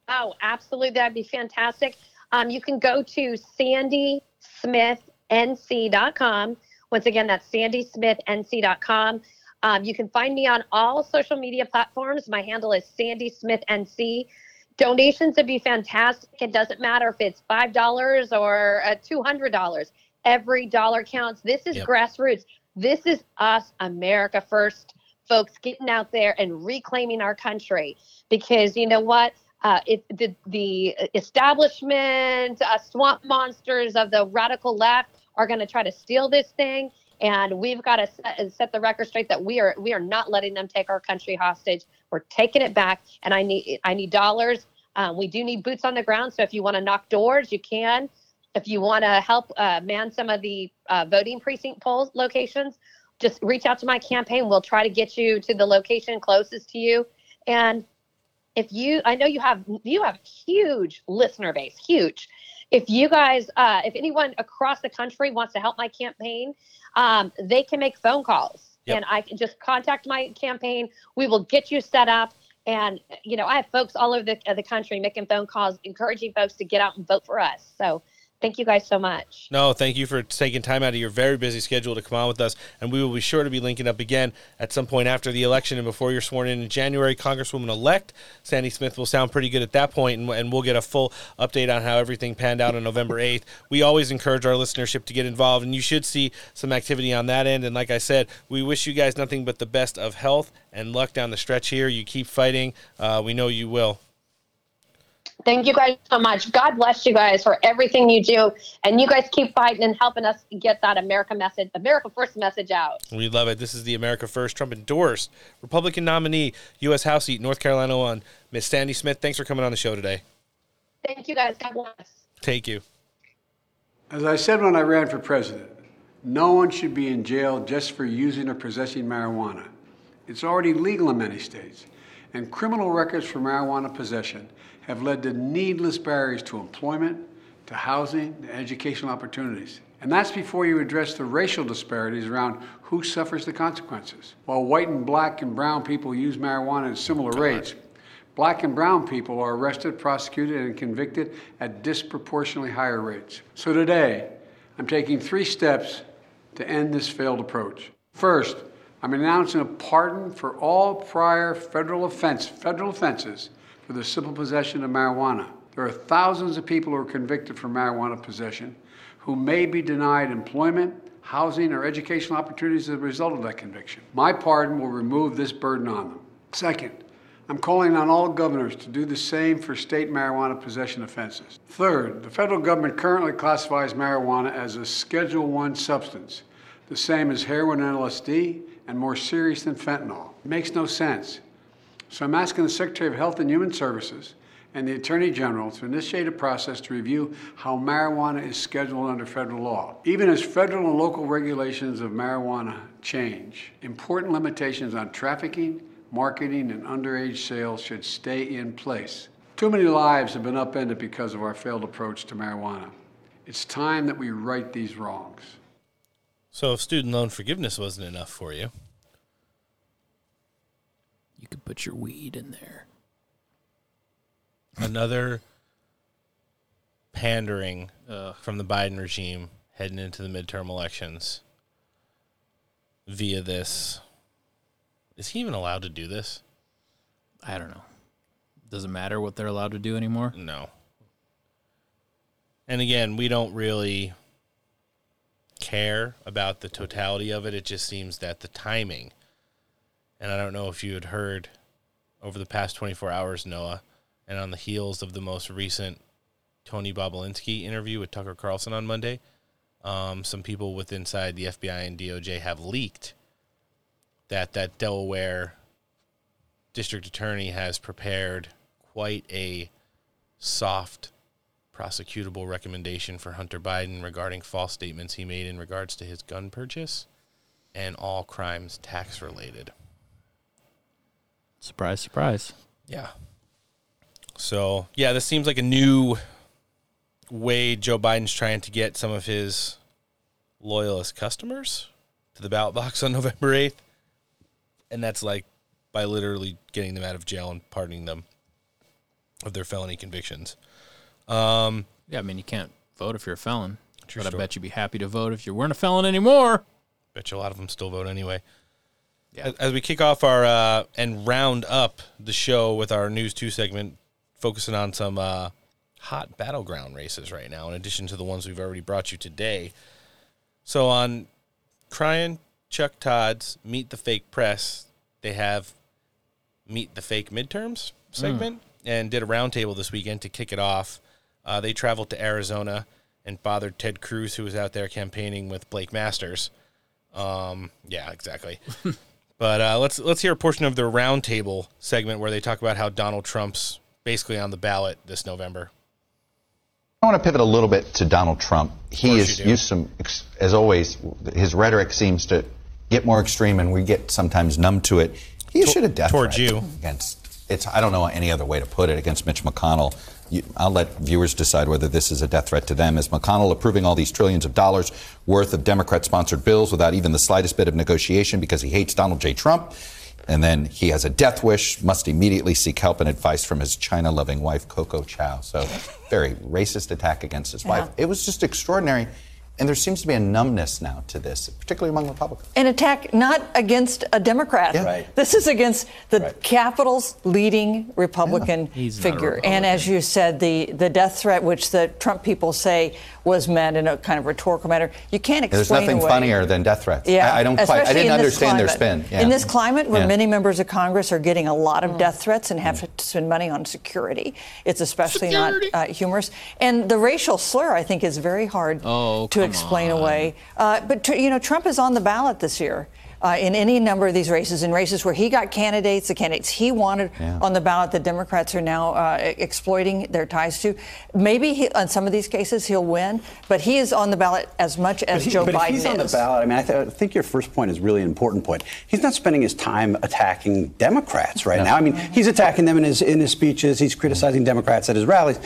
Oh, absolutely. That'd be fantastic. Um, you can go to sandysmithnc.com. Once again, that's sandysmithnc.com. Um, you can find me on all social media platforms. My handle is Sandy Smith NC. Donations would be fantastic. It doesn't matter if it's $5 or uh, $200. Every dollar counts. This is Yep. grassroots. This is us, America first, folks, getting out there and reclaiming our country. Because you know what? Uh, it, the, the establishment, uh, swamp monsters of the radical left are going to try to steal this thing. And we've got to set, set the record straight that we are we are not letting them take our country hostage. We're taking it back, and I need I need dollars. Um, we do need boots on the ground. So if you want to knock doors, you can. If you want to help uh, man some of the uh, voting precinct poll locations, just reach out to my campaign. We'll try to get you to the location closest to you. And if you, I know you have you have a huge listener base, huge. If you guys, uh, if anyone across the country wants to help my campaign, um, they can make phone calls, Yep. and I can just contact my campaign. We will get you set up. And you know, I have folks all over the, the country making phone calls, encouraging folks to get out and vote for us. So, thank you guys so much. No, thank you for taking time out of your very busy schedule to come on with us. And we will be sure to be linking up again at some point after the election and before you're sworn in in January. Congresswoman elect Sandy Smith will sound pretty good at that point, and, and we'll get a full update on how everything panned out on November 8th. We always encourage our listenership to get involved, and you should see some activity on that end. And like I said, we wish you guys nothing but the best of health and luck down the stretch here. You keep fighting. Uh, we know you will. Thank you guys so much. God bless you guys for everything you do. And you guys keep fighting and helping us get that America message, America First message out. We love it. This is the America First Trump endorsed Republican nominee, U.S. House seat, North Carolina one. Miss Sandy Smith, thanks for coming on the show today. Thank you guys. God bless. Take you. As I said when I ran for president, no one should be in jail just for using or possessing marijuana. It's already legal in many states, and criminal records for marijuana possession have led to needless barriers to employment, to housing, to educational opportunities. And that's before you address the racial disparities around who suffers the consequences. While white and black and brown people use marijuana at similar rates, black and brown people are arrested, prosecuted, and convicted at disproportionately higher rates. So today, I'm taking three steps to end this failed approach. First, I'm announcing a pardon for all prior federal offense, federal offenses for the simple possession of marijuana. There are thousands of people who are convicted for marijuana possession who may be denied employment, housing, or educational opportunities as a result of that conviction. My pardon will remove this burden on them. Second, I'm calling on all governors to do the same for state marijuana possession offenses. Third, the federal government currently classifies marijuana as a Schedule 1 substance, the same as heroin and LSD, and more serious than fentanyl. It makes no sense. So I'm asking the Secretary of Health and Human Services and the Attorney General to initiate a process to review how marijuana is scheduled under federal law. Even as federal and local regulations of marijuana change, important limitations on trafficking, marketing, and underage sales should stay in place. Too many lives have been upended because of our failed approach to marijuana. It's time that we right these wrongs. So, if student loan forgiveness wasn't enough for you, You could put your weed in there. another pandering uh, from the Biden regime heading into the midterm elections via this. Is he even allowed to do this? I don't know. Does it matter what they're allowed to do anymore? No. And again, we don't really care about the totality of it. It just seems that the timing, and I don't know if you had heard over the past 24 hours, Noah, and on the heels of the most recent Tony Bobulinski interview with Tucker Carlson on Monday, um, some people with inside the FBI and DOJ have leaked that that Delaware district attorney has prepared quite a soft prosecutable recommendation for Hunter Biden regarding false statements he made in regards to his gun purchase and all crimes tax related. Surprise, surprise. Yeah. So, yeah, this seems like a new way Joe Biden's trying to get some of his loyalist customers to the ballot box on November 8th. And that's like by literally getting them out of jail and pardoning them of their felony convictions. Um, yeah, I mean, you can't vote if you're a felon. But story. I bet you'd be happy to vote if you weren't a felon anymore. Bet you a lot of them still vote anyway. As, as we kick off our uh, and round up the show with our News 2 segment, focusing on some uh, hot battleground races right now, in addition to the ones we've already brought you today. So on Crying Chuck Todd's Meet the Fake Press, they have Meet the Fake Midterms segment and did a roundtable this weekend to kick it off. Uh, they traveled to Arizona and bothered Ted Cruz, who was out there campaigning with Blake Masters. Um, yeah, exactly. but uh, let's let's hear a portion of their roundtable segment where they talk about how Donald Trump's basically on the ballot this November. I want to pivot a little bit to Donald Trump. He is used some, as always, his rhetoric seems to get more extreme, and we get sometimes numb to it. He issued a death towards you. against. It's I don't know any other way to put it against Mitch McConnell. You, I'll let viewers decide whether this is a death threat to them. Is McConnell approving all these trillions of dollars worth of Democrat-sponsored bills without even the slightest bit of negotiation because he hates Donald J. Trump? And then he has a death wish, must immediately seek help and advice from his China loving wife, Coco Chow. So, very racist attack against his wife. It was just extraordinary. And there seems to be a numbness now to this, particularly among Republicans. An attack not against a Democrat. Right. This is against the Capitol's leading Republican He's not a figure. And as you said, the, the death threat, which the Trump people say was meant in a kind of rhetorical manner, you can't explain There's nothing away. funnier than death threats. Yeah, I, I don't quite. I didn't in this understand their spin. Yeah. In this climate, where Yeah. many members of Congress are getting a lot Mm. of death threats and have to spend money on security, it's especially not uh, humorous. And the racial slur, I think, is very hard Oh, to explain on. away. Uh, but tr- you know, Trump is on the ballot this year. Uh, in any number of these races, in races where he got candidates, the candidates he wanted Yeah. on the ballot, the Democrats are now uh, exploiting their ties to. Maybe he, on some of these cases he'll win, but he is on the ballot as much as But he- Joe but Biden if he's on the ballot, I mean, I, th- I think your first point is really an important point. He's not spending his time attacking Democrats right now. I mean, he's attacking them in his in his speeches. He's criticizing Democrats at his rallies.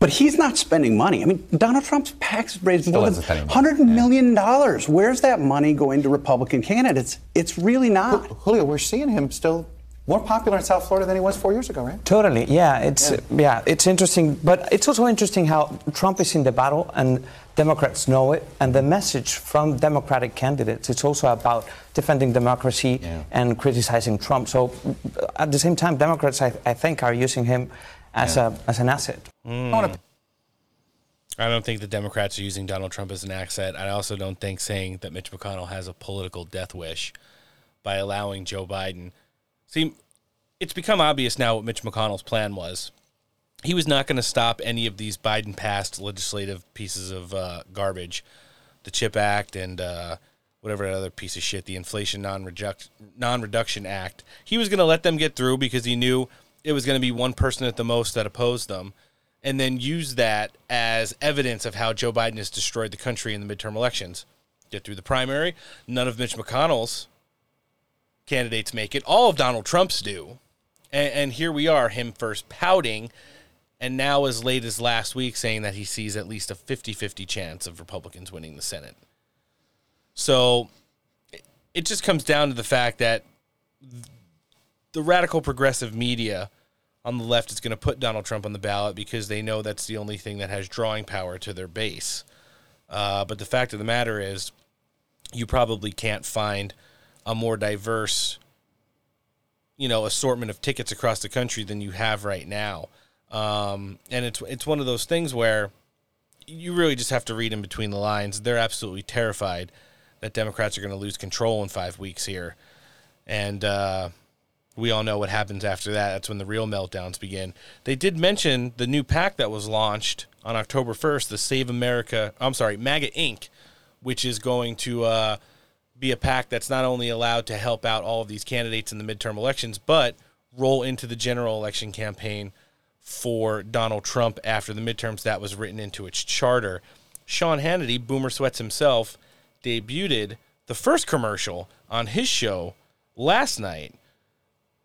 But he's not spending money. I mean, Donald Trump's PAC's raised Still more than hundred million dollars. Where's that money going to Republican candidates? It's really not. Julio, we're seeing him still more popular in South Florida than he was four years ago, right? Totally, yeah. It's yeah. it's interesting, but it's also interesting how Trump is in the battle and Democrats know it, and the message from Democratic candidates it's also about defending democracy and criticizing Trump. So at the same time, Democrats I, I think are using him as a as an asset. Mm. I don't think the Democrats are using Donald Trump as an asset. I also don't think saying that Mitch McConnell has a political death wish by allowing Joe Biden. See, it's become obvious now what Mitch McConnell's plan was. He was not going to stop any of these Biden passed legislative pieces of uh, garbage, the CHIP Act and uh, whatever other piece of shit, the Inflation Non-Reduc- Non-Reduction Act. He was going to let them get through because he knew it was going to be one person at the most that opposed them and then use that as evidence of how Joe Biden has destroyed the country in the midterm elections. Get through the primary. None of Mitch McConnell's candidates make it. All of Donald Trump's do. And, and here we are, him first pouting, and now as late as last week saying that he sees at least a 50 50 chance of Republicans winning the Senate. So it- it just comes down to the fact that the radical progressive media on the left is going to put Donald Trump on the ballot because they know that's the only thing that has drawing power to their base. Uh, but the fact of the matter is, you probably can't find a more diverse, you know, assortment of tickets across the country than you have right now. Um, and it's it's one of those things where you really just have to read in between the lines. They're absolutely terrified that Democrats are going to lose control in five weeks here, and uh, we all know what happens after that. That's when the real meltdowns begin. They did mention the new PAC that was launched on October 1st, the Save America, I'm sorry, MAGA Inc., which is going to uh, be a PAC that's not only allowed to help out all of these candidates in the midterm elections, but roll into the general election campaign for Donald Trump after the midterms. That was written into its charter. Sean Hannity, Boomer Sweats himself, debuted the first commercial on his show last night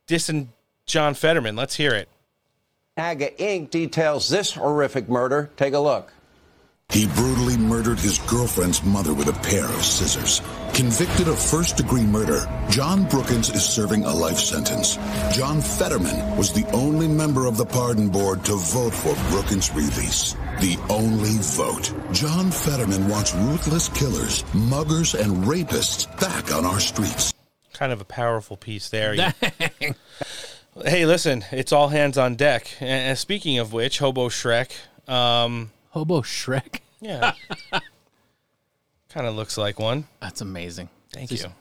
dissing John Fetterman. Let's hear it. AGA Inc. details this horrific murder. Take a look. He brutally murdered his girlfriend's mother with a pair of scissors. Convicted of first degree murder, John Brookins is serving a life sentence. John Fetterman was the only member of the pardon board to vote for Brookins' release. The only vote. John Fetterman wants ruthless killers, muggers, and rapists back on our streets. Kind of a powerful piece there. hey, listen, it's all hands on deck. And speaking of which, Hobo Shrek. Um, Hobo Shrek? Yeah. kind of looks like one. That's amazing. Thank Just- you.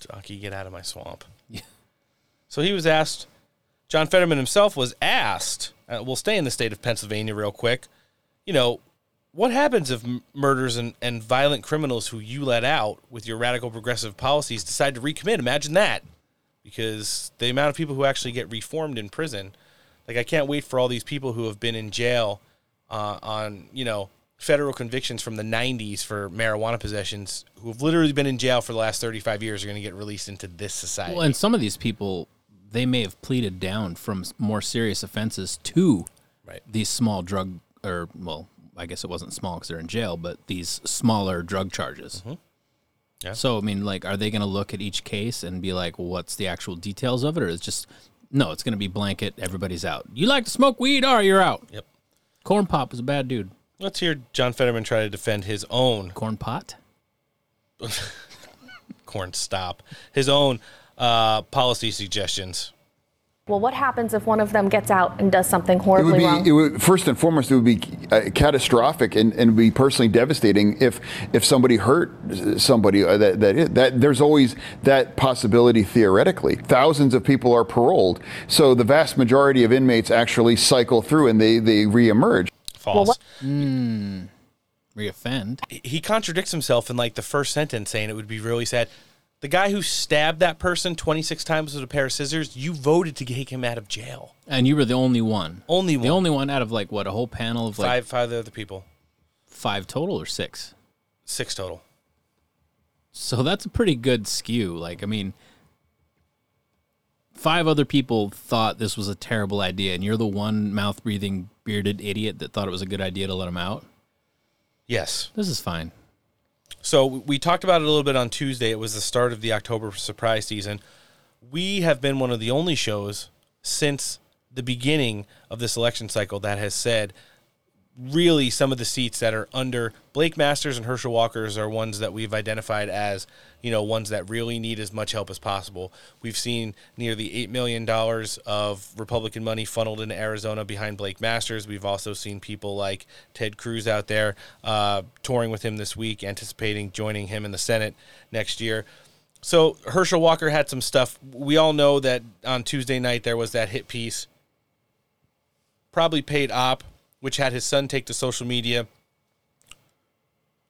Jockey, get out of my swamp. Yeah. So he was asked, John Fetterman himself was asked, uh, we'll stay in the state of Pennsylvania real quick, you know, what happens if murders and, and violent criminals who you let out with your radical progressive policies decide to recommit? Imagine that. Because the amount of people who actually get reformed in prison, like I can't wait for all these people who have been in jail uh, on, you know, federal convictions from the 90s for marijuana possessions who have literally been in jail for the last 35 years are going to get released into this society. Well, and some of these people, they may have pleaded down from more serious offenses to right. these small drug, or well, I guess it wasn't small because they're in jail, but these smaller drug charges. Mm-hmm. Yeah. So, I mean, like, are they going to look at each case and be like, what's the actual details of it? Or is just, no, it's going to be blanket, everybody's out. You like to smoke weed? All right, you're out. Yep. Corn Pop is a bad dude. Let's hear John Fetterman try to defend his own corn pot. corn stop his own uh, policy suggestions. Well, what happens if one of them gets out and does something It would horribly be, wrong? it would, first and foremost, it would be uh, catastrophic and, and be personally devastating if if somebody hurt somebody. Uh, that, that, is- that there's always that possibility theoretically. Thousands of people are paroled, so the vast majority of inmates actually cycle through and they they reemerge. False. Mm. Reoffend. He- he contradicts himself in like the first sentence, saying it would be really sad. The guy who stabbed that person 26 times with a pair of scissors, you voted to take him out of jail. And you were the only one. Only The only one out of like what a whole panel of like Five, five other people. five total or six. Six total. So that's a pretty good skew. Like, I mean, five other people thought this was a terrible idea, and you're the one mouth breathing, bearded idiot that thought it was a good idea to let him out. Yes. This is fine. So we talked about it a little bit on Tuesday. It was the start of the October surprise season. We have been one of the only shows since the beginning of this election cycle that has said really some of the seats that are under Blake Masters and Herschel Walkers are ones that we've identified as, you know, ones that really need as much help as possible. We've seen nearly $8 million of Republican money funneled into Arizona behind Blake Masters. We've also seen people like Ted Cruz out there uh, touring with him this week, anticipating joining him in the Senate next year. So Herschel Walker had some stuff. We all know that on Tuesday night there was that hit piece, probably paid op, which had his son take to social media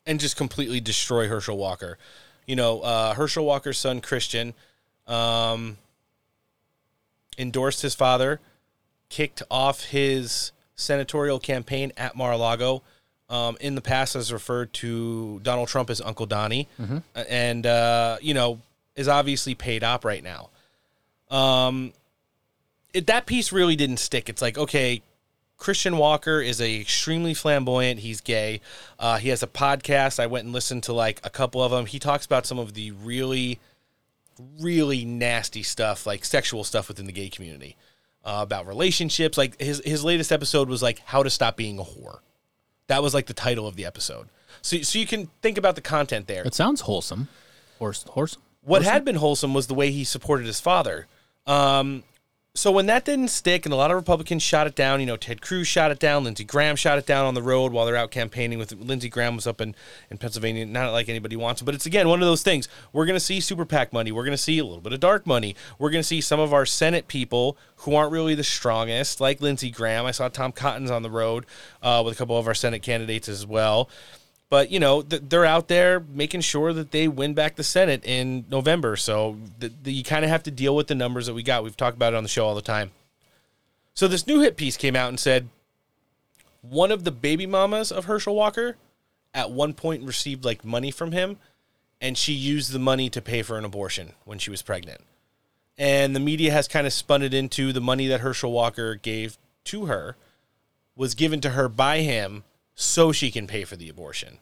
and just completely destroy Herschel Walker. You know, uh, Herschel Walker's son Christian um, endorsed his father, kicked off his senatorial campaign at Mar-a-Lago. Um, in the past, has referred to Donald Trump as Uncle Donnie, Mhm. and uh, you know is obviously paid up right now. Um, it, that piece really didn't stick. It's like okay, Christian Walker is a extremely flamboyant. He's gay. Uh, he has a podcast. I went and listened to like a couple of them. He talks about some of the really, really nasty stuff, like sexual stuff within the gay community, uh, about relationships. Like his his latest episode was like how to stop being a whore. That was like the title of the episode. So so you can think about the content there. It sounds wholesome. Horse, wholesome. What had been wholesome was the way he supported his father. Um, so when that didn't stick, and a lot of Republicans shot it down, you know, Ted Cruz shot it down, Lindsey Graham shot it down on the road while they're out campaigning with Lindsey Graham was up in, in Pennsylvania. Not like anybody wants him, but it's again one of those things. We're going to see super PAC money. We're going to see a little bit of dark money. We're going to see some of our Senate people who aren't really the strongest, like Lindsey Graham. I saw Tom Cotton's on the road uh, with a couple of our Senate candidates as well. But you know th- they're out there making sure that they win back the Senate in November. So you kind of have to deal with the numbers that we got. We've talked about it on the show all the time. So this new hit piece came out and said one of the baby mamas of Herschel Walker at one point received like money from him, and she used the money to pay for an abortion when she was pregnant. And the media has kind of spun it into the money that Herschel Walker gave to her was given to her by him so she can pay for the abortion.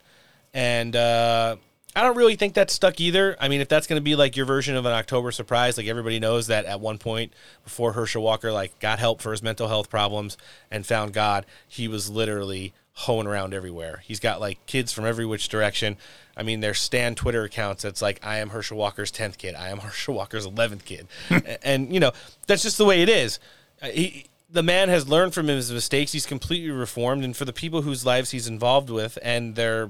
And uh, I don't really think that's stuck either. I mean, if that's going to be like your version of an October surprise, like everybody knows that at one point before Herschel Walker like got help for his mental health problems and found God, he was literally hoeing around everywhere. He's got like kids from every which direction. I mean, there's Stan Twitter accounts that's like, I am Herschel Walker's 10th kid. I am Herschel Walker's 11th kid. And, you know, that's just the way it is. Uh, He, the man has learned from his mistakes. He's completely reformed. And for the people whose lives he's involved with and their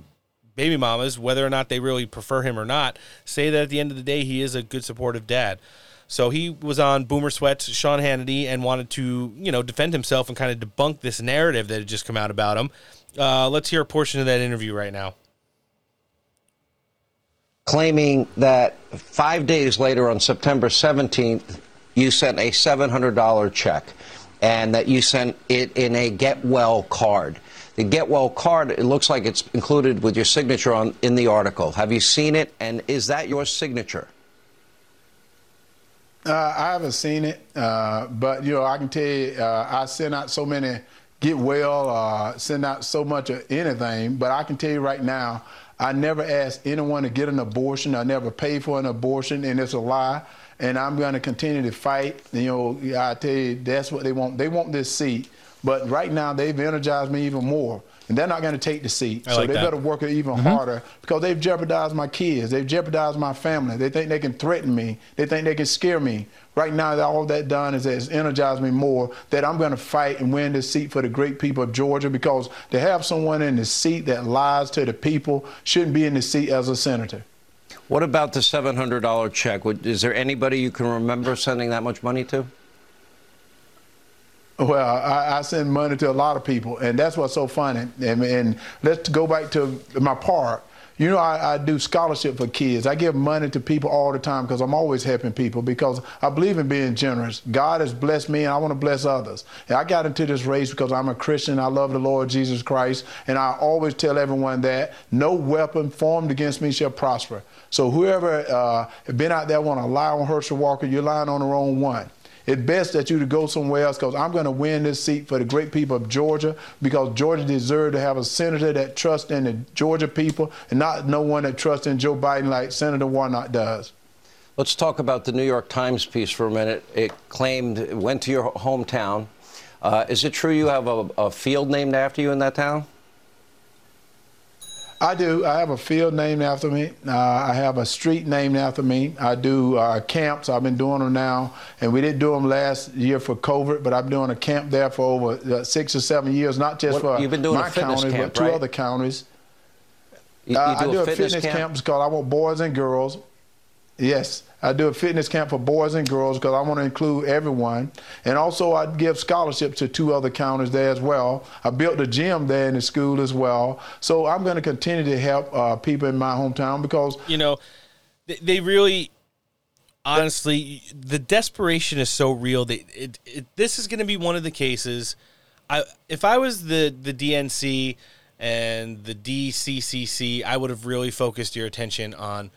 baby mamas, whether or not they really prefer him or not, say that at the end of the day, he is a good, supportive dad. So he was on Boomer Sweats, Sean Hannity, and wanted to, you know, defend himself and kind of debunk this narrative that had just come out about him. Uh, let's hear a portion of that interview right now. claiming that five days later on September 17th, you sent a $700 check and that you sent it in a get well card. The get well card, it looks like it's included with your signature on in the article. Have you seen it and is that your signature? Uh, I haven't seen it, uh, but you know I can tell you uh, I send out so many get well, uh, send out so much of anything. But I can tell you right now, I never asked anyone to get an abortion. I never paid for an abortion, and it's a lie. And I'm going to continue to fight. You know, I tell you, that's what they want. They want this seat. But right now, they've energized me even more. and they're not going to take the seat. I so like they that. better work it even Mhm. harder because they've jeopardized my kids. They've jeopardized my family. They think they can threaten me. They think they can scare me. Right now, all that done is has energized me more that I'm going to fight and win this seat for the great people of Georgia because to have someone in the seat that lies to the people shouldn't be in the seat as a senator. What about the $700 check? Is there anybody you can remember sending that much money to? Well, I, I send money to a lot of people, and that's what's so funny. And, and let's go back to my part. You know, I, I do scholarship for kids. I give money to people all the time because I'm always helping people because I believe in being generous. God has blessed me, and I want to bless others. And I got into this race because I'm a Christian. I love the Lord Jesus Christ, and I always tell everyone that no weapon formed against me shall prosper. So whoever uh, been out there want to lie on Herschel Walker, you're lying on the wrong one. It's best that you to go somewhere else because I'm going to win this seat for the great people of Georgia because Georgia deserves to have a senator that trusts in the Georgia people and not no one that trusts in Joe Biden like Senator Warnock does. Let's talk about the New York Times piece for a minute. It claimed it went to your hometown. Uh, is it true you have a, a field named after you in that town? I do. I have a field named after me. Uh, I have a street named after me. I do uh, camps. I've been doing them now, and we didn't do them last year for COVID, but I'm doing a camp there for over uh, six or seven years, not just What- for you've been doing my county, camp, but two right? other counties. You- you Uh, I do a do a fitness fitness camp? camp because I want boys and girls. Yes, I do a fitness camp for boys and girls because I want to include everyone. And also, I give scholarships to two other counties there as well. I built a gym there in the school as well. So I'm going to continue to help uh, people in my hometown because you know, they, really, honestly, the desperation is so real. That it, it, this is going to be one of the cases. I if I was the the DNC and the DCCC, I would have really focused your attention on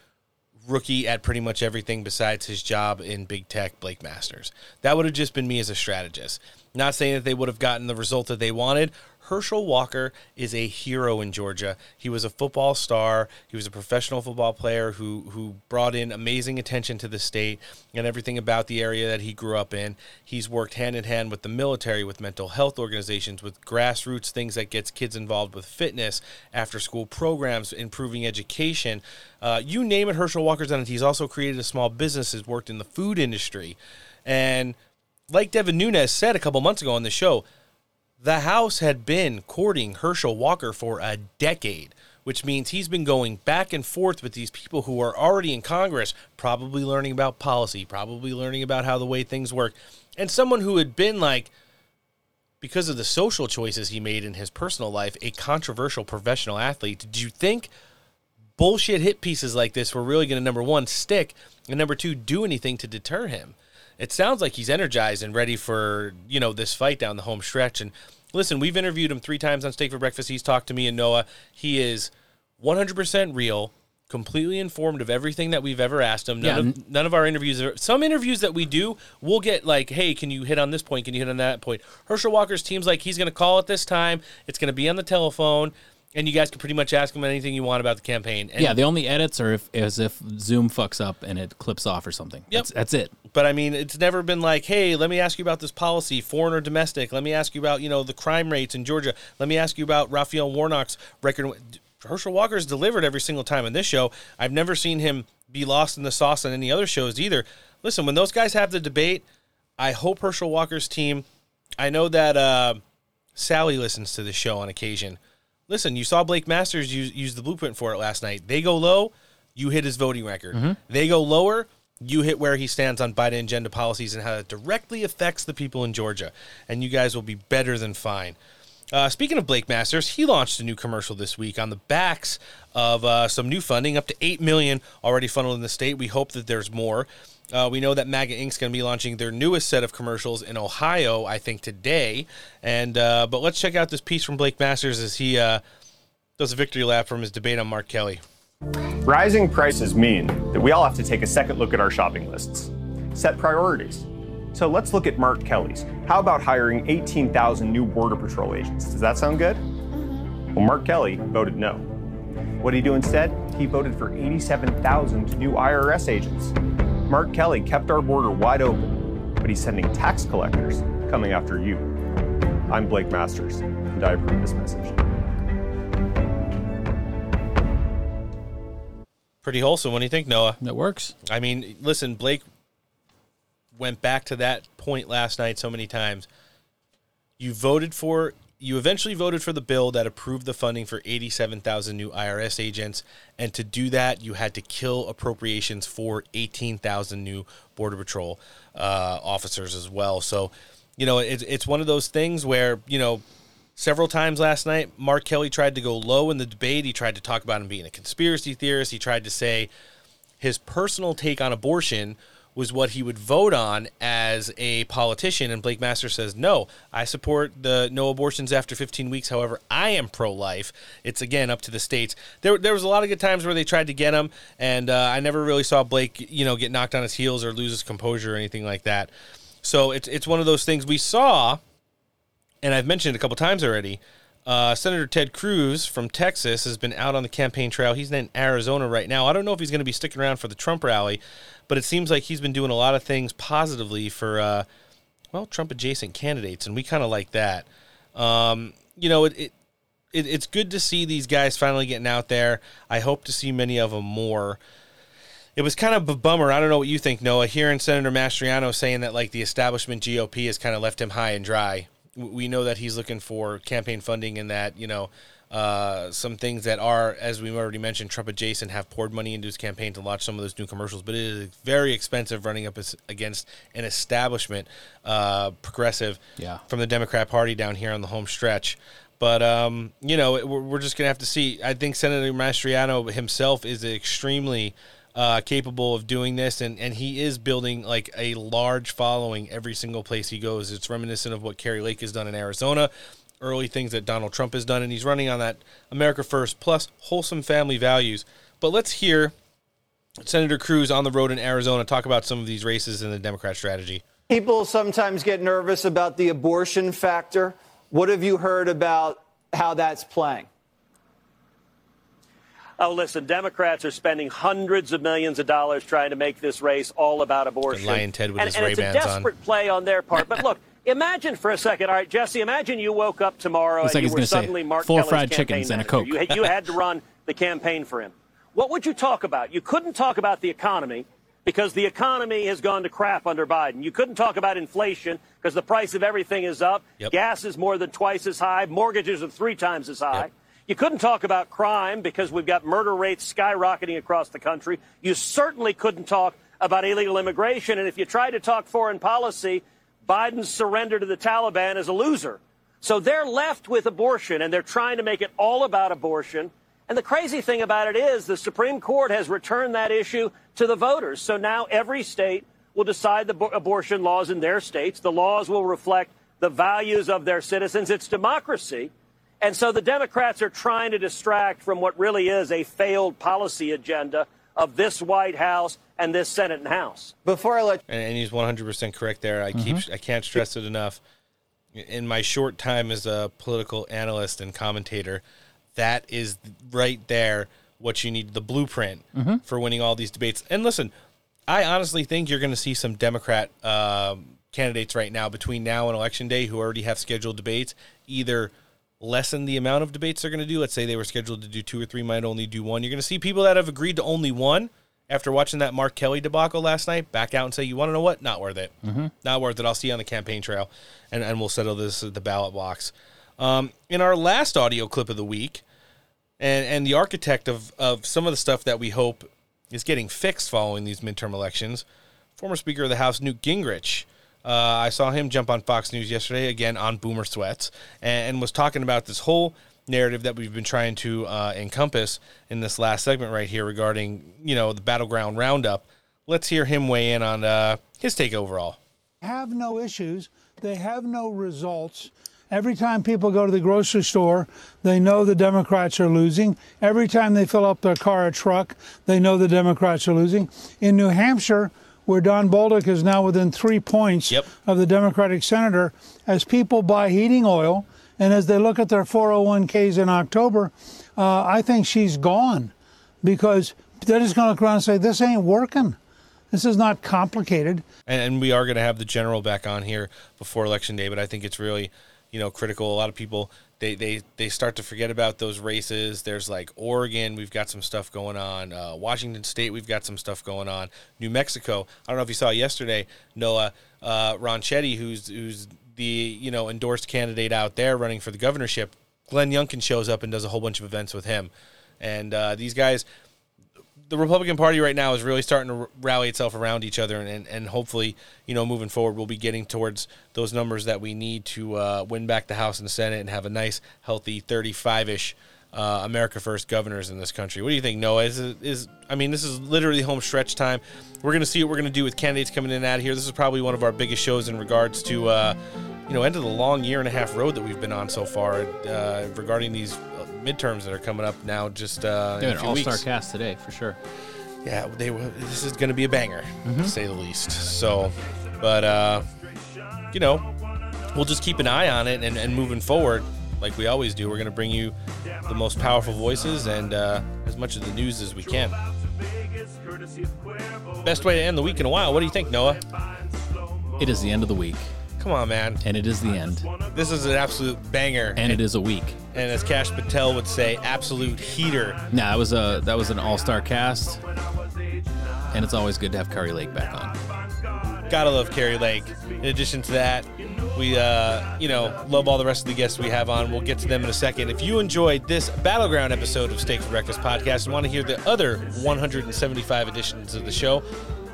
rookie at pretty much everything besides his job in big tech, Blake Masters. That would have just been me as a strategist. Not saying that they would have gotten the result that they wanted. Herschel Walker is a hero in Georgia. He was a football star. He was a professional football player who who brought in amazing attention to the state and everything about the area that he grew up in. He's worked hand in hand with the military, with mental health organizations, with grassroots things that gets kids involved with fitness, after school programs, improving education. Uh, you name it, Herschel Walker's done it. He's also created a small business, has worked in the food industry. And like Devin Nunes said a couple months ago on the show, the House had been courting Herschel Walker for a decade, which means he's been going back and forth with these people who are already in Congress, probably learning about policy, probably learning about how the way things work. And someone who had been like, because of the social choices he made in his personal life, a controversial professional athlete. Did you think bullshit hit pieces like this were really going to, number one, stick, and number two, do anything to deter him? It sounds like he's energized and ready for, you know, this fight down the home stretch. And listen, we've interviewed him three times on Steak for Breakfast. He's talked to me and Noah. He is 100% real, completely informed of everything that we've ever asked him. None, Yeah. of, none of our interviews are, some interviews that we do, we'll get like, hey, can you hit on this point? Can you hit on that point? Herschel Walker's team's like, he's going to call at this time. It's going to be on the telephone. And you guys can pretty much ask him anything you want about the campaign. And yeah, the only edits are if as if Zoom fucks up and it clips off or something. Yep. That's, that's it. But I mean, it's never been like, hey, let me ask you about this policy, foreign or domestic. Let me ask you about, you know, the crime rates in Georgia. Let me ask you about Raphael Warnock's record. Herschel Walker's delivered every single time in this show. I've never seen him be lost in the sauce on any other shows either. Listen, when those guys have the debate, I hope Herschel Walker's team. I know that uh, Sally listens to the show on occasion. Listen, you saw Blake Masters use, use the blueprint for it last night. They go low, you hit his voting record. Mhm. They go lower, you hit where he stands on Biden agenda policies and how that directly affects the people in Georgia. And you guys will be better than fine. Uh, speaking of Blake Masters, he launched a new commercial this week on the backs of uh, some new funding, up to eight million already funneled in the state. We hope that there's more. Uh, we know that MAGA Inc.'s going to be launching their newest set of commercials in Ohio, I think today. And uh, but let's check out this piece from Blake Masters as he uh, does a victory lap from his debate on Mark Kelly. Rising prices mean that we all have to take a second look at our shopping lists, set priorities. So let's look at Mark Kelly's. How about hiring 18,000 new Border Patrol agents? Does that sound good? Well, Mark Kelly voted no. What did he do instead? He voted for 87,000 new IRS agents. Mark Kelly kept our border wide open, but he's sending tax collectors coming after you. I'm Blake Masters, and I approve this message. Pretty wholesome. What do you think, Noah? That works. I mean, listen, Blake went back to that point last night so many times. You voted for you eventually voted for the bill that approved the funding for 87,000 new IRS agents. And to do that, you had to kill appropriations for 18,000 new Border Patrol uh, officers as well. So, you know, it's, it's one of those things where, you know, several times last night, Mark Kelly tried to go low in the debate. He tried to talk about him being a conspiracy theorist. He tried to say his personal take on abortion was what he would vote on as a politician. And Blake Master says, no, I support the no abortions after 15 weeks. However, I am pro life. It's again up to the states. There, there was a lot of good times where they tried to get him, and uh, I never really saw Blake, you know, get knocked on his heels or lose his composure or anything like that. So it's it's one of those things we saw, and I've mentioned a couple times already. Uh, Senator Ted Cruz from Texas has been out on the campaign trail. He's in Arizona right now. I don't know if he's going to be sticking around for the Trump rally, but it seems like he's been doing a lot of things positively for, uh, well, Trump adjacent candidates, and we kind of like that. Um, you know, it, it, it, it's good to see these guys finally getting out there. I hope to see many of them more. It was kind of a bummer. I don't know what you think, Noah. Hearing Senator Mastriano saying that like the establishment GOP has kind of left him high and dry we know that he's looking for campaign funding and that you know uh, some things that are, as we already mentioned, Trump adjacent have poured money into his campaign to launch some of those new commercials. But it is very expensive running up against an establishment uh, progressive yeah. from the Democrat Party down here on the home stretch. But um, you know, we're just gonna have to see. I think Senator Mastriano himself is extremely uh, capable of doing this, and, and he is building like a large following every single place he goes. It's reminiscent of what Kari Lake has done in Arizona, early things that Donald Trump has done, and he's running on that America First plus wholesome family values. But let's hear Senator Cruz on the road in Arizona talk about some of these races in the Democrat strategy. People sometimes get nervous about the abortion factor. What have you heard about how that's playing? Oh, listen, Democrats are spending hundreds of millions of dollars trying to make this race all about abortion. Lion Ted with and, his and Ray it's a desperate on. play on their part. But look, imagine for a second. All right, Jesse, imagine you woke up tomorrow Looks and like you were gonna say, suddenly Mark "Four Kelly's fried campaign chickens and a. Coke." You, had- you had to run the campaign for him. What would you talk about? You couldn't talk about the economy because the economy has gone to crap under Biden. You couldn't talk about inflation because the price of everything is up. Yep. Gas is more than twice as high. Mortgages are three times as high. You couldn't talk about crime because we've got murder rates skyrocketing across the country. You certainly couldn't talk about illegal immigration. And if you tried to talk foreign policy, Biden's surrender to the Taliban is a loser. So they're left with abortion and they're trying to make it all about abortion. And the crazy thing about it is the Supreme Court has returned that issue to the voters. So now every state will decide the abortion laws in their states. The laws will reflect the values of their citizens. It's democracy. And so the Democrats are trying to distract from what really is a failed policy agenda of this White House and this Senate and House. Before I let and, and he's 100% correct there. I keep I can't stress it enough. In my short time as a political analyst and commentator, that is right there what you need the blueprint Mhm. for winning all these debates. And listen, I honestly think you're going to see some Democrat um, candidates right now between now and election day who already have scheduled debates either lessen the amount of debates they're going to do. Let's say they were scheduled to do two or three, might only do one. You're going to see people that have agreed to only one after watching that Mark Kelly debacle last night back out and say, "You want to know what? Not worth it. Mhm. Not worth it. I'll see you on the campaign trail, and and we'll settle this at the ballot box." Um, in our last audio clip of the week, and and the architect of of some of the stuff that we hope is getting fixed following these midterm elections, former Speaker of the House Newt Gingrich. Uh, I saw him jump on Fox News yesterday again on Boomer Sweats and, and was talking about this whole narrative that we've been trying to uh, encompass in this last segment right here regarding you know the battleground roundup. Let's hear him weigh in on uh, his take overall. have no issues. They have no results. Every time people go to the grocery store, they know the Democrats are losing. Every time they fill up their car or truck, they know the Democrats are losing. In New Hampshire, where Don Bolduc is now within three points of the Democratic senator, as people buy heating oil and as they look at their 401ks in October, uh, I think she's gone because they're just going to look around and say, this ain't working. This is not complicated. and, and we are going to have the general back on here before election day. But I think it's really, you know, critical. A lot of people they they they start to forget about those races. There's like Oregon, we've got some stuff going on. Uh, Washington State, we've got some stuff going on. New Mexico, I don't know if you saw yesterday, Noah uh, Ronchetti, who's who's the you know endorsed candidate out there running for the governorship. Glenn Youngkin shows up and does a whole bunch of events with him, and uh, these guys the Republican Party right now is really starting to rally itself around each other, and, and, and hopefully, you know, moving forward, we'll be getting towards those numbers that we need to uh, win back the House and Senate and have a nice, healthy 35 ish uh, America First governors in this country. What do you think, Noah? Is, is I mean, this is literally home stretch time. We're going to see what we're going to do with candidates coming in and out of here. This is probably one of our biggest shows in regards to, uh, you know, end of the long year and a half road that we've been on so far uh, regarding these midterms that are coming up now. Just uh, Yeah, in a an few all star cast today for sure. Yeah, they this is going to be a banger, Mm-hmm. to say the least. So, but uh, you know, we'll just keep an eye on it and, and moving forward, like we always do. We're going to bring you the most powerful voices and uh, as much of the news as we can. Best way to end the week in a while. What do you think, Noah? It is the end of the week. Come on, man. And it is the end. This is an absolute banger. And it is a week. And as Kash Patel would say, absolute heater. Nah, that was a that was an all star cast. And it's always good to have Kari Lake back on. Gotta love Kari Lake. In addition to that, we, uh, you know, love all the rest of the guests we have on. We'll get to them in a second. If you enjoyed this Battleground episode of Steak for Breakfast podcast and want to hear the other 175 editions of the show,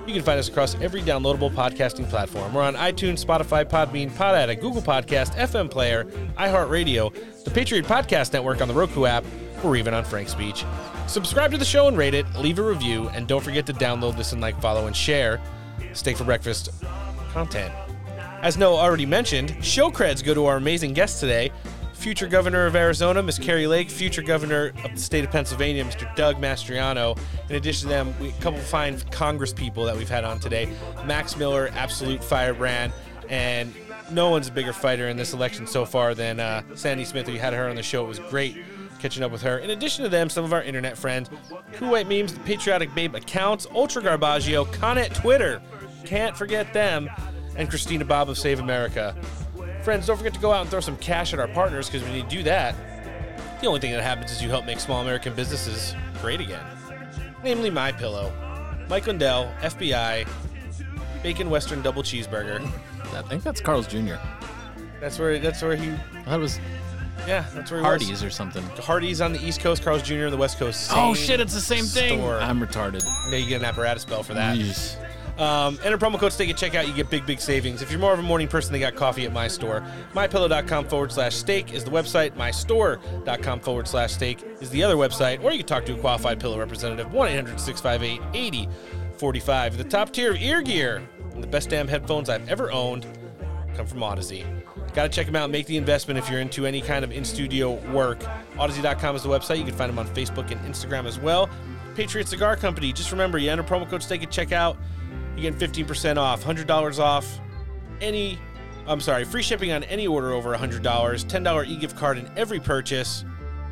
you can find us across every downloadable podcasting platform. We're on iTunes, Spotify, Podbean, Pod Addict, Google Podcast, FM Player, iHeartRadio, the Patriot Podcast Network on the Roku app, or even on Frank Speech. Subscribe to the show and rate it, leave a review, and don't forget to download, listen, like, follow, and share Steak for Breakfast content. As Noah already mentioned, show creds go to our amazing guest today, future governor of Arizona, Miss Kari Lake, future governor of the state of Pennsylvania, Mr. Doug Mastriano. In addition to them, we, a couple fine Congress people that we've had on today, Max Miller, absolute firebrand, and no one's a bigger fighter in this election so far than uh, Sandy Smith. We had her on the show; it was great catching up with her. In addition to them, some of our internet friends, Kuwait Memes, the Patriotic Babe accounts, Ultra Garbaggio, Connet Twitter, can't forget them, and Christina Bobb of Save America. Friends, don't forget to go out and throw some cash at our partners because when you do that, the only thing that happens is you help make small American businesses great again. Namely, My Pillow, Mike Lindell, FBI, Bacon Western Double Cheeseburger. I think that's Carl's Jr. That's where that's where he. That was Yeah, that's where he Hardee's was. or something. Hardee's on the East Coast, Carl's Jr. on the West Coast. Oh Same shit, it's the same thing. store. I'm retarded. Now you get an apparatus bell for that. Yeesh. Um, enter promo code steak at checkout, you get big, big savings. If you're more of a morning person, they got coffee at my store. MyPillow.com forward slash steak is the website. MyStore.com forward slash steak is the other website. Or you can talk to a qualified pillow representative, 1 800 658 8045. The top tier of ear gear and the best damn headphones I've ever owned come from Audeze. Got to check them out. Make the investment if you're into any kind of in studio work. Audeze.com is the website. You can find them on Facebook and Instagram as well. Patriot Cigar Company. Just remember, you enter promo code STEAK at checkout. You get 15% off, $100 off any, I'm sorry, free shipping on any order over $100, $10 e gift card in every purchase.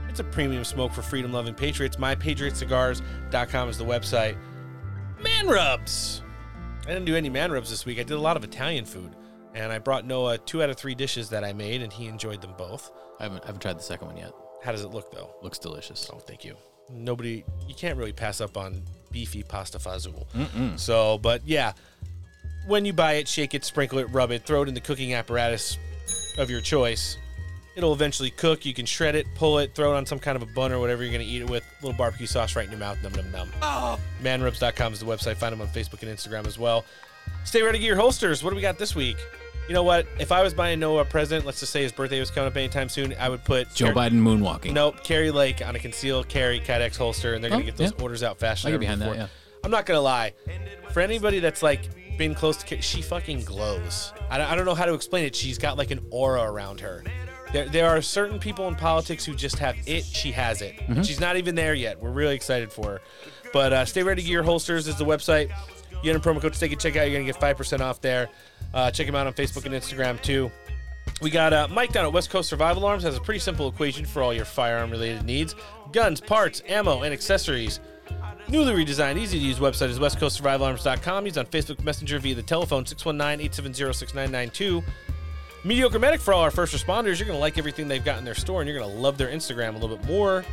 It's a premium smoke for freedom loving patriots. MyPatriotCigars.com is the website. Man rubs. I didn't do any man rubs this week. I did a lot of Italian food. And I brought Noah two out of three dishes that I made, and he enjoyed them both. I haven't, I haven't tried the second one yet. How does it look, though? Looks delicious. Oh, thank you. Nobody, you can't really pass up on beefy pasta fazool. Mm-mm. So, but yeah, when you buy it, shake it, sprinkle it, rub it, throw it in the cooking apparatus of your choice. It'll eventually cook. You can shred it, pull it, throw it on some kind of a bun or whatever you're going to eat it with. A little barbecue sauce right in your mouth. Num, num, num. Oh. Manrubs.com is the website. Find them on Facebook and Instagram as well. Stay ready to get your holsters. What do we got this week? You know what? If I was buying Noah a present, let's just say his birthday was coming up anytime soon, I would put Joe Car- Biden moonwalking. Nope, Kari Lake on a concealed carry Cadex holster, and they're Oh, gonna get those yeah. orders out faster. I get behind that, before. yeah. I'm not gonna lie. For anybody that's like been close to, she fucking glows. I don't, I don't know how to explain it. She's got like an aura around her. There, there are certain people in politics who just have it. She has it. Mhm. She's not even there yet. We're really excited for her. But uh, stay ready Gear holsters is the website. You enter promo code Steak and check out. You're gonna get five percent off there. Uh, check him out on Facebook and Instagram too. We got uh, Mike down at West Coast Survival Arms has a pretty simple equation for all your firearm related needs guns, parts, ammo, and accessories. Newly redesigned, easy to use website is westcoastsurvivalarms.com. He's on Facebook Messenger via the telephone 619 870 6992. Mediocre Medic for all our first responders. You're going to like everything they've got in their store, and you're going to love their Instagram a little bit more.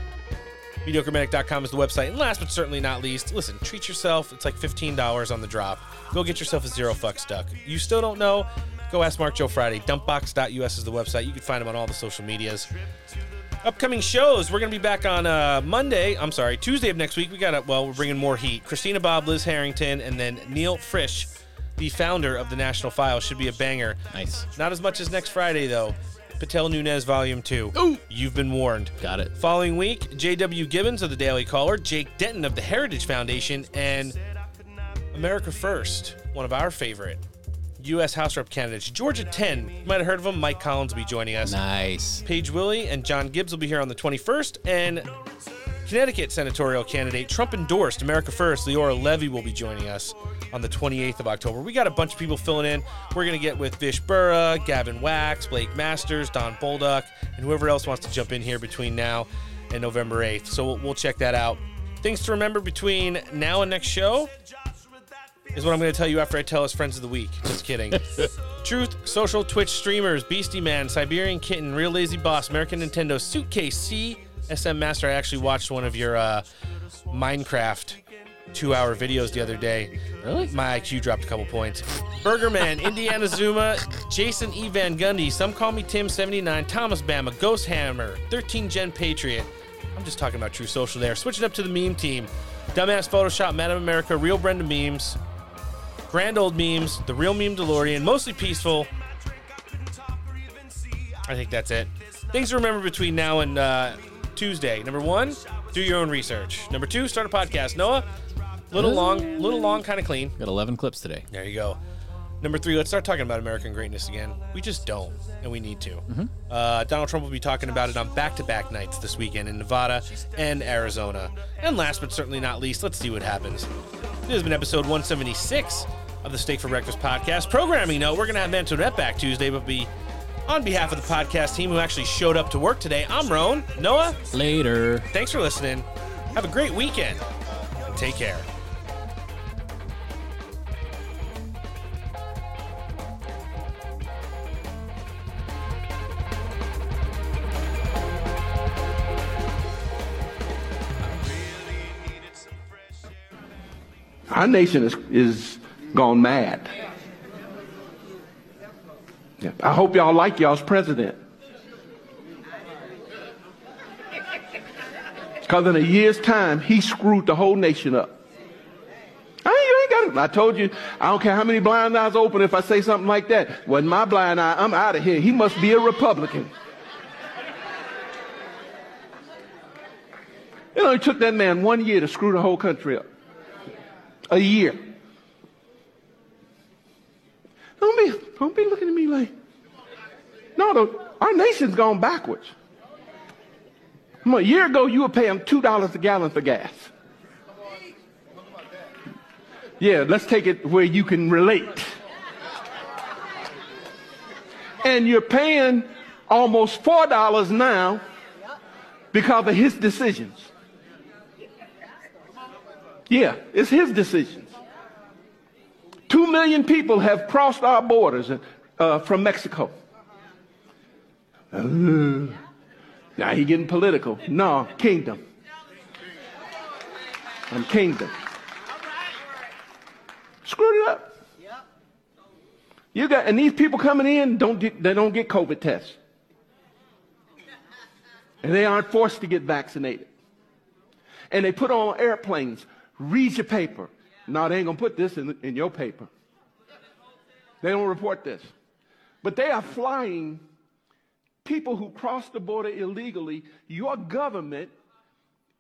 MediocreMedic.com is the website. And last but certainly not least, listen, treat yourself. It's like $15 on the drop. Go get yourself a zero fucks duck. You still don't know? Go ask Mark Joe Friday. Dumpbox.us is the website. You can find him on all the social medias. Upcoming shows, we're going to be back on uh, Monday. I'm sorry, Tuesday of next week. We got, a, well, we're bringing more heat. Christina Bobb, Liz Harrington, and then Neil Frisch, the founder of the National File, should be a banger. Nice. Not as much as next Friday, though. Patel Nunes Volume 2. Ooh. You've been warned. Got it. Following week, J.W. Gibbons of the Daily Caller, Jake Denton of the Heritage Foundation, and America First, one of our favorite U.S. House Rep candidates. Georgia 10, you might have heard of him. Mike Collins will be joining us. Nice. Paige Willie and John Gibbs will be here on the 21st. And Connecticut senatorial candidate, Trump endorsed America First, Leora Levy will be joining us on the 28th of October. We got a bunch of people filling in. We're going to get with Vish Burra, Gavin Wax, Blake Masters, Don Bolduc, and whoever else wants to jump in here between now and November 8th. So we'll, we'll check that out. Things to remember between now and next show is what I'm going to tell you after I tell us Friends of the Week. Just kidding. Truth, social, Twitch streamers, Beastie Man, Siberian Kitten, Real Lazy Boss, American Nintendo, Suitcase C, SM Master. I actually watched one of your uh, Minecraft two hour videos the other day. Really? My IQ dropped a couple points. Burger Man, Indiana Zuma, Jason E. Van Gundy, some call me Tim79, Thomas Bama, Ghost Hammer, 13 Gen Patriot. I'm just talking about Truth Social there. Switching up to the meme team. Dumbass Photoshop, Madam America, Real Brenda Memes, Grand Old Memes, The Real Meme DeLorean, Mostly Peaceful. I think that's it. Things to remember between now and uh, Tuesday. Number one, do your own research. Number two, start a podcast. Noah, little long, little long, kind of clean. Got 11 clips today. There you go. Number three, let's start talking about American greatness again. We just don't, and we need to. Uh, Donald Trump will be talking about it on back to back nights this weekend in Nevada and Arizona. And last but certainly not least, let's see what happens. This has been episode 176 of the Steak for Breakfast podcast. Programming note, we're going to have Antoinette back Tuesday, but be on behalf of the podcast team who actually showed up to work today, I'm Roan. Noah? Later. Thanks for listening. Have a great weekend. Take care. Our nation is, is gone mad. Yeah. I hope y'all like y'all's president. Because in a year's time, he screwed the whole nation up. I, ain't got it. I told you, I don't care how many blind eyes open if I say something like that. Wasn't my blind eye. I'm out of here. He must be a Republican. It only took that man one year to screw the whole country up. A year. Don't be, don't be looking at me like, no, the, our nation's gone backwards. A year ago, you were paying $2 a gallon for gas. Yeah, let's take it where you can relate. And you're paying almost $4 now because of his decisions. Yeah, it's his decisions. Two million people have crossed our borders uh, from Mexico. Uh, now he getting political. No, kingdom. I'm kingdom. Screwed it up. You got and these people coming in don't get, they don't get COVID tests. And they aren't forced to get vaccinated. And they put on airplanes, read your paper. No, they ain't gonna put this in, in your paper. They don't report this. But they are flying people who cross the border illegally. Your government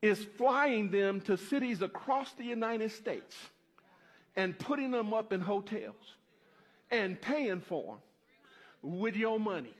is flying them to cities across the United States and putting them up in hotels and paying for them with your money.